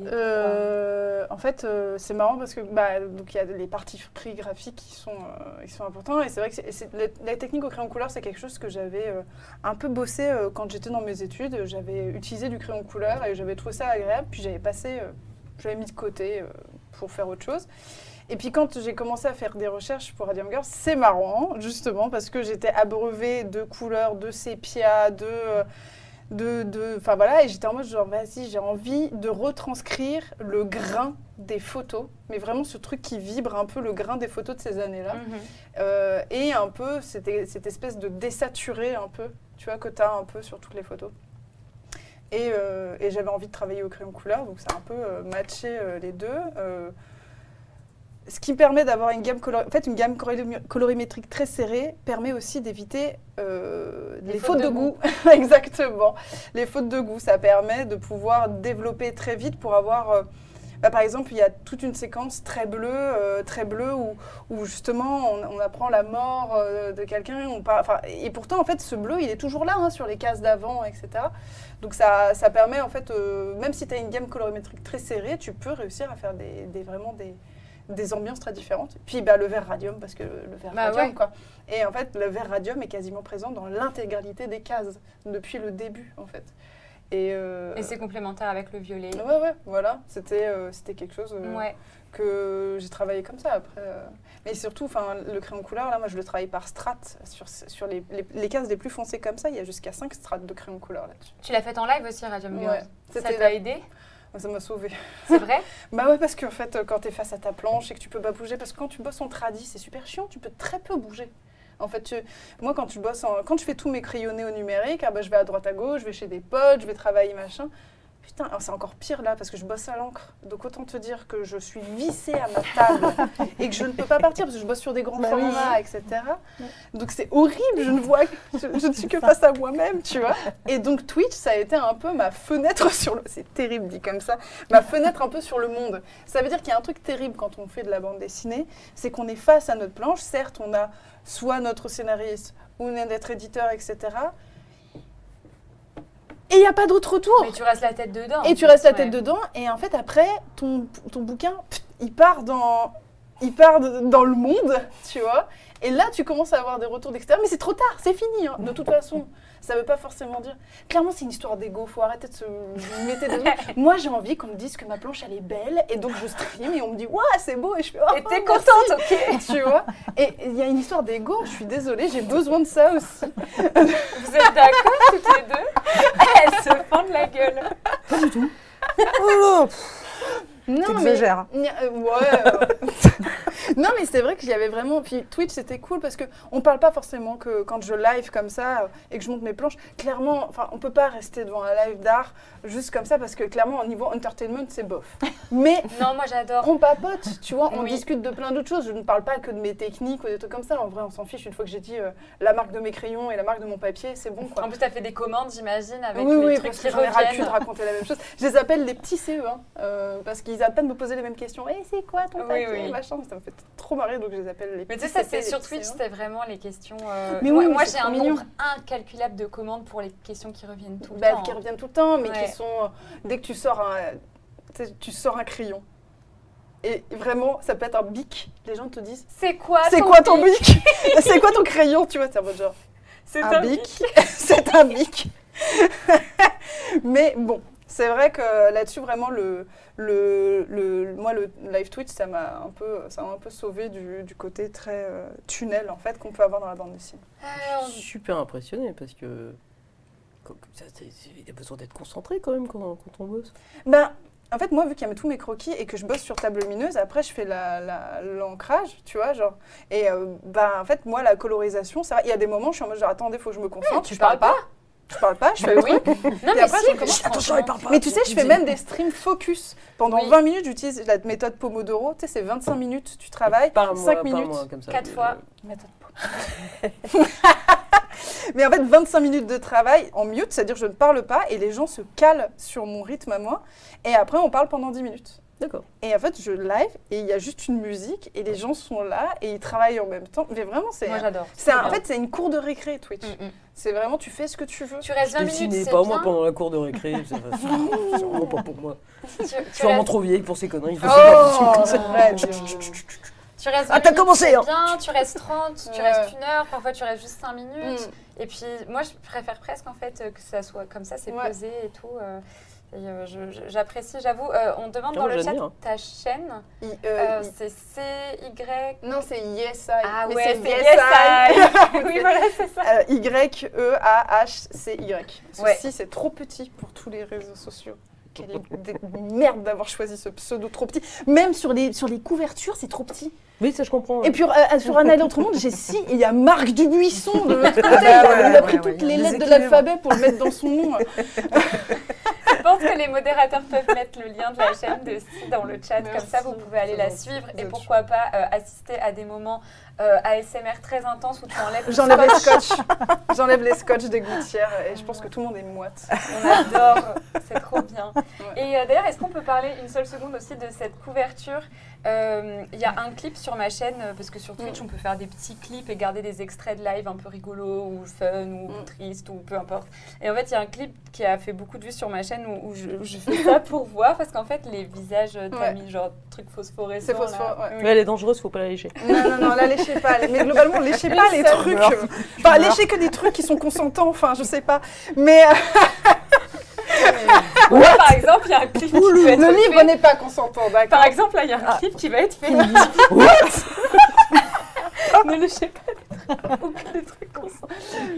en fait, c'est marrant parce que bah, y a les parties pris graphiques qui sont, qui sont importants et c'est vrai que la, la technique au crayon couleur c'est quelque chose que j'avais un peu bossé quand j'étais dans mes études. J'avais utilisé du crayon couleur et j'avais trouvé ça agréable puis j'avais passé, j'avais mis de côté pour faire autre chose. Et puis quand j'ai commencé à faire des recherches pour Radium Girls, c'est marrant justement parce que j'étais abreuvée de couleurs, de sépia, de euh, de, de- enfin voilà, et j'étais en mode genre vas-y, j'ai envie de retranscrire le grain des photos, mais vraiment ce truc qui vibre un peu le grain des photos de ces années-là, Mhm. Euh, et un peu cette, cette espèce de désaturé un peu, tu vois, que tu as un peu sur toutes les photos. Et, euh, et j'avais envie de travailler au crayon couleur, donc ça a un peu euh, matché les deux. Ce qui permet d'avoir une gamme, color- en fait, une gamme colori- colorimétrique très serrée permet aussi d'éviter euh, les, fautes, de, goût. Exactement. Les fautes de goût, ça permet de pouvoir développer très vite pour avoir... euh, bah, par exemple, il y a toute une séquence très bleue, euh, très bleue où, où justement on, on apprend la mort de quelqu'un. Et pourtant, en fait, ce bleu, il est toujours là hein, sur les cases d'avant, etc. Donc ça, ça permet, en fait, même si tu as une gamme colorimétrique très serrée, tu peux réussir à faire des, des- vraiment des, des ambiances très différentes. Puis bah, le verre radium, parce que le verre Bah radium, ouais. quoi. Et en fait, le verre radium est quasiment présent dans l'intégralité des cases, depuis le début, en fait. Et, euh, Et c'est complémentaire avec le violet. Ouais, ouais, voilà. C'était euh, c'était quelque chose euh, Ouais. que j'ai travaillé comme ça après. Mais surtout, le crayon couleur, là, moi, je le travaille par strates. Sur, sur les, les, les cases les plus foncées comme ça, il y a jusqu'à 5 strates de crayon couleur là-dessus. Tu l'as fait en live aussi, Radium. Ouais. Ça t'a aidé? Ça m'a sauvée. C'est vrai? Bah ouais, parce qu'en fait, quand tu es face à ta planche et que tu peux pas bouger, parce que quand tu bosses en tradi, c'est super chiant, tu peux très peu bouger. En fait, tu- moi, quand, tu bosses en- quand je fais tous mes crayonnés au numérique, ah bah, je vais à droite à gauche, je vais chez des potes, je vais travailler, machin. Putain, alors c'est encore pire là, parce que je bosse à l'encre. Donc autant te dire que je suis vissée à ma table et que je ne peux pas partir, parce que je bosse sur des grands Bah oui. formats, etc. Donc c'est horrible, je ne vois, que- je, je ne suis que face à moi-même, tu vois. Et donc Twitch, ça a été un peu ma fenêtre sur le... C'est terrible dit comme ça ma fenêtre un peu sur le monde. Ça veut dire qu'il y a un truc terrible quand on fait de la bande dessinée, c'est qu'on est face à notre planche. Certes, on a soit notre scénariste ou notre éditeur, etc. Et il n'y a pas d'autre retour. Mais tu restes la tête dedans. Et tu restes la ouais. tête dedans. Et en fait, après, ton, ton bouquin, pff, il part dans... Il part dans le monde, tu vois. Et là, tu commences à avoir des retours d'extérieur. Mais c'est trop tard, c'est fini. hein. De toute façon, ça veut pas forcément dire. Clairement, c'est une histoire d'ego. Faut arrêter de se mettre dedans. Moi, j'ai envie qu'on me dise que ma planche, elle est belle. Et donc, je stream et on me dit, waouh, c'est beau. Et je fais, oh, Et t'es merci. contente, ok Tu vois Et il y a une histoire d'ego. Je suis désolée, j'ai besoin de ça aussi. Vous êtes d'accord toutes les deux? Elles se fendent la gueule. Oh, Non, mais- euh, ouais. euh. non, mais c'est vrai que j'y avais vraiment. Puis Twitch, c'était cool parce que on parle pas forcément que quand je live comme ça et que je monte mes planches. Clairement, enfin, on peut pas rester devant un live d'art juste comme ça parce que clairement, au niveau entertainment, c'est bof. Mais Non, moi j'adore. on papote, tu vois, on Oui. discute de plein d'autres choses. Je ne parle pas que de mes techniques ou des trucs comme ça. En vrai, on s'en fiche. Une fois que j'ai dit euh, la marque de mes crayons et la marque de mon papier, c'est bon quoi. En plus, t'as fait des commandes, j'imagine, avec oui, les oui, trucs parce qui que j'en ai de raconter la même chose. Je les appelle les petits CE1, euh, parce qu'ils arrêtent pas de me poser les mêmes questions. Et c'est quoi ton Oui, papier oui. machin Ça me fait trop marrer, donc je les appelle les Mais tu sais, ça c'est sur Twitch, CE1. c'est vraiment les questions. euh, Mais moi, oui, j'ai un mignon. nombre incalculable de commandes pour les questions qui reviennent tout le Bah, temps. qui reviennent tout le temps, mais Ouais. qui sont. euh, dès que tu sors un, tu sors un crayon. Et vraiment, ça peut être un bic. Les gens te disent C'est quoi C'est quoi ton bic C'est quoi ton crayon Tu vois, c'est en mode genre. C'est un bic. c'est un bic. Mais bon, c'est vrai que là-dessus, vraiment, le, le, le- moi, le live Twitch, ça m'a un peu, ça m'a un peu sauvé du, du côté très euh, tunnel, en fait, qu'on peut avoir dans la bande dessinée. Euh, Je suis super impressionné parce que. ça, Il y a besoin d'être concentré quand même quand, quand on bosse. Ben, en fait, moi, vu qu'il y a tous mes croquis et que je bosse sur table lumineuse, après, je fais la- la- l'ancrage, tu vois, genre. Et euh, ben, en fait, moi, la colorisation, ça va. Il y a des moments, je suis en mode, genre, attendez, faut que je me concentre. tu je parle parles pas. Je parle pas, je fais oui. Non, mais après, si, je commence- franchement. il parle pas. Mais tu sais, je fais même des streams focus. Pendant Oui. 20 minutes, j'utilise la méthode Pomodoro. Tu sais, c'est 25 minutes, tu travailles, Par mois, 5 par minutes. mois, comme ça. Quatre Euh, fois. Méthode Pomodoro. Mais en fait, 25 minutes de travail en mute, c'est-à-dire je ne parle pas et les gens se calent sur mon rythme à moi. Et après, on parle pendant 10 minutes. D'accord. Et en fait, je live et il y a juste une musique et les gens sont là et ils travaillent en même temps. Mais vraiment, c'est. Moi j'adore. c'est en fait, c'est une cour de récré, Twitch. Mm, mm. C'est vraiment, tu fais ce que tu veux. Tu restes Je 20 dessinais minutes, c'est pas bien. moi pendant la cour de récré. C'est c'est vraiment pas pour moi. Tu, Je tu suis vraiment trop vieille pour ces conneries. Oh, Oh, tu restes Ah, 20 t'as minutes, commencé, hein. bien, tu restes 30, tu restes une heure, parfois tu restes juste 5 minutes. Mm. Et puis moi je préfère presque en fait que ça soit comme ça, c'est Ouais. posé et tout. euh, euh, j'apprécie, j'avoue. Euh, on demande Ah, dans le chat hein. ta chaîne. I- euh, Euh, I- c'est C-Y. Non, c'est Yes I. Ah Mais ouais, c'est c'est Yes Yes I. I. oui, voilà, c'est ça. Euh, Y-E-A-H-C-Y. Ouais. Ceci, c'est trop petit pour tous les réseaux sociaux. Quelle merde d'avoir choisi ce pseudo trop petit. Même sur les, sur les couvertures, c'est trop petit. Oui, ça je comprends. Et puis euh, sur un autre monde, j'ai si, il y a Marc Dubuisson de l'autre côté. bah il a, ouais, il a pris ouais, toutes y a les lettres de l'alphabet pour le mettre dans son nom. Je pense que les modérateurs peuvent mettre le lien de la chaîne de Si dans le chat, comme ça vous pouvez aller la suivre. Et pourquoi pas euh, assister à des moments euh, ASMR très intenses où tu enlèves le J'enlève les scotch. J'enlève les scotch des gouttières et je pense que tout le monde est moite. On adore, c'est trop bien. Et euh, d'ailleurs, est-ce qu'on peut parler une seule seconde aussi de cette couverture? Euh, Il y a un clip sur ma chaîne, euh, parce que sur Twitch, Mm. on peut faire des petits clips et garder des extraits de live un peu rigolos ou fun ou Mm. tristes ou peu importe. Et en fait, il y a un clip qui a fait beaucoup de vues sur ma chaîne où, je, où je fais ça pour voir parce qu'en fait les visages, euh, t'as Ouais. mis genre truc phosphorescent. C'est phosphore, là. ouais. Oui. Mais elle est dangereuse, faut pas la lécher. Non, non, non, la léchez pas. Mais globalement, léchez pas les trucs. meurt. Enfin, léchez que des trucs qui sont consentants, enfin, je sais pas. Mais euh, Ouais, par exemple, il y a un clip qui peut être le fait. livre n'est pas consentant, d'accord Par exemple, là, il y a un clip qui va être fait. ne léchez pas des trucs, trucs consentants.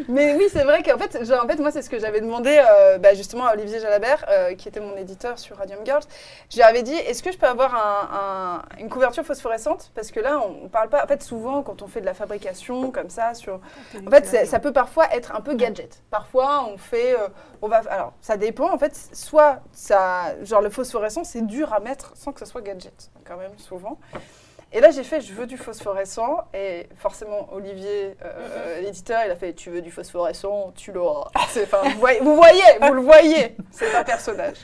Mais oui, c'est vrai qu'en fait, genre, en fait, moi, c'est ce que j'avais demandé euh, bah, justement à Olivier Jalabert, euh, qui était mon éditeur sur Radium Girls. Je lui avais dit, est-ce que je peux avoir un- un- une couverture phosphorescente? Parce que là, on, on parle pas. En fait, souvent, quand on fait de la fabrication comme ça, sur. En fait, ça peut parfois être un peu gadget. Parfois, on fait, euh, on va, alors, ça dépend. En fait, soit ça, genre le phosphorescent, c'est dur à mettre sans que ce soit gadget, quand même souvent. Et là, j'ai fait, je veux du phosphorescent. Et forcément, Olivier, euh, l'éditeur, il a fait, tu veux du phosphorescent, tu l'auras. Enfin, vous voyez, vous voyez, vous le voyez, c'est un personnage.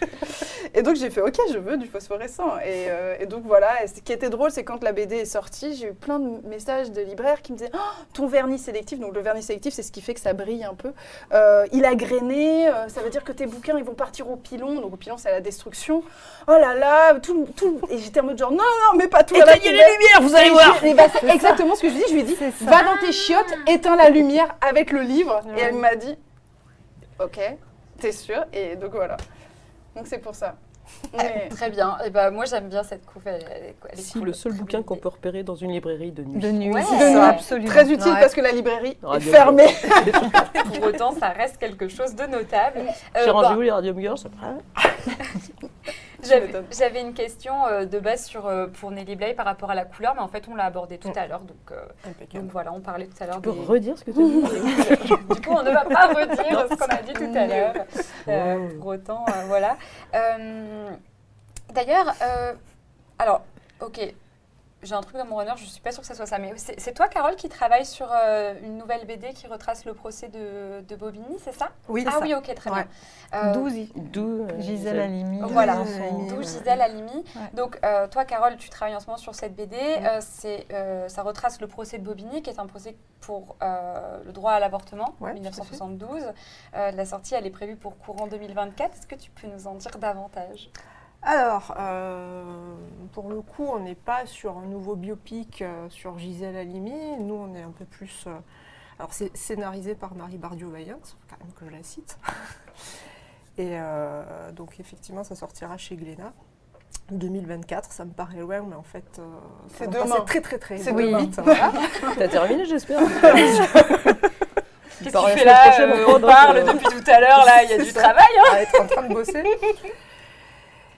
Et donc, j'ai fait, ok, je veux du phosphorescent. Et, euh, et donc, voilà. Et ce qui était drôle, c'est quand la BD est sortie, j'ai eu plein de messages de libraires qui me disaient, Oh, ton vernis sélectif, donc le vernis sélectif, c'est ce qui fait que ça brille un peu. Euh, il a grainé, euh, ça veut dire que tes bouquins, ils vont partir au pilon. Donc, au pilon, c'est à la destruction. Oh là là, tout, tout. Et j'étais en mode genre, non, non, mais pas tout. à la Vous allez Et voir bah, c'est exactement ce que je lui dis. Je lui ai dit, va dans tes chiottes, éteins la lumière avec le livre. Et elle m'a dit, ok, t'es sûre Et donc voilà. Donc c'est pour ça. Mais- Très bien. Et ben moi j'aime bien cette couve. Elle, Si cool. le seul bouquin qu'on peut repérer dans une librairie de nuit. De nuit, Ouais. De nuit. absolument. Très utile Ouais. parce que la librairie est Radio fermée. Pour autant, ça reste quelque chose de notable. Euh, J'ai bon, rangé où les Radium Girls après J'avais une question euh, de base sur, euh, pour Nelly Bly par rapport à la couleur, mais en fait on l'a abordé tout à l'heure. Donc, euh, donc voilà, on parlait tout à l'heure Tu peux des- redire ce que tu as dit Du coup, on ne va pas redire ce qu'on a dit tout à l'heure. Euh, Wow. pour autant, euh, voilà. Euh, D'ailleurs, euh, alors, ok, j'ai un truc dans mon runner, je suis pas sûre que ça soit ça, mais c'est toi, Carole, qui travaille sur euh, une nouvelle BD qui retrace le procès de, de Bobigny, c'est ça? Oui, Ah ça. oui, ok, très Ouais. bien. Euh, 12, D'où euh, Gisèle Halimi. Voilà, Gisèle Halimi, d'où ouais. Gisèle Halimi. Ouais. Donc, euh, toi, Carole, tu travailles en ce moment sur cette BD. Euh, c'est, euh, ça retrace le procès de Bobigny, qui est un procès pour euh, le droit à l'avortement, Ouais, 1972. Euh, la sortie, elle est prévue pour courant 2024. Est-ce que tu peux nous en dire davantage? Alors, euh, pour le coup, on n'est pas sur un nouveau biopic euh, sur Gisèle Halimi. Nous, on est un peu plus. euh, alors, c'est scénarisé par Marie Bardio-Vaillant, quand même que je la cite. Et euh, donc, effectivement, ça sortira chez Glénat. 2024, ça me paraît loin, mais en fait, euh, C'est très très très C'est vite, demain. voilà. T'as terminé, j'espère. Qu'est-ce que tu fais là Euh, on parle depuis tout à l'heure, là, il y a du ça. travail. hein. On va être en train de bosser.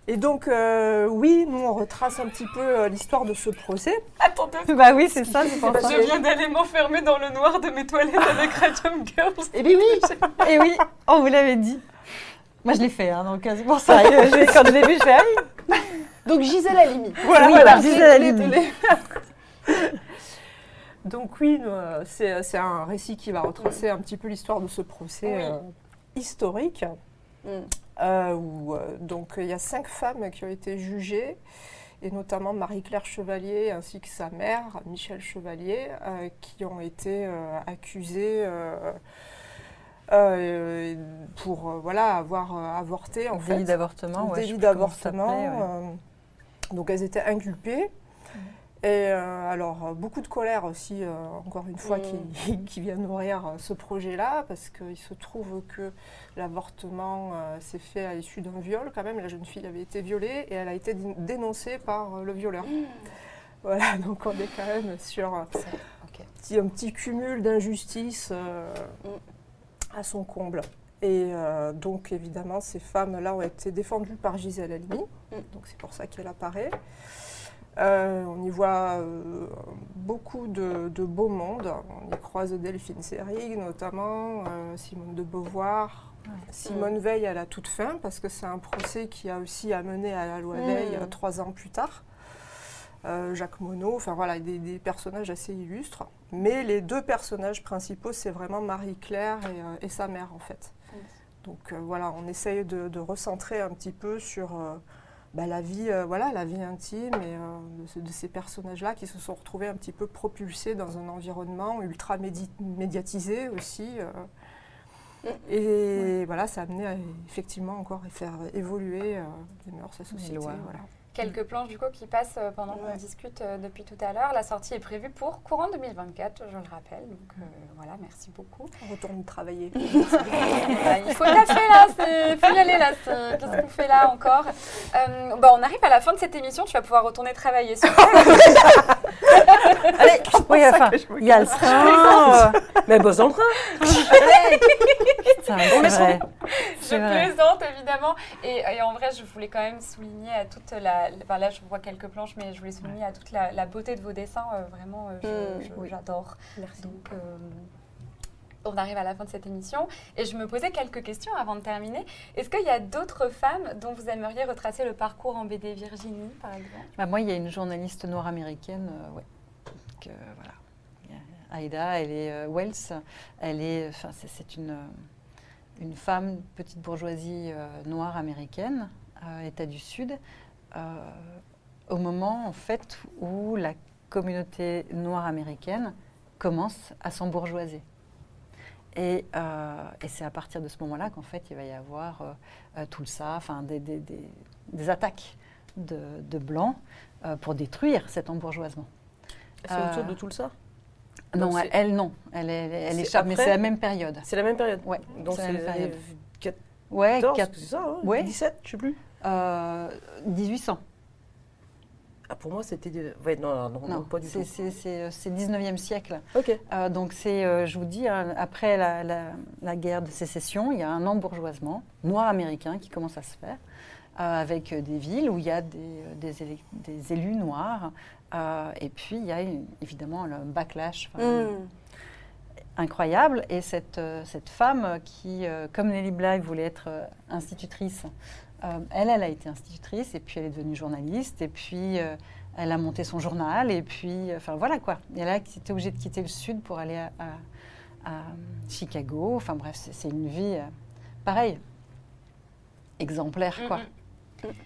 Et donc, euh, oui, nous, on retrace un petit peu euh, l'histoire de ce procès. Attendez, Bah oui, c'est ça, ça. je viens d'aller m'enfermer dans le noir de mes toilettes avec Radium Girls. Eh bien oui. Et oui, on vous l'avait dit. Moi, je l'ai fait, hein, donc euh, c'est pour ça. que je- quand je l'ai vu, je fais ah. Donc Gisèle Halimi. Voilà, Oui, voilà, Gisèle Halimi. Donc oui, c'est c'est un récit qui va retracer un petit peu l'histoire de ce procès Oui. euh, historique. Mm. Euh, où euh, donc il y a cinq femmes qui ont été jugées, et notamment Marie-Claire Chevalier ainsi que sa mère, Michel Chevalier, euh, qui ont été euh, accusées euh, pour voilà, avoir avorté en fait. Délit d'avortement, ouais. délit ouais. donc elles étaient inculpées. Et euh, alors, euh, beaucoup de colère aussi, euh, encore une fois, Mm. qui, qui vient nourrir ce projet-là, parce qu'il se trouve que l'avortement s'est fait à l'issue d'un viol, quand même. La jeune fille avait été violée et elle a été dé- dénoncée par le violeur. Voilà, donc on est quand même sur petit- un petit cumul d'injustices euh, à son comble. Et euh, donc, évidemment, ces femmes-là ont été défendues par Gisèle Halimi. Donc, c'est pour ça qu'elle apparaît. Euh, on y voit euh, beaucoup de, de beau monde. On y croise Delphine Seyrig, notamment, euh, Simone de Beauvoir. Simone Veil à la toute fin, parce que c'est un procès qui a aussi amené à la loi Mm. Veil trois ans plus tard. Jacques Monod, enfin voilà, des, des personnages assez illustres. Mais les deux personnages principaux, c'est vraiment Marie-Claire et, et sa mère, en fait. Donc voilà, on essaye de, de recentrer un petit peu sur bah, la vie, euh, voilà, la vie intime et euh, de, ce- de ces personnages-là qui se sont retrouvés un petit peu propulsés dans un environnement ultra médi- médiatisé aussi. euh. Et voilà, ça a amené à effectivement encore à faire évoluer les mœurs, la société. Voilà. Quelques planches du coup qui passent euh, pendant qu'on Ouais. discute euh, depuis tout à l'heure. La sortie est prévue pour courant 2024, je le rappelle. Donc euh, voilà, merci beaucoup. On retourne travailler. Voilà, il faut taffer là, il faut y aller là. Qu'est-ce qu'on fait là encore? Euh, bon, On arrive à la fin de cette émission, tu vas pouvoir retourner travailler sur Allez, Oui, enfin, il y a le train. euh, mais bosse dans le train. putain. Je plaisante évidemment. Et, et en vrai, je voulais quand même souligner à toute la. Enfin, là, je vois quelques planches, mais je voulais souligner à toute la, la beauté de vos dessins. euh, vraiment, euh, Mm, oui. j'adore. Merci. Donc, euh, on arrive à la fin de cette émission. Et je me posais quelques questions avant de terminer. Est-ce qu'il y a d'autres femmes dont vous aimeriez retracer le parcours en BD Virginie, par exemple? Bah, moi, il y a une journaliste noire américaine, euh, ouais. Donc, euh, voilà. Aïda, elle est euh, Wells. Elle est, enfin, c'est, une, une femme, petite bourgeoisie euh, noire américaine, euh, État du Sud, euh, au moment en fait où la communauté noire américaine commence à s'embourgeoiser. Et, euh, et c'est à partir de ce moment-là qu'en fait il va y avoir euh, tout ça, enfin des, des- des- des attaques de, de blancs euh, pour détruire cet embourgeoisement. C'est autour de tout ça Non, Donc elle, non, elle, elle, elle C'est échappe, mais c'est la même période. C'est la même période. Ouais, Donc c'est les années période. Ouais, 14, quatre- c'est ça hein Ouais. 17, je sais plus. euh, 1800. Ah, pour moi, c'était. des- Ouais, non, non, non, Non, pas du c'est, tout. c'est, c'est, c'est 19e siècle. Ok. Euh, donc c'est, euh, je vous dis, hein, après la, la- la guerre de sécession, il y a un embourgeoisement noir américain qui commence à se faire, euh, avec euh, des villes où il y a des, euh, des, élec- des élus noirs, euh, et puis il y a évidemment le backlash enfin, Mm. incroyable. Et cette, euh, cette femme qui, euh, comme Nelly Bly voulait être euh, institutrice, euh, elle, elle a été institutrice, et puis elle est devenue journaliste, et puis euh, elle a monté son journal, et puis, euh, enfin voilà quoi. Et là, elle était obligée de quitter le Sud pour aller à, à- à Chicago. Enfin bref, c'est une vie, euh, pareil, exemplaire quoi. Mhm.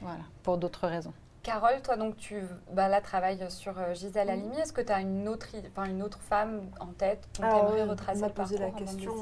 Voilà, pour d'autres raisons. Carole, toi donc tu bah, là travailles sur euh, Gisèle. Halimi. Est-ce que tu as une autre, une autre femme en tête dont tu aimerais retracer on m'a le posé la en bande question.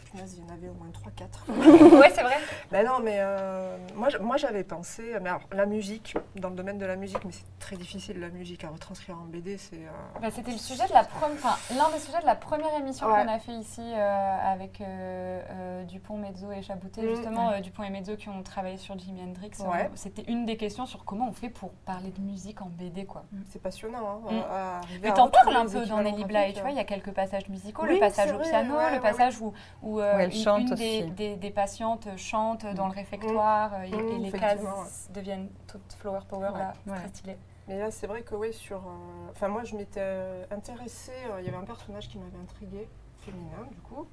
Euh, punaise, il y en avait au moins 3-4. Ouais, c'est vrai. Ben non, mais euh, moi, j'avais pensé, mais alors, la musique, dans le domaine de la musique, mais c'est très difficile la musique à retranscrire en BD, c'est... euh, Bah, C'était le sujet de la enfin, l'un des sujets de la première émission Ouais. qu'on a fait ici euh, avec euh, euh, Dupont, Mezzo et Chaboutet. Mhm. Justement, euh, Dupont et Mezzo qui ont travaillé sur Jimi Hendrix. Euh, Ouais. C'était une des questions sur comment on fait pour parler de musique en BD, quoi. c'est passionnant. Hein, Mm. Mais t'en parles un peu dans Nelly Bly, tu vois, il y a quelques passages musicaux, Oui, le passage au piano, le passage où, où, euh, Où elle une, chante une des, aussi. des- des patientes chante dans le réfectoire euh, et, Mm, et les cases deviennent toutes flower power, Ouais, là, ouais. très stylé. Mais là, c'est vrai que oui, sur. euh, Enfin, moi, je m'étais euh, intéressée. euh, Il y avait un personnage qui m'avait intriguée, féminin, du coup,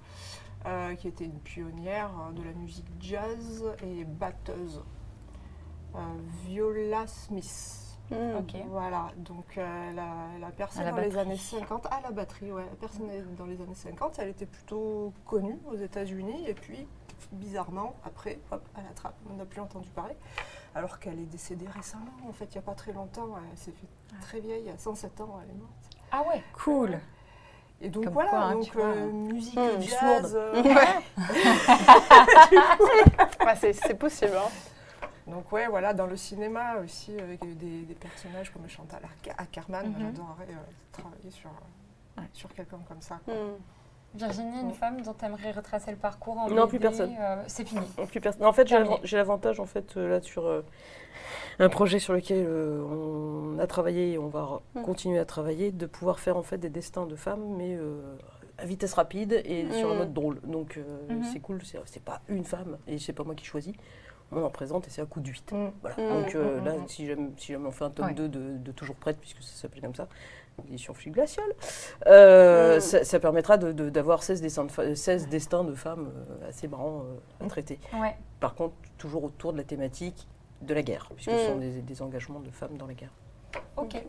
euh, qui était une pionnière euh, de la musique jazz et batteuse. Euh, Viola Smith. Mm. Voilà, donc euh, la, la personne la dans les années 50, à la batterie, ouais, la personne dans les années 50, elle était plutôt connue aux États-Unis, et puis bizarrement, après, hop, à la trappe, on n'a plus entendu parler, alors qu'elle est décédée récemment, en fait, il n'y a pas très longtemps, elle s'est fait très vieille, à 107 ans, elle est morte. Ah ouais Cool. Et donc Comme voilà, quoi, hein, donc euh, musique Mmh, jazz, euh, Ouais, c'est c'est possible. hein. Donc ouais, voilà, dans le cinéma aussi, avec des, des personnages comme Chantal Ackerman, Mhm. j'adorerais euh, travailler sur, euh, Ouais. sur quelqu'un comme ça. quoi. Mm. Virginie, une femme dont tu aimerais retracer le parcours en Non, BD, plus personne. euh, c'est fini. En plus perso- En fait, j'ai l'avantage en fait euh, là sur euh, un projet sur lequel euh, on a travaillé et on va re- Mm. continuer à travailler, de pouvoir faire en fait des destins de femmes, mais euh, à vitesse rapide et sur un Mm. mode drôle. Donc euh, Mhm. c'est cool. C'est c'est pas une femme et c'est pas moi qui choisis. On en présente et c'est à coup de 8. Mm. Voilà. Mm. Donc euh, Mm, là, si jamais, si jamais on fait un tome Ouais. 2 de, de Toujours Prête, puisque ça s'appelle comme ça, édition Flux Glacial, euh, ça, ça permettra de- de- d'avoir 16, destins de, fa- 16 destins de femmes euh, assez marrants euh, à traiter. Ouais. Par contre, toujours autour de la thématique de la guerre, puisque ce sont des, des engagements de femmes dans la guerre. Ok.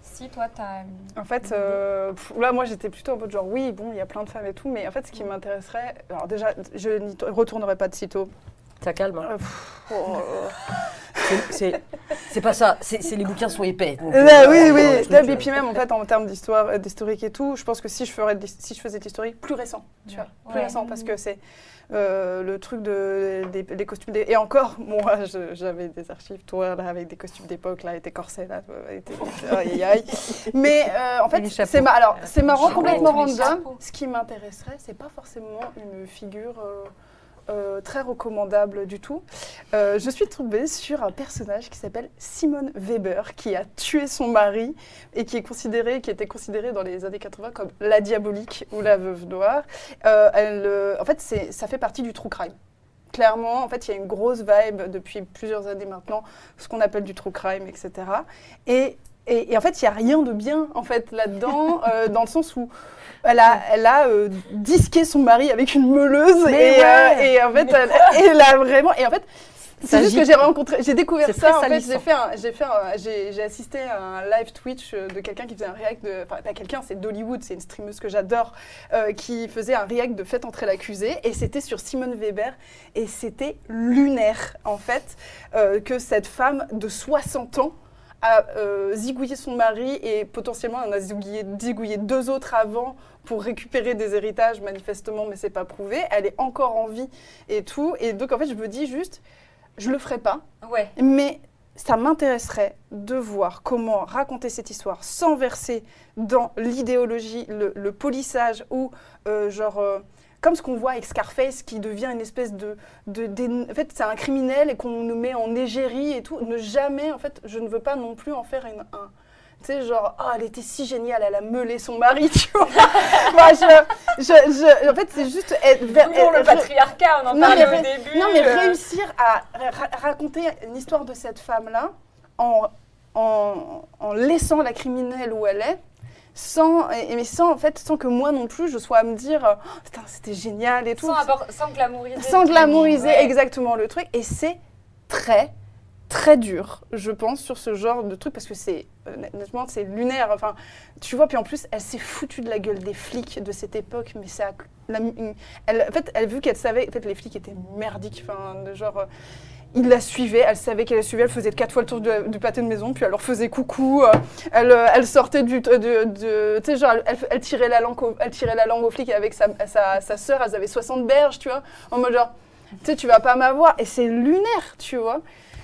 Si toi, tu as. En fait, euh, pff, là, moi, j'étais plutôt en mode genre, oui, bon, il y a plein de femmes et tout, mais en fait, ce qui m'intéresserait, alors déjà, je n'y retournerai pas de sitôt. Ça calme. hein. Pff, oh, C'est- pas ça, c'est les bouquins sont épais. donc, Euh, euh, oui, oui. truc, Et puis même, en fait, en termes d'histoire, euh, d'historique et tout, je pense que si je, ferais, si je faisais de l'historique, plus récent, tu vois, plus Ouais. récent, parce que c'est euh, le truc de, des, des costumes. des- Et encore, moi, j'avais des archives, toi, là, avec des costumes d'époque, là, et des corsets, là, et des- aïe, aïe, aïe. Mais euh, en fait, c'est ma- alors, c'est marrant, complètement random. Ce qui m'intéresserait, c'est pas forcément une figure. Euh, très recommandable du tout. Euh, je suis tombée sur un personnage qui s'appelle Simone Weber, qui a tué son mari et qui est qui était considérée dans les années 80 comme la diabolique ou la veuve noire. Euh, elle, en fait, ça fait partie du true crime. Clairement, en fait, il y a une grosse vibe depuis plusieurs années maintenant, ce qu'on appelle du true crime, etc. Et, et- et en fait, il n'y a rien de bien en fait là-dedans, euh, dans le sens où elle a, elle a euh, disqué son mari avec une meuleuse Mais et, ouais. euh, et en fait, elle, elle a vraiment. Et en fait, c'est juste que j'ai rencontré, j'ai découvert ça. En fait, j'ai fait, j'ai fait, j'ai assisté à un live Twitch euh, de quelqu'un qui faisait un react de, enfin pas quelqu'un, c'est d'Hollywood, c'est une streameuse que j'adore, euh, qui faisait un react de Faites entrer l'accusé et c'était sur Simone Weber et c'était lunaire en fait euh, que cette femme de 60 ans a euh, zigouillé son mari et potentiellement en a zigouillé, zigouillé deux autres avant pour récupérer des héritages manifestement mais c'est pas prouvé. Elle est encore en vie et tout. Et donc en fait je me dis juste je le ferai pas. Ouais. mais ça m'intéresserait de voir comment raconter cette histoire sans verser dans l'idéologie, le, le polissage ou euh, genre euh, comme ce qu'on voit avec Scarface qui devient une espèce de, en fait c'est un criminel et qu'on nous met en égérie et tout. Ne jamais en fait, je ne veux pas non plus en faire une, un tu sais, genre, oh, elle était si géniale, elle a meulé son mari, tu vois. Moi, je, je, je- en fait, c'est juste. être- Toujours le patriarcat, on en parlait au début. non, mais euh, réussir à ra- raconter l'histoire de cette femme-là en, en, en laissant la criminelle où elle est, sans, et, mais sans, en fait, sans que moi non plus, je sois à me dire, oh, putain, c'était génial et tout. Sans, sans glamouriser. Sans glamouriser Ouais. exactement le truc. Et c'est très, très dur, je pense, sur ce genre de truc, parce que c'est, euh, honnêtement, c'est lunaire. Enfin, tu vois, puis en plus, elle s'est foutue de la gueule des flics de cette époque, mais ça, la- elle, en fait, elle vu qu'elle savait, en fait, les flics étaient merdiques, enfin, de genre. euh, ils la suivaient, elle savait qu'elle la suivait, elle faisait quatre fois le tour du, du pâté de maison, puis elle leur faisait coucou, euh, elle, euh, elle sortait du... Tu sais, genre, elle, elle tirait la langue au, elle tirait la langue aux flics avec sa, sa, sa sœur, elles avaient 60 berges, tu vois, en mode genre, tu sais, tu vas pas m'avoir, et c'est lunaire, tu vois.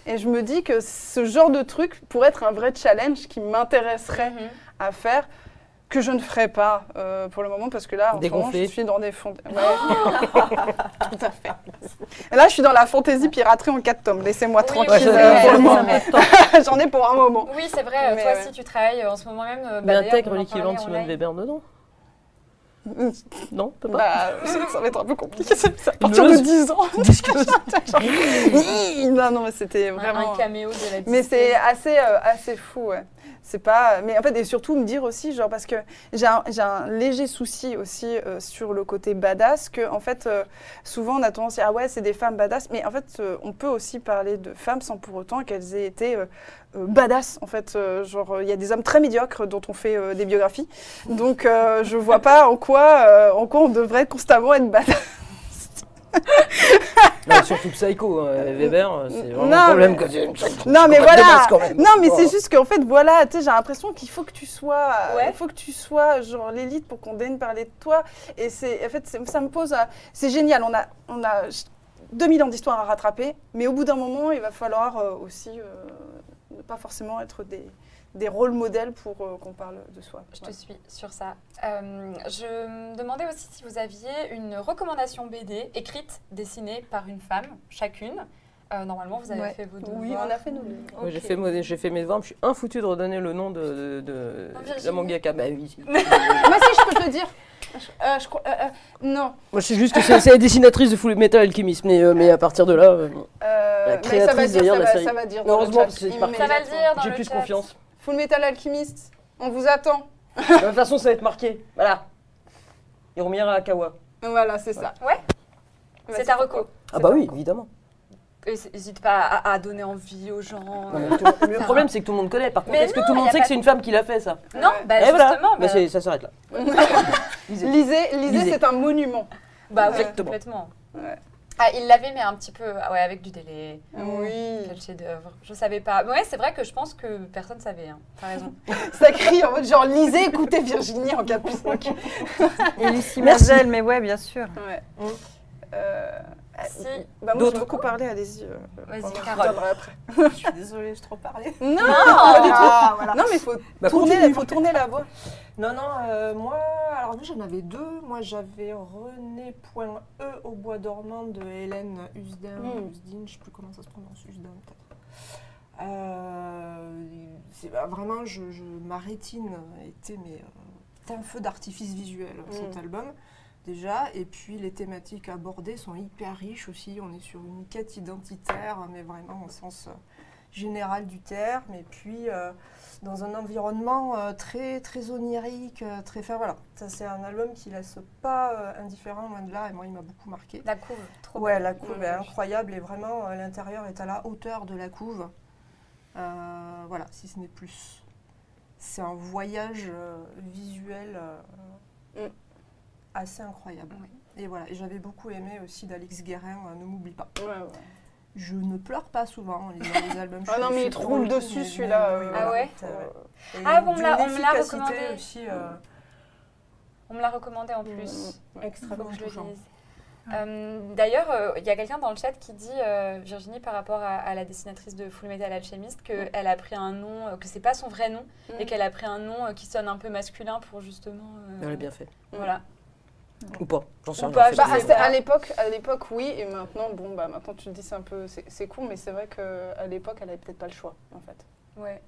Et je me dis que ce genre de truc pourrait être un vrai challenge qui m'intéresserait Mhm. à faire, que je ne ferai pas euh, pour le moment, parce que là, en ce moment, Dégonfler. je suis dans des fonds... Ouais. Tout à fait. Et là, je suis dans la fantaisie piraterie en 4 tomes. Laissez-moi Oui, tranquille oui, euh. J'en ai pour un moment. Oui, c'est vrai. Mais toi, ouais. si tu travailles euh, en ce moment même, euh, bah, Mais d'ailleurs, intègre l'équivalent de Simone. Weber dedans Non, peut pas. Bah, ça ça va être un peu compliqué. À partir de Meuse. 10 ans. Non, non, mais c'était vraiment. Un caméo de la Mais c'est assez, euh, assez fou, ouais. C'est pas. Mais en fait, et surtout me dire aussi, genre, parce que j'ai un, un léger souci aussi euh, sur le côté badass, que en fait, euh, souvent on a tendance à dire, ah ouais, c'est des femmes badass, mais en fait, euh, on peut aussi parler de femmes sans pour autant qu'elles aient été badass, en fait. genre, il y a des hommes très médiocres dont on fait des biographies. Donc, je vois pas en quoi, en quoi on devrait constamment être badass. Non, surtout Psycho, hein, Weber, euh, c'est vraiment Non, un problème. mais- une Non, mais voilà. base, quand même. Non, mais Oh. c'est juste qu'en fait, voilà, tu sais, j'ai l'impression qu'il faut que tu sois, euh, Ouais. il faut que tu sois genre l'élite pour qu'on daigne parler de toi. Et c'est, en fait, ça me pose, à- c'est génial. On a, on a 2000 ans d'histoire à rattraper, mais au bout d'un moment, il va falloir euh, aussi euh, ne pas forcément être des, des rôles modèles pour euh, qu'on parle de soi. Je te suis sur ça. Euh, je me demandais aussi si vous aviez une recommandation BD écrite, dessinée par une femme, chacune. Euh, normalement, vous avez Ouais. fait vos devoirs. Oui, on a fait nos. Moi, j'ai fait, j'ai fait mes devoirs, je suis infoutu de redonner le nom de, de, de mangaka. Bah oui. Moi, si je peux te le dire. Euh, je crois, euh, euh, non. Moi, je sais juste que c'est c'est la dessinatrice de Full Metal Alchemist, mais, euh, mais à partir de là, euh, Euh, La mais créatrice ça va dire, derrière ça la va, série. ça va dire. Heureusement, c'est. Ça va le dire dans j'ai le plus chat. confiance. Full Metal Alchemist, on vous attend. De toute façon, ça va être marqué. Voilà. Hiromiya Akawa. Voilà, c'est ça. Ouais. C'est ta pourquoi reco. Ah bah oui, évidemment. N'hésite pas à, à donner envie aux gens. Non, mais tout- le problème, c'est que tout le monde connaît. Par contre, Mais est-ce que tout le monde a sait que c'est une femme qui l'a fait, ça? Non, Ouais. bah Et voilà. justement. Bah, bah- c'est- ça s'arrête là. Lisez. Lisez, c'est un monument. Bah oui, Exactement. complètement. Ouais. Ah, il l'avait, mais un petit peu, ah ouais, avec du délai. Oui. Quel chef-d'œuvre. Je savais pas. Mais ouais, c'est vrai que je pense que personne savait. Hein. T'as raison. Ça crie en mode genre lisez, écoutez Virginie en 4 5. Et Lucie Merci. Mazel, mais ouais, bien sûr. Ouais. Mm. Euh, Si. bah moi, veux beaucoup parler, allez-y. euh, Vas-y, pendant- je Carole. après. Je suis désolée, je trop parlé. Non, pas du tout. voilà. non mais il faut, Bah, tourner, continue. faut tourner la voix. Non, non, euh, moi, alors nous j'en avais deux. Moi j'avais René.e au bois dormant de Hélène Usdin, Mm. Usdin, je sais plus comment ça se prononce, Usdin peut-être. Euh, bah, vraiment, je, je- ma rétine était mais euh, un feu d'artifice visuel cet Mm. album déjà. Et puis les thématiques abordées sont hyper riches aussi. On est sur une quête identitaire, mais vraiment au sens euh, général du terme. Et puis euh, dans un environnement euh, très très onirique, euh, très enfin voilà. Ça c'est un album qui laisse pas indifférent loin de là. Et moi il m'a beaucoup marqué. La couve, trop Ouais, la couve est incroyable et vraiment l'intérieur est à la hauteur de la couve. Voilà, si ce n'est plus. C'est un voyage visuel Mm. Assez incroyable. Et voilà, et j'avais beaucoup aimé aussi d'Alex Guérin, euh, Ne m'oublie pas. Ouais, ouais. Je ne pleure pas souvent en lisant les albums. Ah non, mais il te roule dessus, celui-là, euh, oui, Ah voilà, ouais Ah, bon, on me l'a- recommandé. aussi. euh, On me l'a recommandé en plus. Mm. extrêmement Faut que je le touchant. Euh, D'ailleurs, euh, il y a quelqu'un dans le chat qui dit, euh, Virginie, par rapport à, à la dessinatrice de Full Metal Alchemist, qu'elle a pris un nom, euh, que c'est pas son vrai nom, Mm. et qu'elle a pris un nom euh, qui sonne un peu masculin pour justement. euh, Elle a bien fait. Voilà. Ou pas J'en sais rien. Bah, à l'époque, à l'époque, oui, et maintenant, bon, bah, maintenant tu te dis c'est un peu, c'est c'est cool, mais c'est vrai qu'à l'époque, elle avait peut-être pas le choix, en fait. Ouais,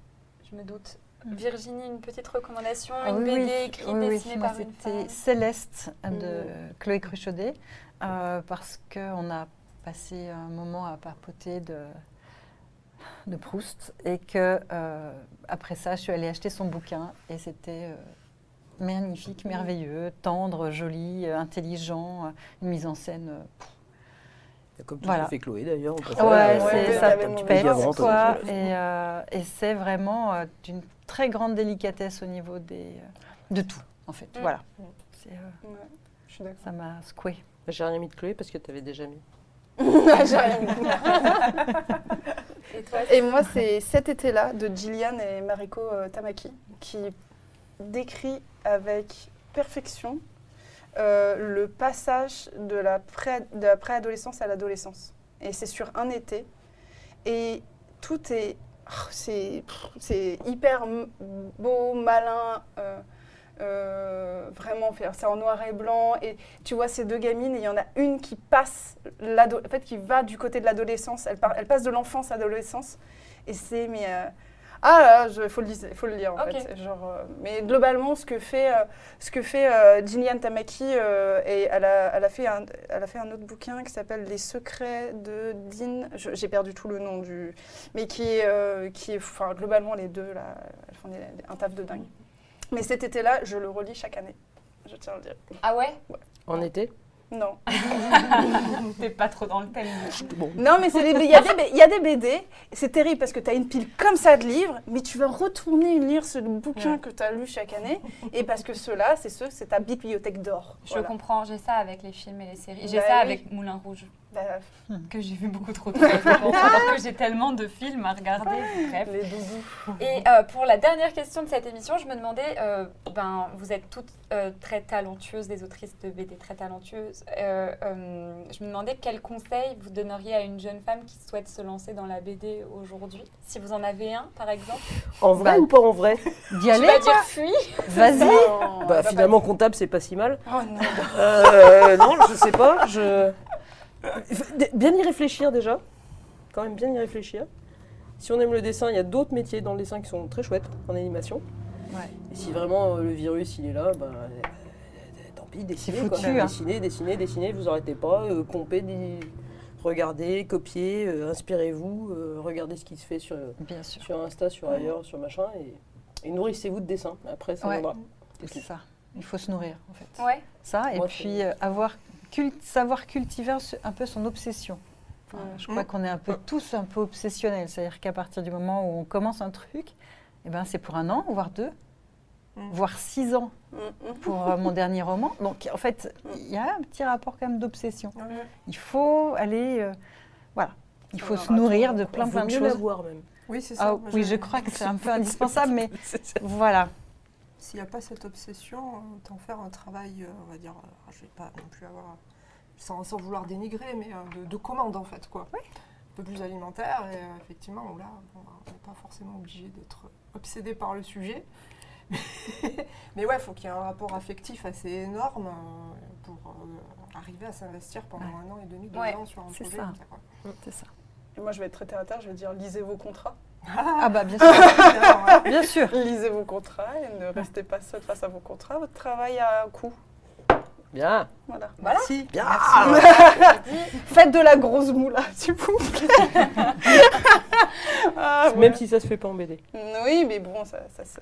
je me doute. Mm. Virginie, une petite recommandation, Ah une oui, BD oui, écrite, oui, oui. dessinée Moi, par une C'était femme. Céleste de Mm. Chloé Cruchaudet, euh, parce qu'on a passé un moment à papoter de, de Proust et que euh, après ça, je suis allée acheter son bouquin et c'était euh, magnifique, merveilleux, tendre, joli, euh, intelligent, euh, une mise en scène. euh, Comme tout Voilà. fait Chloé d'ailleurs. Ouais, ouais, c'est ça t'avais un petit mon peu pète, avant, exemple, quoi. Et, euh, et c'est vraiment euh, d'une très grande délicatesse au niveau des, euh, de tout, en fait. Mm. Voilà. Euh, Ouais, je suis d'accord. ça m'a secoué. J'ai rien mis de Chloé parce que tu avais déjà mis. J'ai rien dit. Et toi, Et moi, c'est cet été-là de Gillian et Mariko euh, Tamaki qui décrit avec perfection euh, le passage de la, préadolescence à l'adolescence. Et c'est sur un été. Et tout est. oh, C'est hyper beau, malin. euh, euh, vraiment, faire c'est en noir et blanc. Et tu vois ces deux gamines, et il y en a une qui passe, en fait, qui va du côté de l'adolescence. Elle passe de l'enfance à l'adolescence. Et c'est, mais. euh, ah, il faut, le lire- faut le lire en fait. Genre, euh, mais globalement, ce que fait, euh, ce que fait euh, Gillian Tamaki, euh, et elle a, elle, a fait un, elle a fait un autre bouquin qui s'appelle Les secrets de Dean. J'ai perdu tout le nom du. Mais qui est. euh, qui est enfin, globalement, les deux, là, elles font des- un taf de dingue. Mais cet été-là, je le relis chaque année. Je tiens à le dire. Ah ouais En été? Non. T'es pas trop dans le thème. Bon. Non, mais il y, a des B- il y a des BD, c'est terrible parce que tu as une pile comme ça de livres, mais tu vas retourner lire ce bouquin Ouais. que tu as lu chaque année, et parce que ceux-là, c'est ceux, c'est ta bibliothèque d'or. Je Voilà. comprends, j'ai ça avec les films et les séries. J'ai Bah ça oui. avec Moulin Rouge, que j'ai vu beaucoup trop de alors que j'ai tellement de films à regarder. Bref. les doudous. Et euh, pour la dernière question de cette émission, je me demandais, euh, ben, vous êtes toutes euh, très talentueuses, des autrices de BD très talentueuses. Euh, euh, je me demandais quel conseil vous donneriez à une jeune femme qui souhaite se lancer dans la BD aujourd'hui Si vous en avez un, par exemple. En vrai Bah, ou pas en vrai D'y Je aller, vais dire fuis. vas-y. Bah finalement comptable c'est pas si mal. Oh non. Euh, non, je sais pas. Je... Bien y réfléchir déjà. Quand même bien y réfléchir. Si on aime le dessin, il y a d'autres métiers dans le dessin qui sont très chouettes en animation. Ouais. Et si vraiment euh, le virus il est là, bah, euh, tant pis, dessinez. C'est quoi. foutu, hein. Dessinez, dessinez, dessinez, vous arrêtez pas. Euh, compez, dis- regardez, copiez, euh, inspirez-vous, euh, regardez ce qui se fait sur, Bien sûr. sur Insta, sur ailleurs, sur machin. Et, et nourrissez-vous de dessin. Après, ça Ouais. viendra. C'est ça. Il faut se nourrir, en fait. Ouais. Ça, et Moi, puis euh, avoir savoir cultiver un peu son obsession. Enfin. Je crois qu'on est un peu tous un peu obsessionnels. C'est-à-dire qu'à partir du moment où on commence un truc, eh ben, c'est pour un an, voire deux. Mm. voire six ans Mm, mm. pour euh, mon dernier roman. Donc en fait, il y a un petit rapport quand même d'obsession. Il faut aller, euh, voilà, il faut Alors, se nourrir attends, de plein plein de mieux choses. l'avoir même. Oui, c'est ça. Ah, Moi, oui, je- crois que c'est un peu indispensable, mais ça. voilà. S'il n'y a pas cette obsession, euh, autant faire un travail, euh, on va dire, euh, je vais pas non plus avoir, sans, sans vouloir dénigrer, mais euh, de, de commande en fait, quoi. Un peu plus alimentaire, et euh, effectivement, où là, bon, bah, on n'est pas forcément obligé d'être obsédé par le sujet. mais ouais, il faut qu'il y ait un rapport affectif assez énorme euh, pour euh, arriver à s'investir pendant un an et demi, deux Ouais, ans sur un projet. ça. C'est ça. Et moi, je vais être très terre à terre, je vais dire lisez vos contrats. Ah bah bien sûr, ouais. bien sûr. Lisez vos contrats et ne restez pas seul face à vos contrats. Votre travail a un coût. Bien. Voilà. Voilà. Merci. Bien. Faites de la grosse moula, s'il vous plaît. Ah, Même ouais. si ça se fait pas en BD. Oui, mais bon, ça, ça, ça-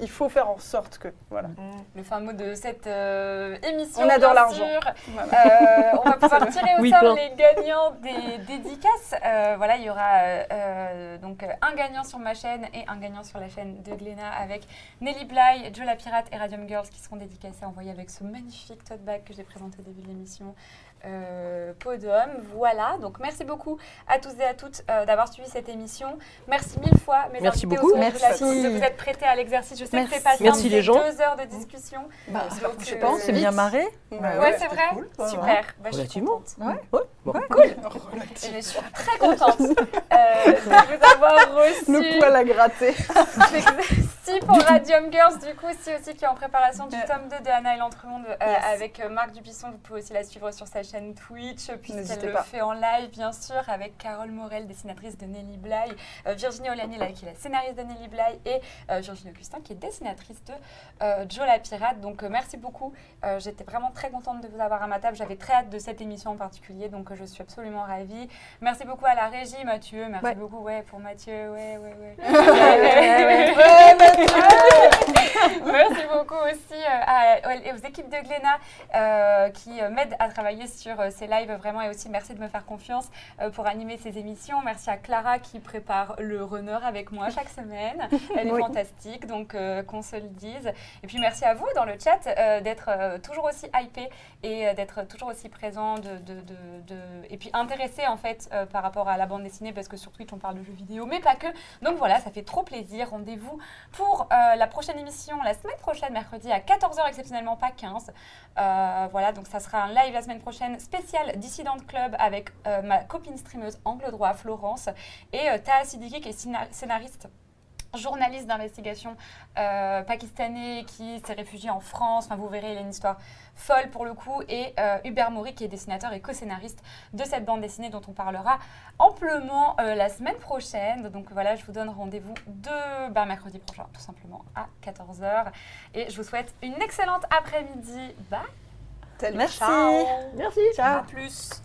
il, faut faire en sorte que. Voilà. Mm. Le fin mot de cette euh, émission. On adore l'argent. Voilà. Euh, on va pouvoir tirer au Oui, sort plein. les gagnants des dédicaces. Euh, voilà, il y aura donc un gagnant sur ma chaîne et un gagnant sur la chaîne de Gléna avec Nelly Bly, Joe la Pirate et Radium Girls qui seront dédicacés envoyés avec ce magnifique que j'ai présenté au début de l'émission. Euh, Podium, voilà. Donc merci beaucoup à tous et à toutes euh, d'avoir suivi cette émission. Merci mille fois, mes Merci invités beaucoup. Merci. De vous être prêtés à l'exercice. Je sais Merci. que c'est pas simple, Merci les gens. deux heures de discussion. Bah, Donc, je euh, pense, c'est bien marré. Ouais, Ouais, ouais. c'est vrai. cool, quoi, Super. ouais. Bah, je suis Relativement. contente. Ouais. Bon. Et je suis très contente euh, de vous avoir reçu. Le poil à gratter. Merci pour Radium Girls, du coup, si aussi qui est en préparation du Ouais. tome 2 de Anna et l'Entremonde euh, Yes. avec euh, Marc Dubuisson. Vous pouvez aussi la suivre sur sa chaîne Twitch, puisqu'elle le pas. fait en live, bien sûr, avec Carole Morel, dessinatrice de Nelly Bly, euh, Virginie Olani, là, qui est la scénariste de Nelly Bly, et euh, Virginie Augustin, qui est dessinatrice de euh, Joe la Pirate. Donc, merci beaucoup. J'étais vraiment très contente de vous avoir à ma table. J'avais très hâte de cette émission en particulier, donc je suis absolument ravie. Merci beaucoup à la régie, Mathieu. Merci Ouais. beaucoup ouais, pour Mathieu. Ouais, ouais, ouais. Ouais, Merci beaucoup aussi euh, à- aux équipes de Glénat euh, qui euh, m'aident à travailler sur ces lives vraiment et aussi merci de me faire confiance euh, pour animer ces émissions. Merci à Clara qui prépare le runner avec moi chaque semaine. Elle est Oui. fantastique, donc euh, qu'on se le dise. Et puis merci à vous dans le chat d'être toujours aussi hypé et d'être toujours aussi présent de, de- de- de- et puis intéressé en fait par rapport à la bande dessinée parce que sur Twitch on parle de jeux vidéo mais pas que. Donc voilà, ça fait trop plaisir. Rendez-vous pour la prochaine la semaine prochaine, mercredi à 14h, exceptionnellement pas 15. Euh, voilà, donc ça sera un live la semaine prochaine spécial Dissident Club avec euh, ma copine streameuse Angle Droit, Florence, et euh, Taha Siddiqui qui est scénar- scénariste journaliste d'investigation euh, pakistanais qui s'est réfugié en France. Enfin, vous verrez, il a une histoire folle pour le coup. Et euh, Hubert Maury, qui est dessinateur et co-scénariste de cette bande dessinée dont on parlera amplement euh, la semaine prochaine. Donc voilà, je vous donne rendez-vous de bah, mercredi prochain, tout simplement, à 14h. Et je vous souhaite une excellente après-midi. Bye Salut. Merci. Ciao Merci. À plus